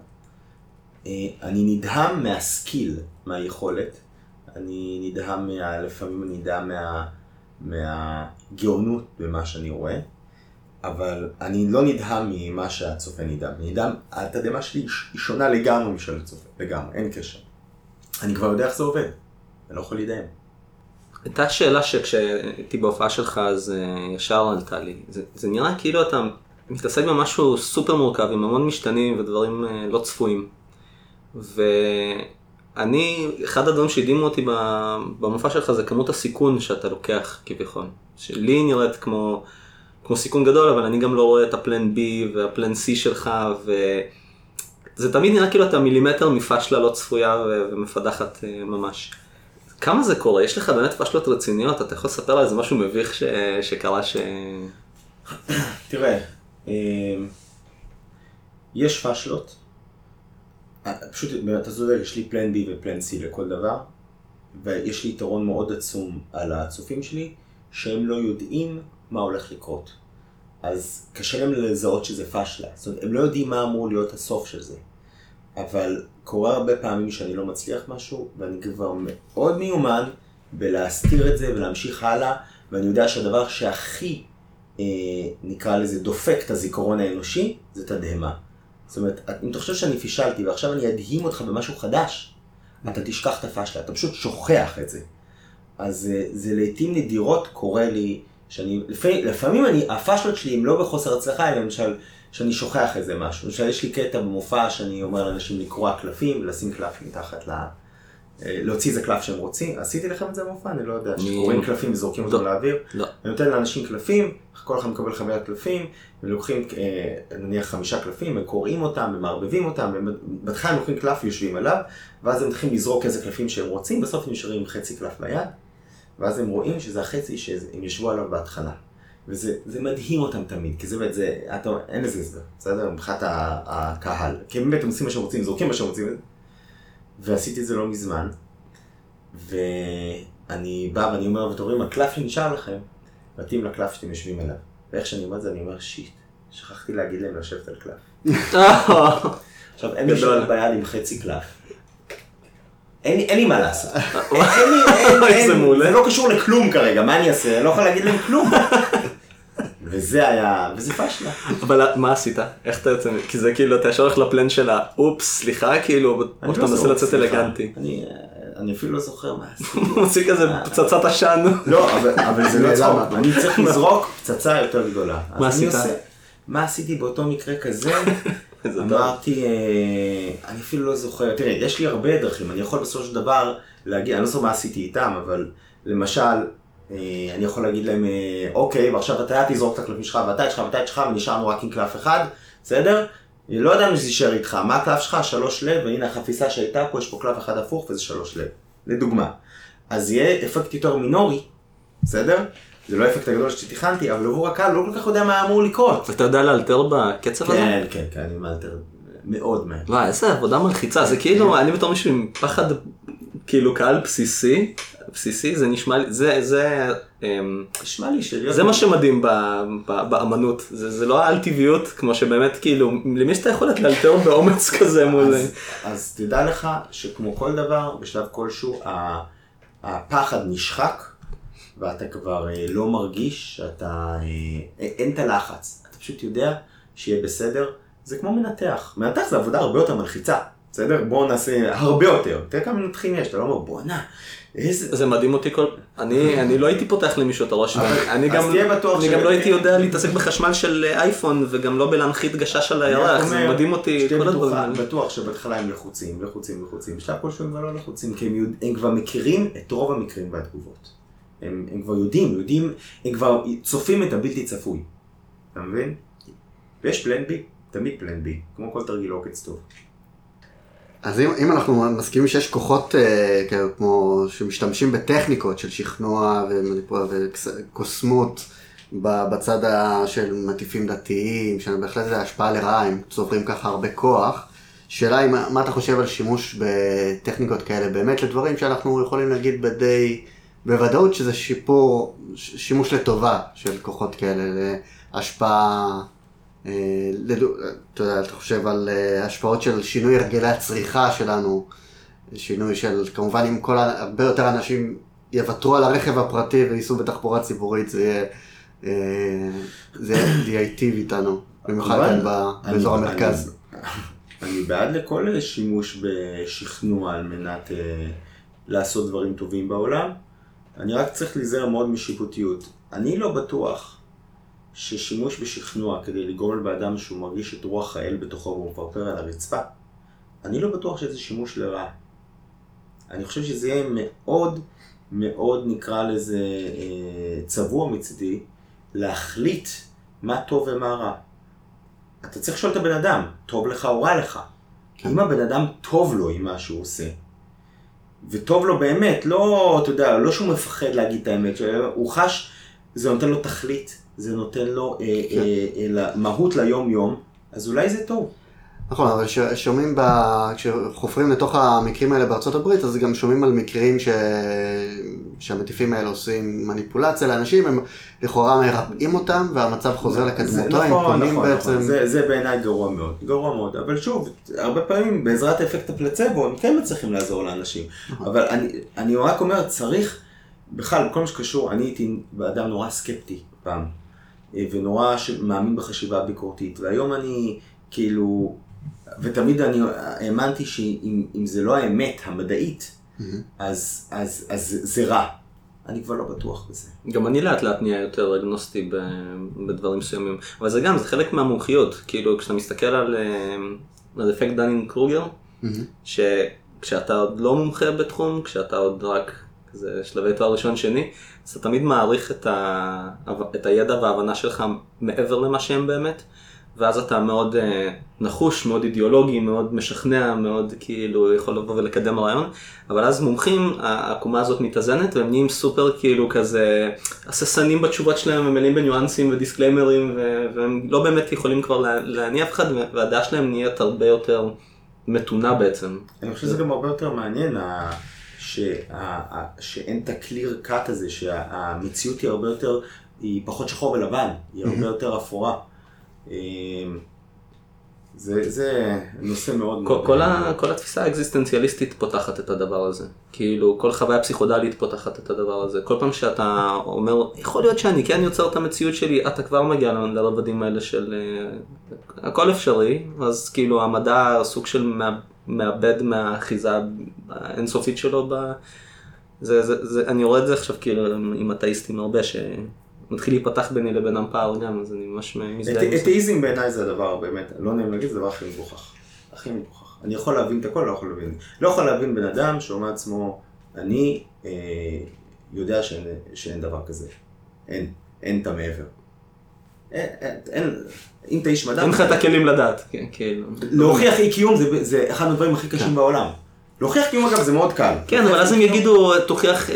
אה, אני נדהם מהסקיל, מהיכולת. אני נדהם מה... לפעמים אני נדהם מה... מהגאונות במה שאני רואה, אבל אני לא נדהם ממה שהצופה נדהם. נדהם, התדהמה שלי היא שונה לגמרי משל הצופה, לגמרי, אין קשר. אני כבר יודע איך זה עובד, אני לא יכול להידהם. הייתה שאלה שכשהייתי בהופעה שלך אז אה, ישר עלתה לי. זה, זה נראה כאילו אתה מתעסק במשהו סופר מורכב עם המון משתנים ודברים אה, לא צפויים. ו... אני, אחד הדברים שהדהימו אותי במופע שלך זה כמות הסיכון שאתה לוקח כביכול. שלי נראית כמו, כמו סיכון גדול, אבל אני גם לא רואה את הפלן B והפלן C שלך, וזה תמיד נראה כאילו אתה מילימטר מפשלה לא צפויה ומפדחת אה, ממש. כמה זה קורה? יש לך באמת פשלות רציניות? אתה יכול לספר על איזה משהו מביך ש... שקרה ש... תראה, אה, יש פשלות. פשוט, אתה צודק, יש לי פלן B ופלן C לכל דבר, ויש לי יתרון מאוד עצום על הצופים שלי, שהם לא יודעים מה הולך לקרות. אז קשה להם לזהות שזה פשלה. זאת אומרת, הם לא יודעים מה אמור להיות הסוף של זה. אבל קורה הרבה פעמים שאני לא מצליח משהו, ואני כבר מאוד מיומן בלהסתיר את זה ולהמשיך הלאה, ואני יודע שהדבר שהכי, אה, נקרא לזה, דופק את הזיכרון האנושי, זה תדהמה. זאת אומרת, אם אתה חושב שאני פישלתי ועכשיו אני אדהים אותך במשהו חדש, אתה תשכח את הפשלה, אתה פשוט שוכח את זה. אז זה, זה לעיתים נדירות קורה לי, שאני, לפעמים, לפעמים אני, הפשלות שלי הם לא בחוסר הצלחה, אלא למשל, שאני שוכח איזה משהו. למשל, יש לי קטע במופע שאני אומר לאנשים לקרוע קלפים ולשים קלף מתחת ל... אה, להוציא איזה קלף שהם רוצים, עשיתי לכם את זה במופע? אני לא יודע, שקוראים קלפים וזורקים אותם לא. לאוויר. לא. אני נותן לאנשים קלפים, כל אחד מקבל חוויית קלפים, ולוקחים אה, נניח חמישה קלפים, הם קוראים אותם, ומערבבים אותם, בהתחלה הם לוקחים קלף ויושבים עליו, ואז הם מתחילים לזרוק איזה קלפים שהם רוצים, בסוף הם נשארים עם חצי קלף ביד, ואז הם רואים שזה החצי שהם ישבו עליו בהתחלה. וזה מדהים אותם תמיד, כי זה באמת, זה, אתה, אין לזה הסבר, בסדר? מבחינת הקהל. כי הם באמת עושים מה שהם רוצים, זורקים מה שהם רוצים, ועשיתי את זה לא מזמן, ואני בא ואני אומר, ואתם רואים, הקלף שנשאר לכם, מתאים לקלף שאתם יושבים עליו. ואיך שאני אומר את זה, אני אומר, שיט, שכחתי להגיד להם לשבת על קלף. [laughs] עכשיו, הם יושבים ביד עם חצי קלף. אין לי מה לעשות. [laughs] זה לא קשור לכלום כרגע, מה אני אעשה? אני לא יכול להגיד להם כלום. [laughs] וזה היה, וזה פשלה. אבל מה עשית? איך אתה יוצא? כי זה כאילו, אתה ישר הולך לפלן של האופס, סליחה, כאילו, או שאתה לא מנסה לצאת אלגנטי. אני אפילו לא זוכר מה עשיתי. הוא מוציא כזה פצצת עשן. לא, אבל זה לא צחוק. אני צריך לזרוק פצצה יותר גדולה. מה עשית? מה עשיתי באותו מקרה כזה? [laughs] אמרתי, אה, אני אפילו לא זוכר, תראה, יש לי הרבה דרכים, אני יכול בסופו של דבר להגיד, אני לא זוכר מה עשיתי איתם, אבל למשל, אה, אני יכול להגיד להם, אה, אוקיי, ועכשיו אתה תזרוק את הקלפים שלך, ואתה יש לך, ואתה יש לך, ונשארנו רק עם קלף אחד, בסדר? לא ידענו שזה יישאר איתך, מה הקלף שלך? שלוש לב, והנה החפיסה שהייתה פה, יש פה קלף אחד הפוך וזה שלוש לב. לדוגמה. אז יהיה אפקט יותר מינורי, בסדר? זה לא האפקט הגדול שתכננתי, אבל עבור הקהל לא כל כך יודע מה אמור לקרות. אתה יודע לאלתר בקצב הזה? כן, כן, כן, אני מאלתר מאוד מהר. וואי, איזה עבודה מלחיצה, זה כאילו, אני בתור מישהו עם פחד, כאילו קהל בסיסי, בסיסי, זה נשמע לי, זה, זה, אמ, נשמע לי שלהיות... זה מה שמדהים באמנות, זה, זה לא האל טבעיות, כמו שבאמת כאילו, למי שאתה יכול לאלתר באומץ [laughs] כזה מול... אז, אז תדע לך שכמו כל דבר, בשלב כלשהו, הפחד נשחק. ואתה כבר אה, לא מרגיש שאתה, אה, אין את הלחץ. אתה פשוט יודע שיהיה בסדר. זה כמו מנתח. מנתח זה עבודה הרבה יותר מלחיצה. בסדר? בואו נעשה הרבה יותר. תראה כמה מנתחים יש, אתה לא אומר בואנה. איזה... זה מדהים אותי כל... אני, אני לא הייתי פותח למישהו את הראש, אני גם, אני גם לא הייתי יודע להתעסק בחשמל של אייפון וגם לא בלהנחית גשש על הירח, זה מדהים אותי כל הדברים האלה. בטוח שבהתחלה הם לחוצים, לחוצים, לחוצים, בשלב כלשהו הם כבר לא לחוצים, כי הם, הם כבר מכירים את רוב המקרים והתגובות. הם, הם כבר יודעים, יודעים, הם כבר צופים את הבלתי צפוי. אתה מבין? ויש פלן בי, תמיד פלן בי, כמו כל תרגיל עוקץ טוב. אז אם, אם אנחנו מסכימים שיש כוחות אה, כמו שמשתמשים בטכניקות של שכנוע וקוסמות בצד של מטיפים דתיים, שבהחלט זה השפעה לרעה, הם צוברים ככה הרבה כוח. שאלה היא, מה אתה חושב על שימוש בטכניקות כאלה באמת לדברים שאנחנו יכולים להגיד בדי בוודאות שזה שיפור, שימוש לטובה של כוחות כאלה, להשפעה, אה, אתה יודע, אתה חושב על אה, השפעות של שינוי הרגלי הצריכה שלנו, שינוי של, כמובן אם כל, הרבה יותר אנשים יוותרו על הרכב הפרטי וייסעו בתחבורה ציבורית, זה יהיה, אה, זה ייטיב איתנו, במיוחד כאן באזור המרכז. אני בעד לכל שימוש בשכנוע על מנת לעשות דברים טובים בעולם. אני רק צריך להיזהר מאוד משיפוטיות. אני לא בטוח ששימוש בשכנוע כדי לגרום לבאדם שהוא מרגיש את רוח האל בתוכו והוא מפרפר על הרצפה, אני לא בטוח שזה שימוש לרעה. אני חושב שזה יהיה מאוד מאוד נקרא לזה אה, צבוע מצידי, להחליט מה טוב ומה רע. אתה צריך לשאול את הבן אדם, טוב לך או רע לך. כן. אם הבן אדם טוב לו עם מה שהוא עושה, וטוב לו באמת, לא, אתה יודע, לא שהוא מפחד להגיד את האמת, הוא חש, זה נותן לו תכלית, זה נותן לו אה, כן. אה, אה, מהות ליום-יום, אז אולי זה טוב. נכון, אבל שומעים, ב... כשחופרים לתוך המקרים האלה בארצות הברית, אז גם שומעים על מקרים ש... שהמטיפים האלה עושים מניפולציה לאנשים, הם לכאורה מרפאים אותם, והמצב חוזר לקדמותו, הם נכון, קונים נכון, בעצם... נכון, זה, זה בעיניי גרוע מאוד, גרוע מאוד, אבל שוב, הרבה פעמים בעזרת אפקט הפלצבו, הם כן מצליחים לעזור לאנשים, נכון. אבל אני, אני רק אומר, צריך, בכלל, בכל מה שקשור, אני הייתי אדם נורא סקפטי פעם, ונורא מאמין בחשיבה ביקורתית, והיום אני, כאילו, ותמיד אני האמנתי שאם זה לא האמת המדעית, mm-hmm. אז, אז, אז זה רע. אני כבר לא בטוח בזה. גם אני לאט לאט נהיה יותר אגנוסטי בדברים מסוימים. אבל זה גם, זה חלק מהמומחיות. כאילו, כשאתה מסתכל על, אה, על אפקט דנין קרוגר, mm-hmm. שכשאתה עוד לא מומחה בתחום, כשאתה עוד רק כזה שלבי תואר ראשון שני, אז אתה תמיד מעריך את, ה, את הידע וההבנה שלך מעבר למה שהם באמת. ואז אתה מאוד uh, נחוש, מאוד אידיאולוגי, מאוד משכנע, מאוד כאילו יכול לבוא ולקדם רעיון, אבל אז מומחים, העקומה הזאת מתאזנת והם נהיים סופר כאילו כזה הססנים בתשובות שלהם, הם מלאים בניואנסים ודיסקליימרים והם לא באמת יכולים כבר להניע אף אחד והדעה שלהם נהיית הרבה יותר מתונה בעצם. אני חושב שזה גם הרבה יותר מעניין. שאין את הקליר קאט הזה, שהמציאות היא הרבה יותר, היא פחות שחור ולבן, היא הרבה יותר אפורה. אמ, זה, זה נושא מאוד כל, מאוד... כל, ה, כל התפיסה האקזיסטנציאליסטית פותחת את הדבר הזה. כאילו, כל חוויה פסיכודלית פותחת את הדבר הזה. כל פעם שאתה אומר, יכול להיות שאני כן יוצר את המציאות שלי, אתה כבר מגיע לרבדים האלה של... uh, הכל אפשרי, אז כאילו המדע סוג של מאבד מהאחיזה האינסופית שלו. ב... זה, זה, זה, אני רואה את זה עכשיו כאילו עם אתאיסטים הרבה, ש... מתחיל להיפתח ביני לבינם פער גם, אז אני ממש מזדהה עם זה. אתאיזם בעיניי זה הדבר, באמת, לא נעים להגיד, זה הדבר הכי מגוחך. הכי מגוחך. אני יכול להבין את הכל, לא יכול להבין. לא יכול להבין בן אדם שאומר לעצמו, אני אה, יודע שאין, שאין דבר כזה. אין, אין את המעבר. אין, אין, אם אתה איש מדע... אין לך את הכלים לדעת, כן, כאילו. להוכיח אי קיום זה, זה אחד הדברים הכי קשים כן. בעולם. להוכיח קיום אגב זה מאוד קל. כן, אבל אז הם יגידו, תוכיח,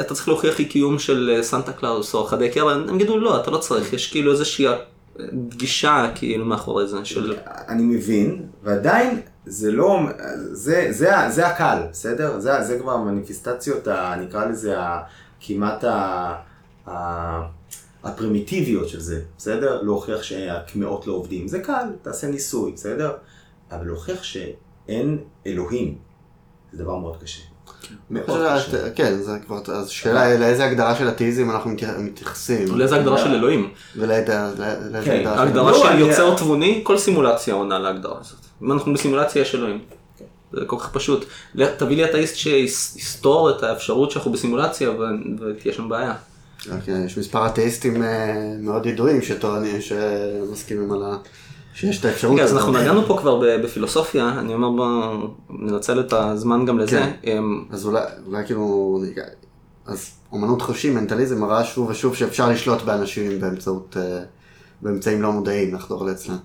אתה צריך להוכיח אי קיום של אה, סנטה קלאוס או חדי קרן, הם יגידו לא, אתה לא צריך, יש כאילו איזושהי גישה כאילו מאחורי זה של... אני מבין, ועדיין זה לא, זה, זה, זה הקל, בסדר? זה, זה כבר המניפיסטציות, נקרא לזה כמעט ה... ה הפרימיטיביות של זה, בסדר? להוכיח שהקמעות לא עובדים, זה קל, תעשה ניסוי, בסדר? אבל להוכיח שאין אלוהים, זה דבר מאוד קשה. כן, זה כבר, אז שאלה לאיזה הגדרה של אתאיזם אנחנו מתייחסים. לאיזה הגדרה של אלוהים. ולאיזה כן, הגדרה הגדרה של יוצר תבוני, כל סימולציה עונה להגדרה הזאת. אם אנחנו בסימולציה יש אלוהים. זה כל כך פשוט. תביא לי אתאיסט שיסתור את האפשרות שאנחנו בסימולציה ותהיה שם בעיה. אוקיי, יש מספר אתאיסטים אה, מאוד ידועים שטוענים, שמסכימים על ה... שיש את האפשרות. רגע, אז אנחנו נגענו פה כבר בפילוסופיה, אני אומר בוא ננצל את הזמן גם לזה. כן. אמ, אז אולי, כאילו, אז אומנות חושי, מנטליזם, מראה שוב ושוב שאפשר לשלוט באנשים באמצעות, אה, באמצעים לא מודעים, לחדור לאצלם.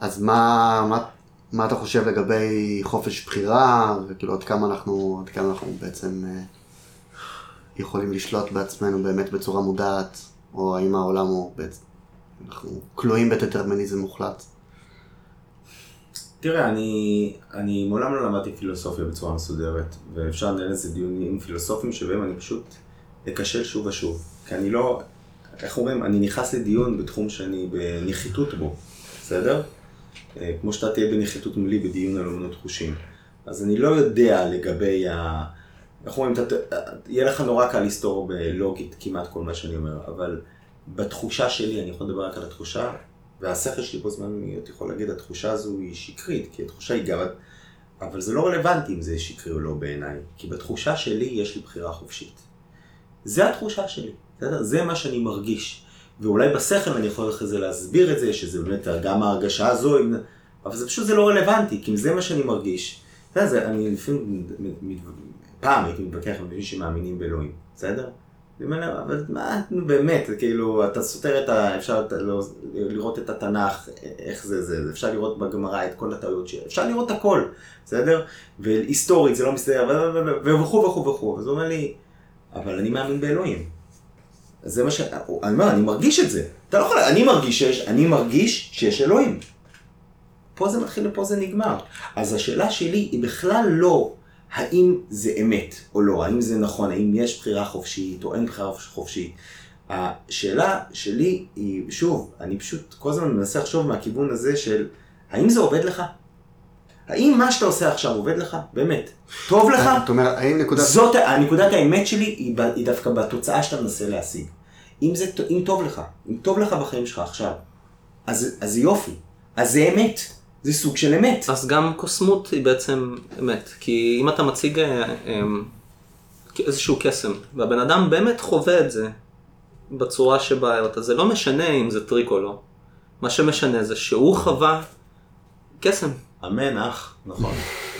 אז מה, מה, מה אתה חושב לגבי חופש בחירה, וכאילו עד כמה אנחנו, עד כמה אנחנו בעצם אה, יכולים לשלוט בעצמנו באמת בצורה מודעת, או האם העולם הוא בעצם, אנחנו כלואים בדטרמיניזם מוחלט? תראה, אני, אני מעולם לא למדתי פילוסופיה בצורה מסודרת, ואפשר לנהל איזה דיונים פילוסופיים שבהם אני פשוט אכשל שוב ושוב. כי אני לא, איך אומרים, אני נכנס לדיון בתחום שאני בנחיתות בו, בסדר? אה, כמו שאתה תהיה בנחיתות מולי בדיון על אמנות חושים. אז אני לא יודע לגבי ה... איך אומרים, יהיה לך נורא קל לסתור בלוגית כמעט כל מה שאני אומר, אבל בתחושה שלי, אני יכול לדבר רק על התחושה, והשכל שלי בו זמן אתה יכול להגיד, התחושה הזו היא שקרית, כי התחושה היא גם... אבל זה לא רלוונטי אם זה שקרי או לא בעיניי, כי בתחושה שלי יש לי בחירה חופשית. זה התחושה שלי, בסדר? זה מה שאני מרגיש. ואולי בשכל אני יכול אחרי זה להסביר את זה, שזה באמת גם ההרגשה הזו, אבל זה פשוט זה לא רלוונטי, כי אם זה מה שאני מרגיש. אתה יודע, אני לפעמים, פעם הייתי מתווכח עם אנשים שמאמינים באלוהים, בסדר? אני אומר אבל מה, באמת, כאילו, אתה סותר את ה... אפשר לא, לראות את התנ"ך, איך זה זה, אפשר לראות בגמרא את כל הטעויות שלה, אפשר לראות הכל, בסדר? והיסטורית זה לא מסתדר, וכו' וכו' וכו'. אז הוא אומר לי, אבל אני מאמין באלוהים. זה מה ש... אני אומר, אני מרגיש את זה. אתה לא יכול... אני מרגיש שיש, אני מרגיש שיש אלוהים. פה זה מתחיל ופה זה נגמר. אז השאלה שלי היא בכלל לא האם זה אמת או לא, האם זה נכון, האם יש בחירה חופשית או אין בחירה חופשית. השאלה שלי היא, שוב, אני פשוט כל הזמן מנסה לחשוב מהכיוון הזה של, האם זה עובד לך? האם מה שאתה עושה עכשיו עובד לך? באמת. טוב לך? זאת אומרת, האם נקודת... זאת, הנקודת האמת שלי היא, היא דווקא בתוצאה שאתה מנסה להשיג. אם, זה, אם טוב לך, אם טוב לך בחיים שלך עכשיו, אז, אז יופי, אז זה אמת. זה סוג של אמת. אז גם קוסמות היא בעצם אמת, כי אם אתה מציג אה, אה, איזשהו קסם, והבן אדם באמת חווה את זה בצורה שבה הראית, זה לא משנה אם זה טריק או לא. מה שמשנה זה שהוא חווה קסם. אמן אח, נכון.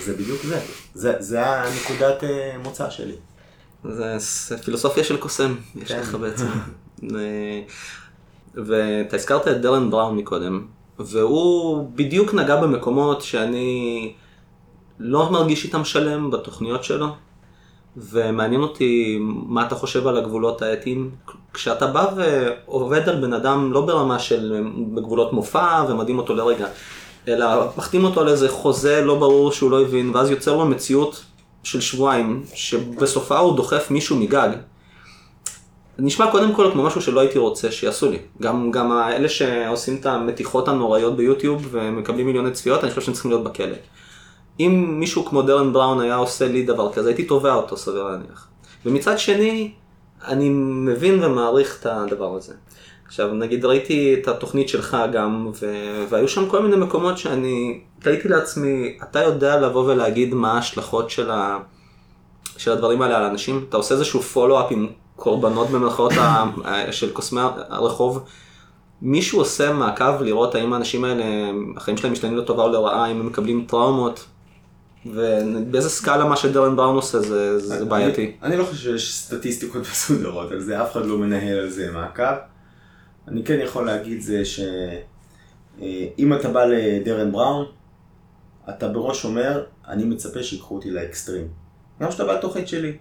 זה בדיוק זה. זה, זה הנקודת אה, מוצא שלי. זה פילוסופיה של קוסם, יש כן. לך בעצם. [laughs] ואתה הזכרת את דרן בראון מקודם, והוא בדיוק נגע במקומות שאני לא מרגיש איתם שלם בתוכניות שלו, ומעניין אותי מה אתה חושב על הגבולות האתיים. כשאתה בא ועובד על בן אדם לא ברמה של בגבולות מופע ומדהים אותו לרגע, אלא מחתים אותו על איזה חוזה לא ברור שהוא לא הבין, ואז יוצר לו מציאות של שבועיים, שבסופה הוא דוחף מישהו מגג. נשמע קודם כל כמו משהו שלא הייתי רוצה שיעשו לי. גם, גם האלה שעושים את המתיחות הנוראיות ביוטיוב ומקבלים מיליוני צפיות, אני חושב שהם צריכים להיות בכלא. אם מישהו כמו דרן בראון היה עושה לי דבר כזה, הייתי תובע אותו, סביר להניח. ומצד שני, אני מבין ומעריך את הדבר הזה. עכשיו, נגיד ראיתי את התוכנית שלך גם, ו... והיו שם כל מיני מקומות שאני תהיתי לעצמי, אתה יודע לבוא ולהגיד מה ההשלכות של, ה... של הדברים האלה על אנשים? אתה עושה איזשהו פולו-אפ עם הקורבנות במרכאות של קוסמי הרחוב, מישהו עושה מעקב לראות האם האנשים האלה, החיים שלהם משתנים לטובה או לרעה, אם הם מקבלים טראומות, ובאיזה סקאלה מה שדרן בראון עושה זה, זה בעייתי. אני, אני לא חושב שיש סטטיסטיקות [laughs] מסודרות על זה, אף אחד לא מנהל על זה מעקב. אני כן יכול להגיד זה שאם אתה בא לדרן בראון, אתה בראש אומר, אני מצפה שיקחו אותי לאקסטרים. גם כשאתה בא לתוכנית שלי,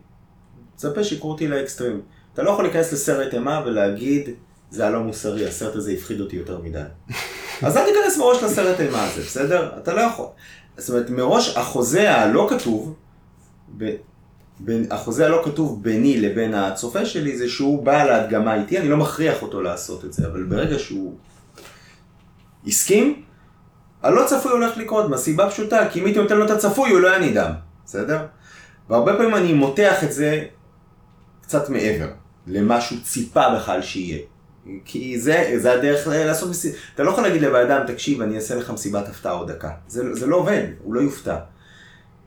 מצפה שיקחו אותי לאקסטרים. אתה לא יכול להיכנס לסרט אימה ולהגיד, זה הלא מוסרי, הסרט הזה הפחיד אותי יותר מדי. [laughs] אז אל תיכנס מראש לסרט אימה הזה, בסדר? אתה לא יכול. זאת אומרת, מראש החוזה הלא כתוב, ב... בין, החוזה הלא כתוב ביני לבין הצופה שלי זה שהוא בא להדגמה איתי, אני לא מכריח אותו לעשות את זה, אבל ברגע שהוא הסכים, הלא צפוי הולך לקרות, מהסיבה פשוטה, כי אם הייתי נותן לו את הצפוי הוא לא יניד דם, בסדר? והרבה פעמים אני מותח את זה קצת מעבר למה שהוא ציפה בכלל שיהיה. כי זה, זה הדרך לעשות מסיבה. אתה לא יכול להגיד לבן אדם, תקשיב, אני אעשה לך מסיבת הפתעה עוד דקה. זה, זה לא עובד, הוא לא יופתע.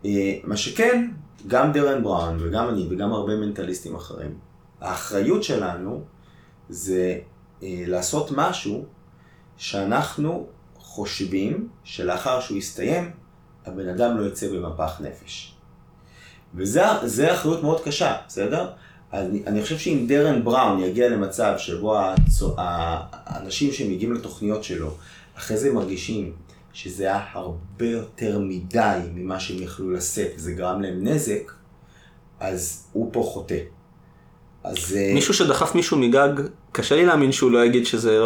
אה, מה שכן, גם דרן בראון וגם אני וגם הרבה מנטליסטים אחרים, האחריות שלנו זה אה, לעשות משהו שאנחנו חושבים שלאחר שהוא יסתיים, הבן אדם לא יצא במפח נפש. וזה אחריות מאוד קשה, בסדר? אני, אני חושב שאם דרן בראון יגיע למצב שבו הצו, האנשים שמגיעים לתוכניות שלו, אחרי זה מרגישים שזה היה הרבה יותר מדי ממה שהם יכלו לשאת, וזה גרם להם נזק, אז הוא פה חוטא. אז... אה, מישהו שדחף מישהו מגג, קשה לי להאמין שהוא לא יגיד שזה,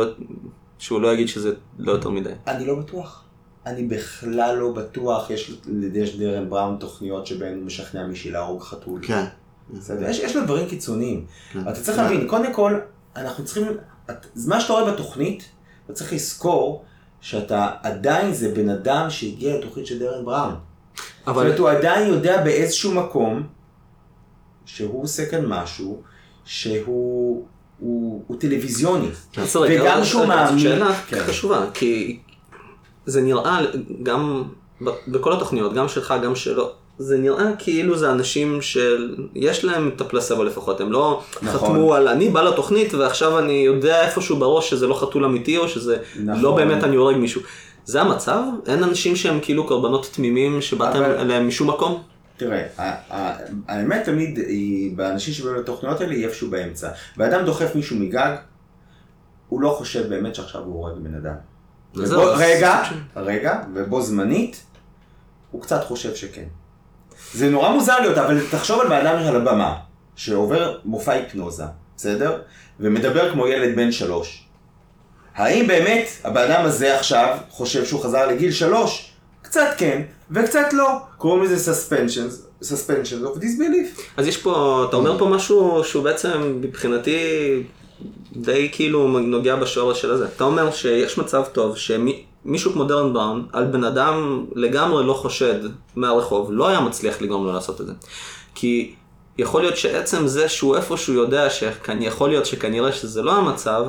שהוא לא יגיד שזה לא יותר מדי. אני לא בטוח. אני בכלל לא בטוח, יש לדרן בראון תוכניות שבהן הוא משכנע מישהי להרוג חתול. כן. יש, יש לו דברים קיצוניים. כן. אתה צריך להבין, קודם כל, אנחנו צריכים, את, מה שאתה רואה בתוכנית, אתה צריך לזכור שאתה עדיין זה בן אדם שהגיע לתוכנית של דרן בראון. אבל... זאת אומרת, הוא עדיין יודע באיזשהו מקום שהוא עושה כאן משהו שהוא הוא, הוא טלוויזיוני. כן. וגם שהוא מאמין... שאלה כן. חשובה, כי זה נראה גם בכל התוכניות, גם שלך, גם שלו, זה נראה כאילו זה אנשים שיש להם את הפלסבו לפחות, הם לא נכון. חתמו על אני בא לתוכנית ועכשיו אני יודע איפשהו בראש שזה לא חתול אמיתי או שזה נכון. לא באמת אני הורג מישהו. זה המצב? אין אנשים שהם כאילו קורבנות תמימים שבאתם אבל... אליהם משום מקום? תראה, האמת תמיד היא, באנשים שבאים לתוכניות האלה היא איפשהו באמצע. ואדם דוחף מישהו מגג, הוא לא חושב באמת שעכשיו הוא הורג בן אדם. ובו, רגע, רגע, ובו זמנית, הוא קצת חושב שכן. זה נורא מוזר להיות, אבל תחשוב על בן אדם על הבמה, שעובר מופע היפנוזה, בסדר? ומדבר כמו ילד בן שלוש. האם באמת הבן אדם הזה עכשיו חושב שהוא חזר לגיל שלוש? קצת כן, וקצת לא. קוראים לזה suspensions, suspensions of disbelief. אז יש פה, אתה אומר פה משהו שהוא בעצם מבחינתי די כאילו נוגע בשורש של הזה. אתה אומר שיש מצב טוב שמי... מישהו כמו דרן בראון, על בן אדם לגמרי לא חושד מהרחוב, לא היה מצליח לגרום לו לעשות את זה. כי יכול להיות שעצם זה שהוא איפשהו יודע שיכול להיות שכנראה שזה לא המצב,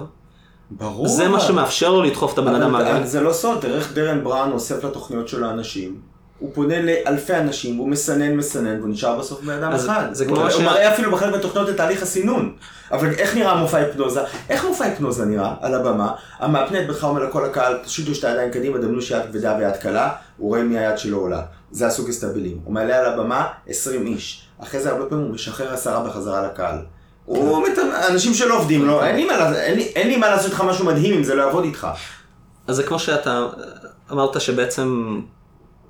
ברור. זה מה שמאפשר לו לדחוף את הבן אדם מהגן. זה לא סוד, איך דרן בראון אוסף לתוכניות של האנשים. הוא פונה לאלפי אנשים, הוא מסנן מסנן, והוא נשאר בסוף בן אדם אחד. זה כמו ש... הוא מראה אפילו בחלק מהתוכניות את תהליך הסינון. אבל איך נראה מופע היפנוזה? איך מופע היפנוזה נראה על הבמה? המאפנט בכלל אומר לכל הקהל, תשיטו שתי ידיים קדימה, דמנו שיד כבדה ויד קלה, הוא רואה מי היד שלו עולה. זה הסוג הסטבילים. הוא מעלה על הבמה 20 איש. אחרי זה הרבה פעמים הוא משחרר עשרה בחזרה לקהל. הוא מת... אנשים שלא עובדים לו, אין, לי, אין לי מה לעשות איתך משהו מדהים אם זה לא יעבוד איתך. אז זה כמו שאתה אמרת שבעצם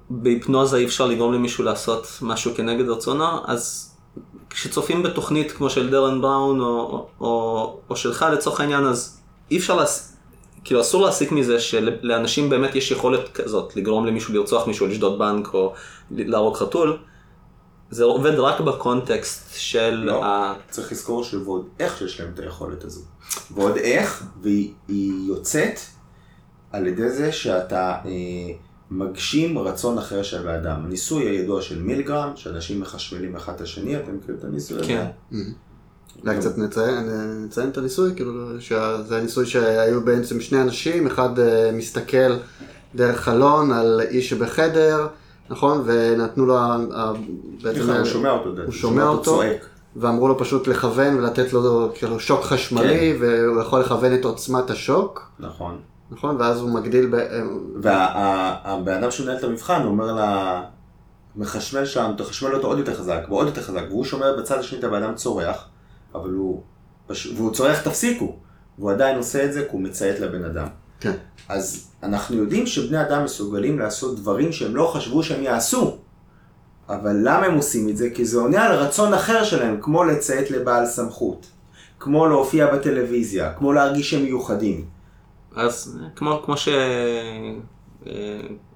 בהיפנוזה אי אפשר לגרום למישהו לעשות משהו כנגד רצונו, אז כשצופים בתוכנית כמו של דרן בראון או, או, או שלך לצורך העניין, אז אי אפשר, להס... כאילו אסור להסיק מזה שלאנשים באמת יש יכולת כזאת לגרום למישהו לרצוח מישהו, לשדוד בנק או להרוג חתול. זה עובד רק בקונטקסט של לא, ה... צריך לזכור שעוד איך שיש להם את היכולת הזו. ועוד איך, והיא יוצאת על ידי זה שאתה... אה, מגשים רצון אחר של האדם. הניסוי הידוע של מילגרם, שאנשים מחשמלים אחד את השני, אתם מכירים את הניסוי הזה? כן. אולי קצת נציין את הניסוי, כאילו שזה הניסוי שהיו בעצם שני אנשים, אחד אה, מסתכל דרך חלון על איש שבחדר, נכון? ונתנו לו בעצם... הוא שומע אותו, הוא שומע אותו, ואמרו לו פשוט לכוון ולתת לו כאילו שוק חשמלי, כן. והוא יכול לכוון את עוצמת השוק, נכון. נכון? ואז הוא מגדיל ב... והבן אדם שמנהל את המבחן, הוא אומר לה, מחשמל שם, תחשמל אותו עוד יותר חזק, ועוד יותר חזק, והוא שומע בצד השני את הבן אדם צורח, אבל הוא. והוא צורח תפסיקו, והוא עדיין עושה את זה כי הוא מציית לבן אדם. כן. אז אנחנו יודעים שבני אדם מסוגלים לעשות דברים שהם לא חשבו שהם יעשו. אבל למה הם עושים את זה? כי זה עונה על רצון אחר שלהם, כמו לציית לבעל סמכות, כמו להופיע בטלוויזיה, כמו להרגיש שהם מיוחדים. אז כמו, כמו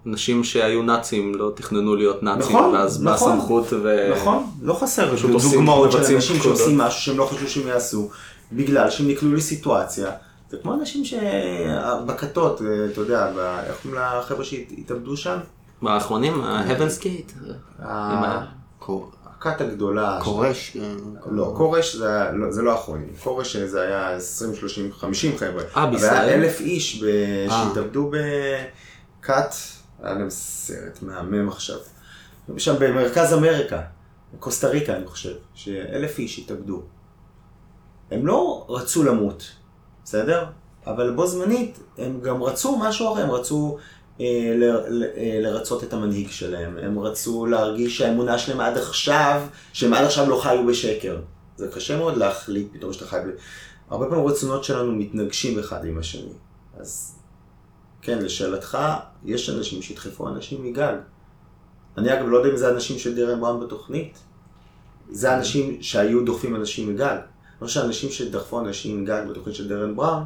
שאנשים שהיו נאצים לא תכננו להיות נאצים, נכון, ואז נכון. באה סמכות ו... נכון, לא חסר דוגמאות של אנשים פקודות. שעושים משהו שהם לא חשבו שהם יעשו, בגלל שהם נקלעו לסיטואציה. זה כמו אנשים שבכתות, אתה יודע, איך קוראים לחבר'ה שהתאבדו שם? באחרונים, ה-Heaven's Gate. ה- קור- הכת הגדולה. כורש. אה, לא, כורש זה, לא, זה לא האחרונים, כורש זה היה 20, 30, 50 חבר'ה. אה, בישראל? היה אלף איש ב... אה. שהתאבדו בכת, היה להם סרט מהמם עכשיו. שם במרכז אמריקה, קוסטה ריקה אני חושב, שאלף איש התאבדו. הם לא רצו למות, בסדר? אבל בו זמנית הם גם רצו משהו אחר, הם רצו אה, אה, לרצות את המנהיג שלהם, הם רצו להרגיש שהאמונה שלהם עד עכשיו, שהם עד עכשיו לא חיו בשקר. זה קשה מאוד להחליט פתאום שאתה חי ב... הרבה פעמים הרצונות שלנו מתנגשים אחד עם השני. אז כן, לשאלתך, יש אנשים שידחפו אנשים מגג. אני אגב לא יודע אם זה אנשים של דירן בראון בתוכנית. זה אנשים שהיו דוחפים אנשים מגג. לא שאנשים שדחפו אנשים מגג בתוכנית של דרן בראון,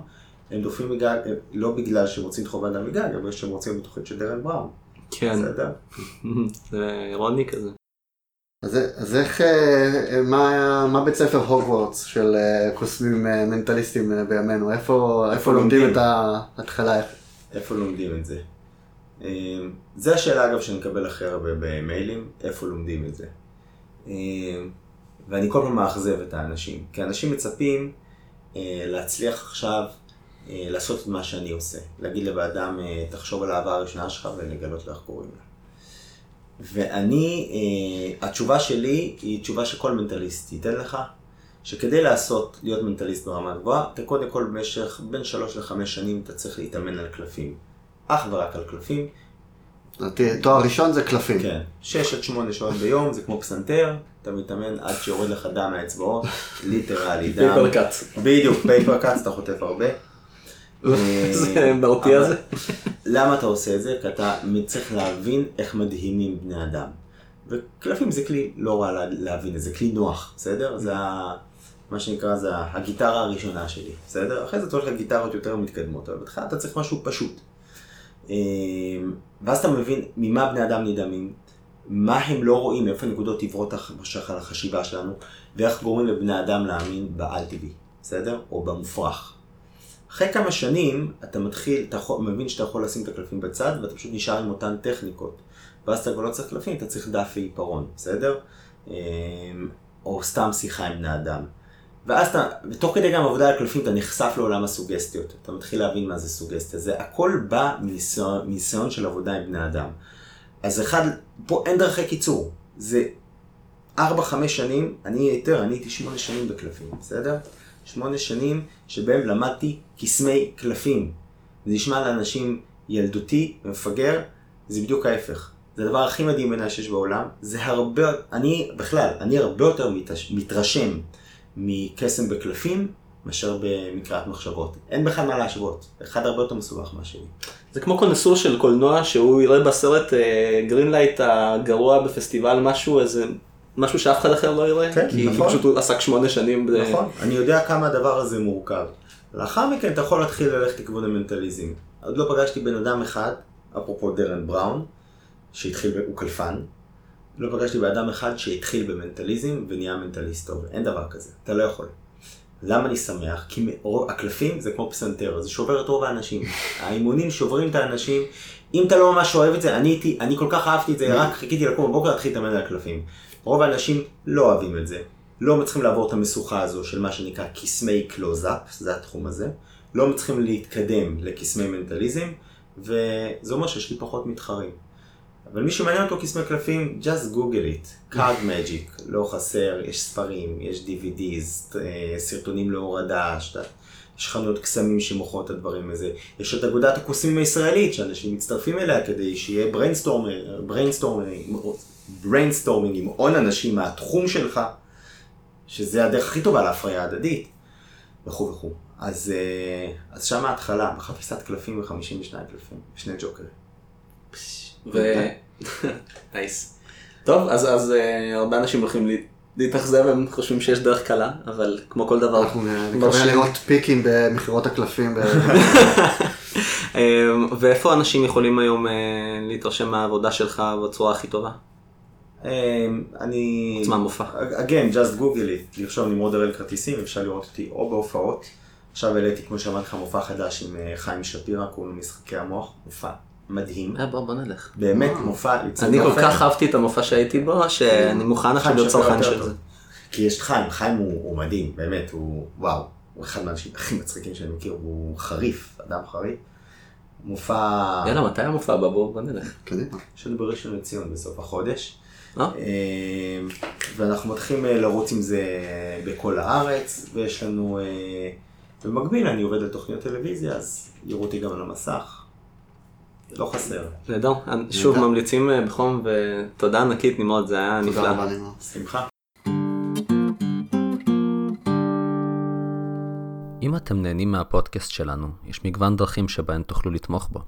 הם דוחפים מגג הם לא בגלל שהם רוצים לדחוף אדם מגג, אבל שהם רוצים בתוכנית של דרן בראון. כן, בסדר? [laughs] זה אירוני כזה. אז אז איך, אה, מה מה בית ספר הוגוורטס של אה, קוסמים אה, מנטליסטים אה, בימינו? איפה איפה לומדים לומדים? את ההתחלה? איפה לומדים את זה? אה, זה השאלה אגב שאני מקבל הכי הרבה במיילים, איפה לומדים את זה. אה, ואני כל פעם מאכזב את האנשים, כי אנשים מצפים אה, להצליח עכשיו אה, לעשות את מה שאני עושה. להגיד לבן אדם, אה, תחשוב על האהבה הראשונה שלך ולגלות איך קוראים לה. ואני, אה, התשובה שלי היא תשובה שכל מנטליסט ייתן לך, שכדי לעשות, להיות מנטליסט ברמה גבוהה, אתה קודם כל במשך בין שלוש לחמש שנים אתה צריך להתאמן על קלפים. אך ורק על קלפים, תואר ראשון זה קלפים. כן. שש עד שמונה שעות ביום, זה כמו פסנתר, אתה מתאמן עד שיורד לך דם מהאצבעות, literally [laughs] דם. paper cut. בדיוק, paper cuts, אתה חוטף הרבה. [laughs] זה מרתיע זה. למה אתה עושה את זה? כי אתה צריך להבין איך מדהימים בני אדם. וקלפים זה כלי לא רע לה- להבין, את זה כלי נוח, בסדר? זה. מה שנקרא, זה הגיטרה הראשונה שלי, בסדר? אחרי זה אתה הולך לגיטרות יותר מתקדמות, אבל בהתחלה אתה צריך משהו פשוט. אה, ואז אתה מבין ממה בני אדם נדהמים, מה הם לא רואים, איפה נקודות עיוורות על החשיבה שלנו, ואיך גורמים לבני אדם להאמין בעל טבעי, בסדר? או במופרך. אחרי כמה שנים אתה מתחיל, אתה יכול, מבין שאתה יכול לשים את הקלפים בצד ואתה פשוט נשאר עם אותן טכניקות. ואז אתה כבר לא צריך קלפים, אתה צריך דף ועיפרון, בסדר? אמ, או סתם שיחה עם בני אדם. ואז אתה, ותוך כדי גם עבודה על קלפים, אתה נחשף לעולם הסוגסטיות. אתה מתחיל להבין מה זה סוגסטיה. זה הכל בא מניסיון, של עבודה עם בני אדם. אז אחד, פה אין דרכי קיצור. זה ארבע, חמש שנים, אני יותר, אני הייתי שמונה שנים בקלפים, בסדר? שמונה שנים שבהם למדתי קסמי קלפים. זה נשמע לאנשים ילדותי ומפגר, זה בדיוק ההפך. זה הדבר הכי מדהים בעיניי שיש בעולם. זה הרבה, אני בכלל, אני הרבה יותר מתרש, מתרשם מקסם בקלפים מאשר במקראת מחשבות. אין בכלל מה להשוות. אחד הרבה יותר מסובך מהשני. זה כמו connoisseur של קולנוע שהוא יראה בסרט greenlight הגרוע בפסטיבל משהו איזה משהו שאף אחד אחר לא יראה כן, כי נכון. פשוט הוא עסק שמונה שנים. ב- נכון, אני יודע כמה הדבר הזה מורכב. לאחר מכן אתה יכול להתחיל ללכת לכיוון המנטליזם. עוד לא פגשתי בן אדם אחד, אפרופו דרן בראון, שהתחיל, הוא קלפן. לא פגשתי בן אדם אחד שהתחיל במנטליזם ונהיה מנטליסט טוב. אין דבר כזה, אתה לא יכול. למה אני שמח? כי הקלפים זה כמו פסנתר, זה שובר את רוב האנשים. [laughs] האימונים שוברים את האנשים. אם אתה לא ממש אוהב את זה, אני, הייתי, אני כל כך אהבתי את זה, רק חיכיתי לקום בבוקר להתחיל להתאמן על הקלפים. רוב האנשים לא אוהבים את זה. לא מצליחים לעבור את המשוכה הזו של מה שנקרא קסמי קלוזאפ, זה התחום הזה. לא מצליחים להתקדם לקסמי מנטליזם, וזה אומר שיש לי פחות מתחרים. אבל מי שמעניין אותו קסמי קלפים, just google it, card magic, לא חסר, יש ספרים, יש DVDs, אה, סרטונים להורדה, שת... יש חנויות קסמים שמוכרות את הדברים הזה, יש את אגודת הקוסמים הישראלית שאנשים מצטרפים אליה כדי שיהיה brainstorming עם הון אנשים מהתחום שלך, שזה הדרך הכי טובה להפריה הדדית, וכו' וכו'. אז, אה, אז שם ההתחלה, בחפיסת קלפים ו-52 קלפים, שני ג'וקרים. ו... nice. טוב, אז, אז אה, הרבה אנשים הולכים להתאכזב, הם חושבים שיש דרך קלה, אבל כמו כל דבר... אנחנו נקווה לראות פיקים במכירות הקלפים. [laughs] אמ, ואיפה אנשים יכולים היום להתרשם מהעבודה שלך בצורה הכי טובה? אמ, אני... עצמם מופע. again, just google it, לרשום נמרוד הראל כרטיסים, אפשר לראות אותי או בהופעות. עכשיו העליתי, כמו שאמרתי לך, מופע חדש עם חיים שפירא, קוראים לו משחקי המוח, מופע מדהים. אה, בוא, בוא נלך. באמת מופע אני כל כך אהבתי את המופע שהייתי בו, שאני מוכן עכשיו להיות צרכן של זה. כי יש את חיים, חיים הוא, הוא מדהים, באמת, הוא וואו, הוא אחד מהאנשים הכי מצחיקים שאני מכיר, הוא חריף, אדם חריף. מופע... יאללה, מתי המופע הבא? בוא, בוא נלך. קדימה. יש לנו בראשון לציון בסוף החודש. אה? ואנחנו מתחילים לרוץ עם זה בכל הארץ, ויש לנו, במקביל אני עובד על תוכניות טלוויזיה, אז יראו אותי גם על המסך. לא חסר. נהדר, שוב ממליצים בחום ותודה ענקית נמרוד, זה היה נפלא. תודה רבה נמרוד. שמחה. אם אתם נהנים מהפודקאסט שלנו, יש מגוון דרכים שבהן תוכלו לתמוך בו.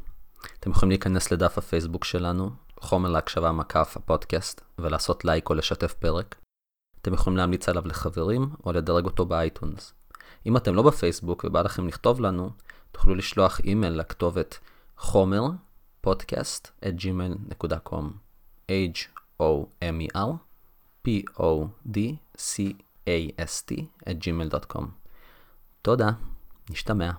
אתם יכולים להיכנס לדף הפייסבוק שלנו, חומר להקשבה מקף הפודקאסט, ולעשות לייק או לשתף פרק. אתם יכולים להמליץ עליו לחברים, או לדרג אותו ב iTunes. אם אתם לא בפייסבוק ובא לכם לכתוב לנו, תוכלו לשלוח אימייל לכתובת homer podcast at gmail.com h-o-m-e-r p-o-d-c-a-s-t at gmail.com תודה, נשתמע.